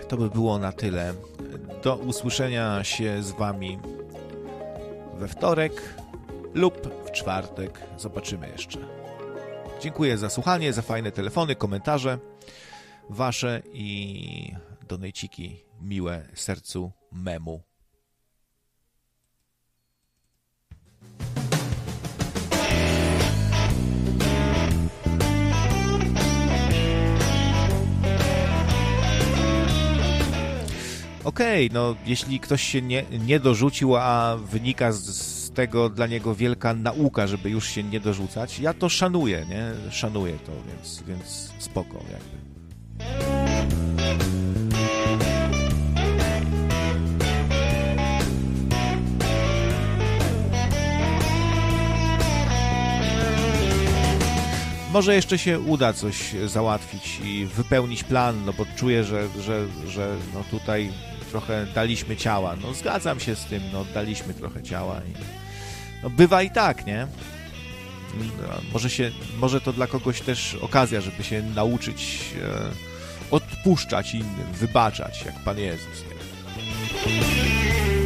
To by było na tyle. Do usłyszenia się z Wami we wtorek lub w czwartek. Zobaczymy jeszcze. Dziękuję za słuchanie, za fajne telefony, komentarze Wasze i donejciki miłe sercu memu. Okej, okay, no jeśli ktoś się nie, nie dorzucił, a wynika z, z, tego dla niego wielka nauka, żeby już się nie dorzucać, ja to szanuję, nie? Szanuję to, więc, więc spoko jakby. Może jeszcze się uda coś załatwić i wypełnić plan, no bo czuję, że, że, że no tutaj trochę daliśmy ciała. No zgadzam się z tym, no daliśmy trochę ciała i no bywa i tak, nie? Może, się, może to dla kogoś też okazja, żeby się nauczyć e, odpuszczać innym, wybaczać, jak Pan Jezus. Nie?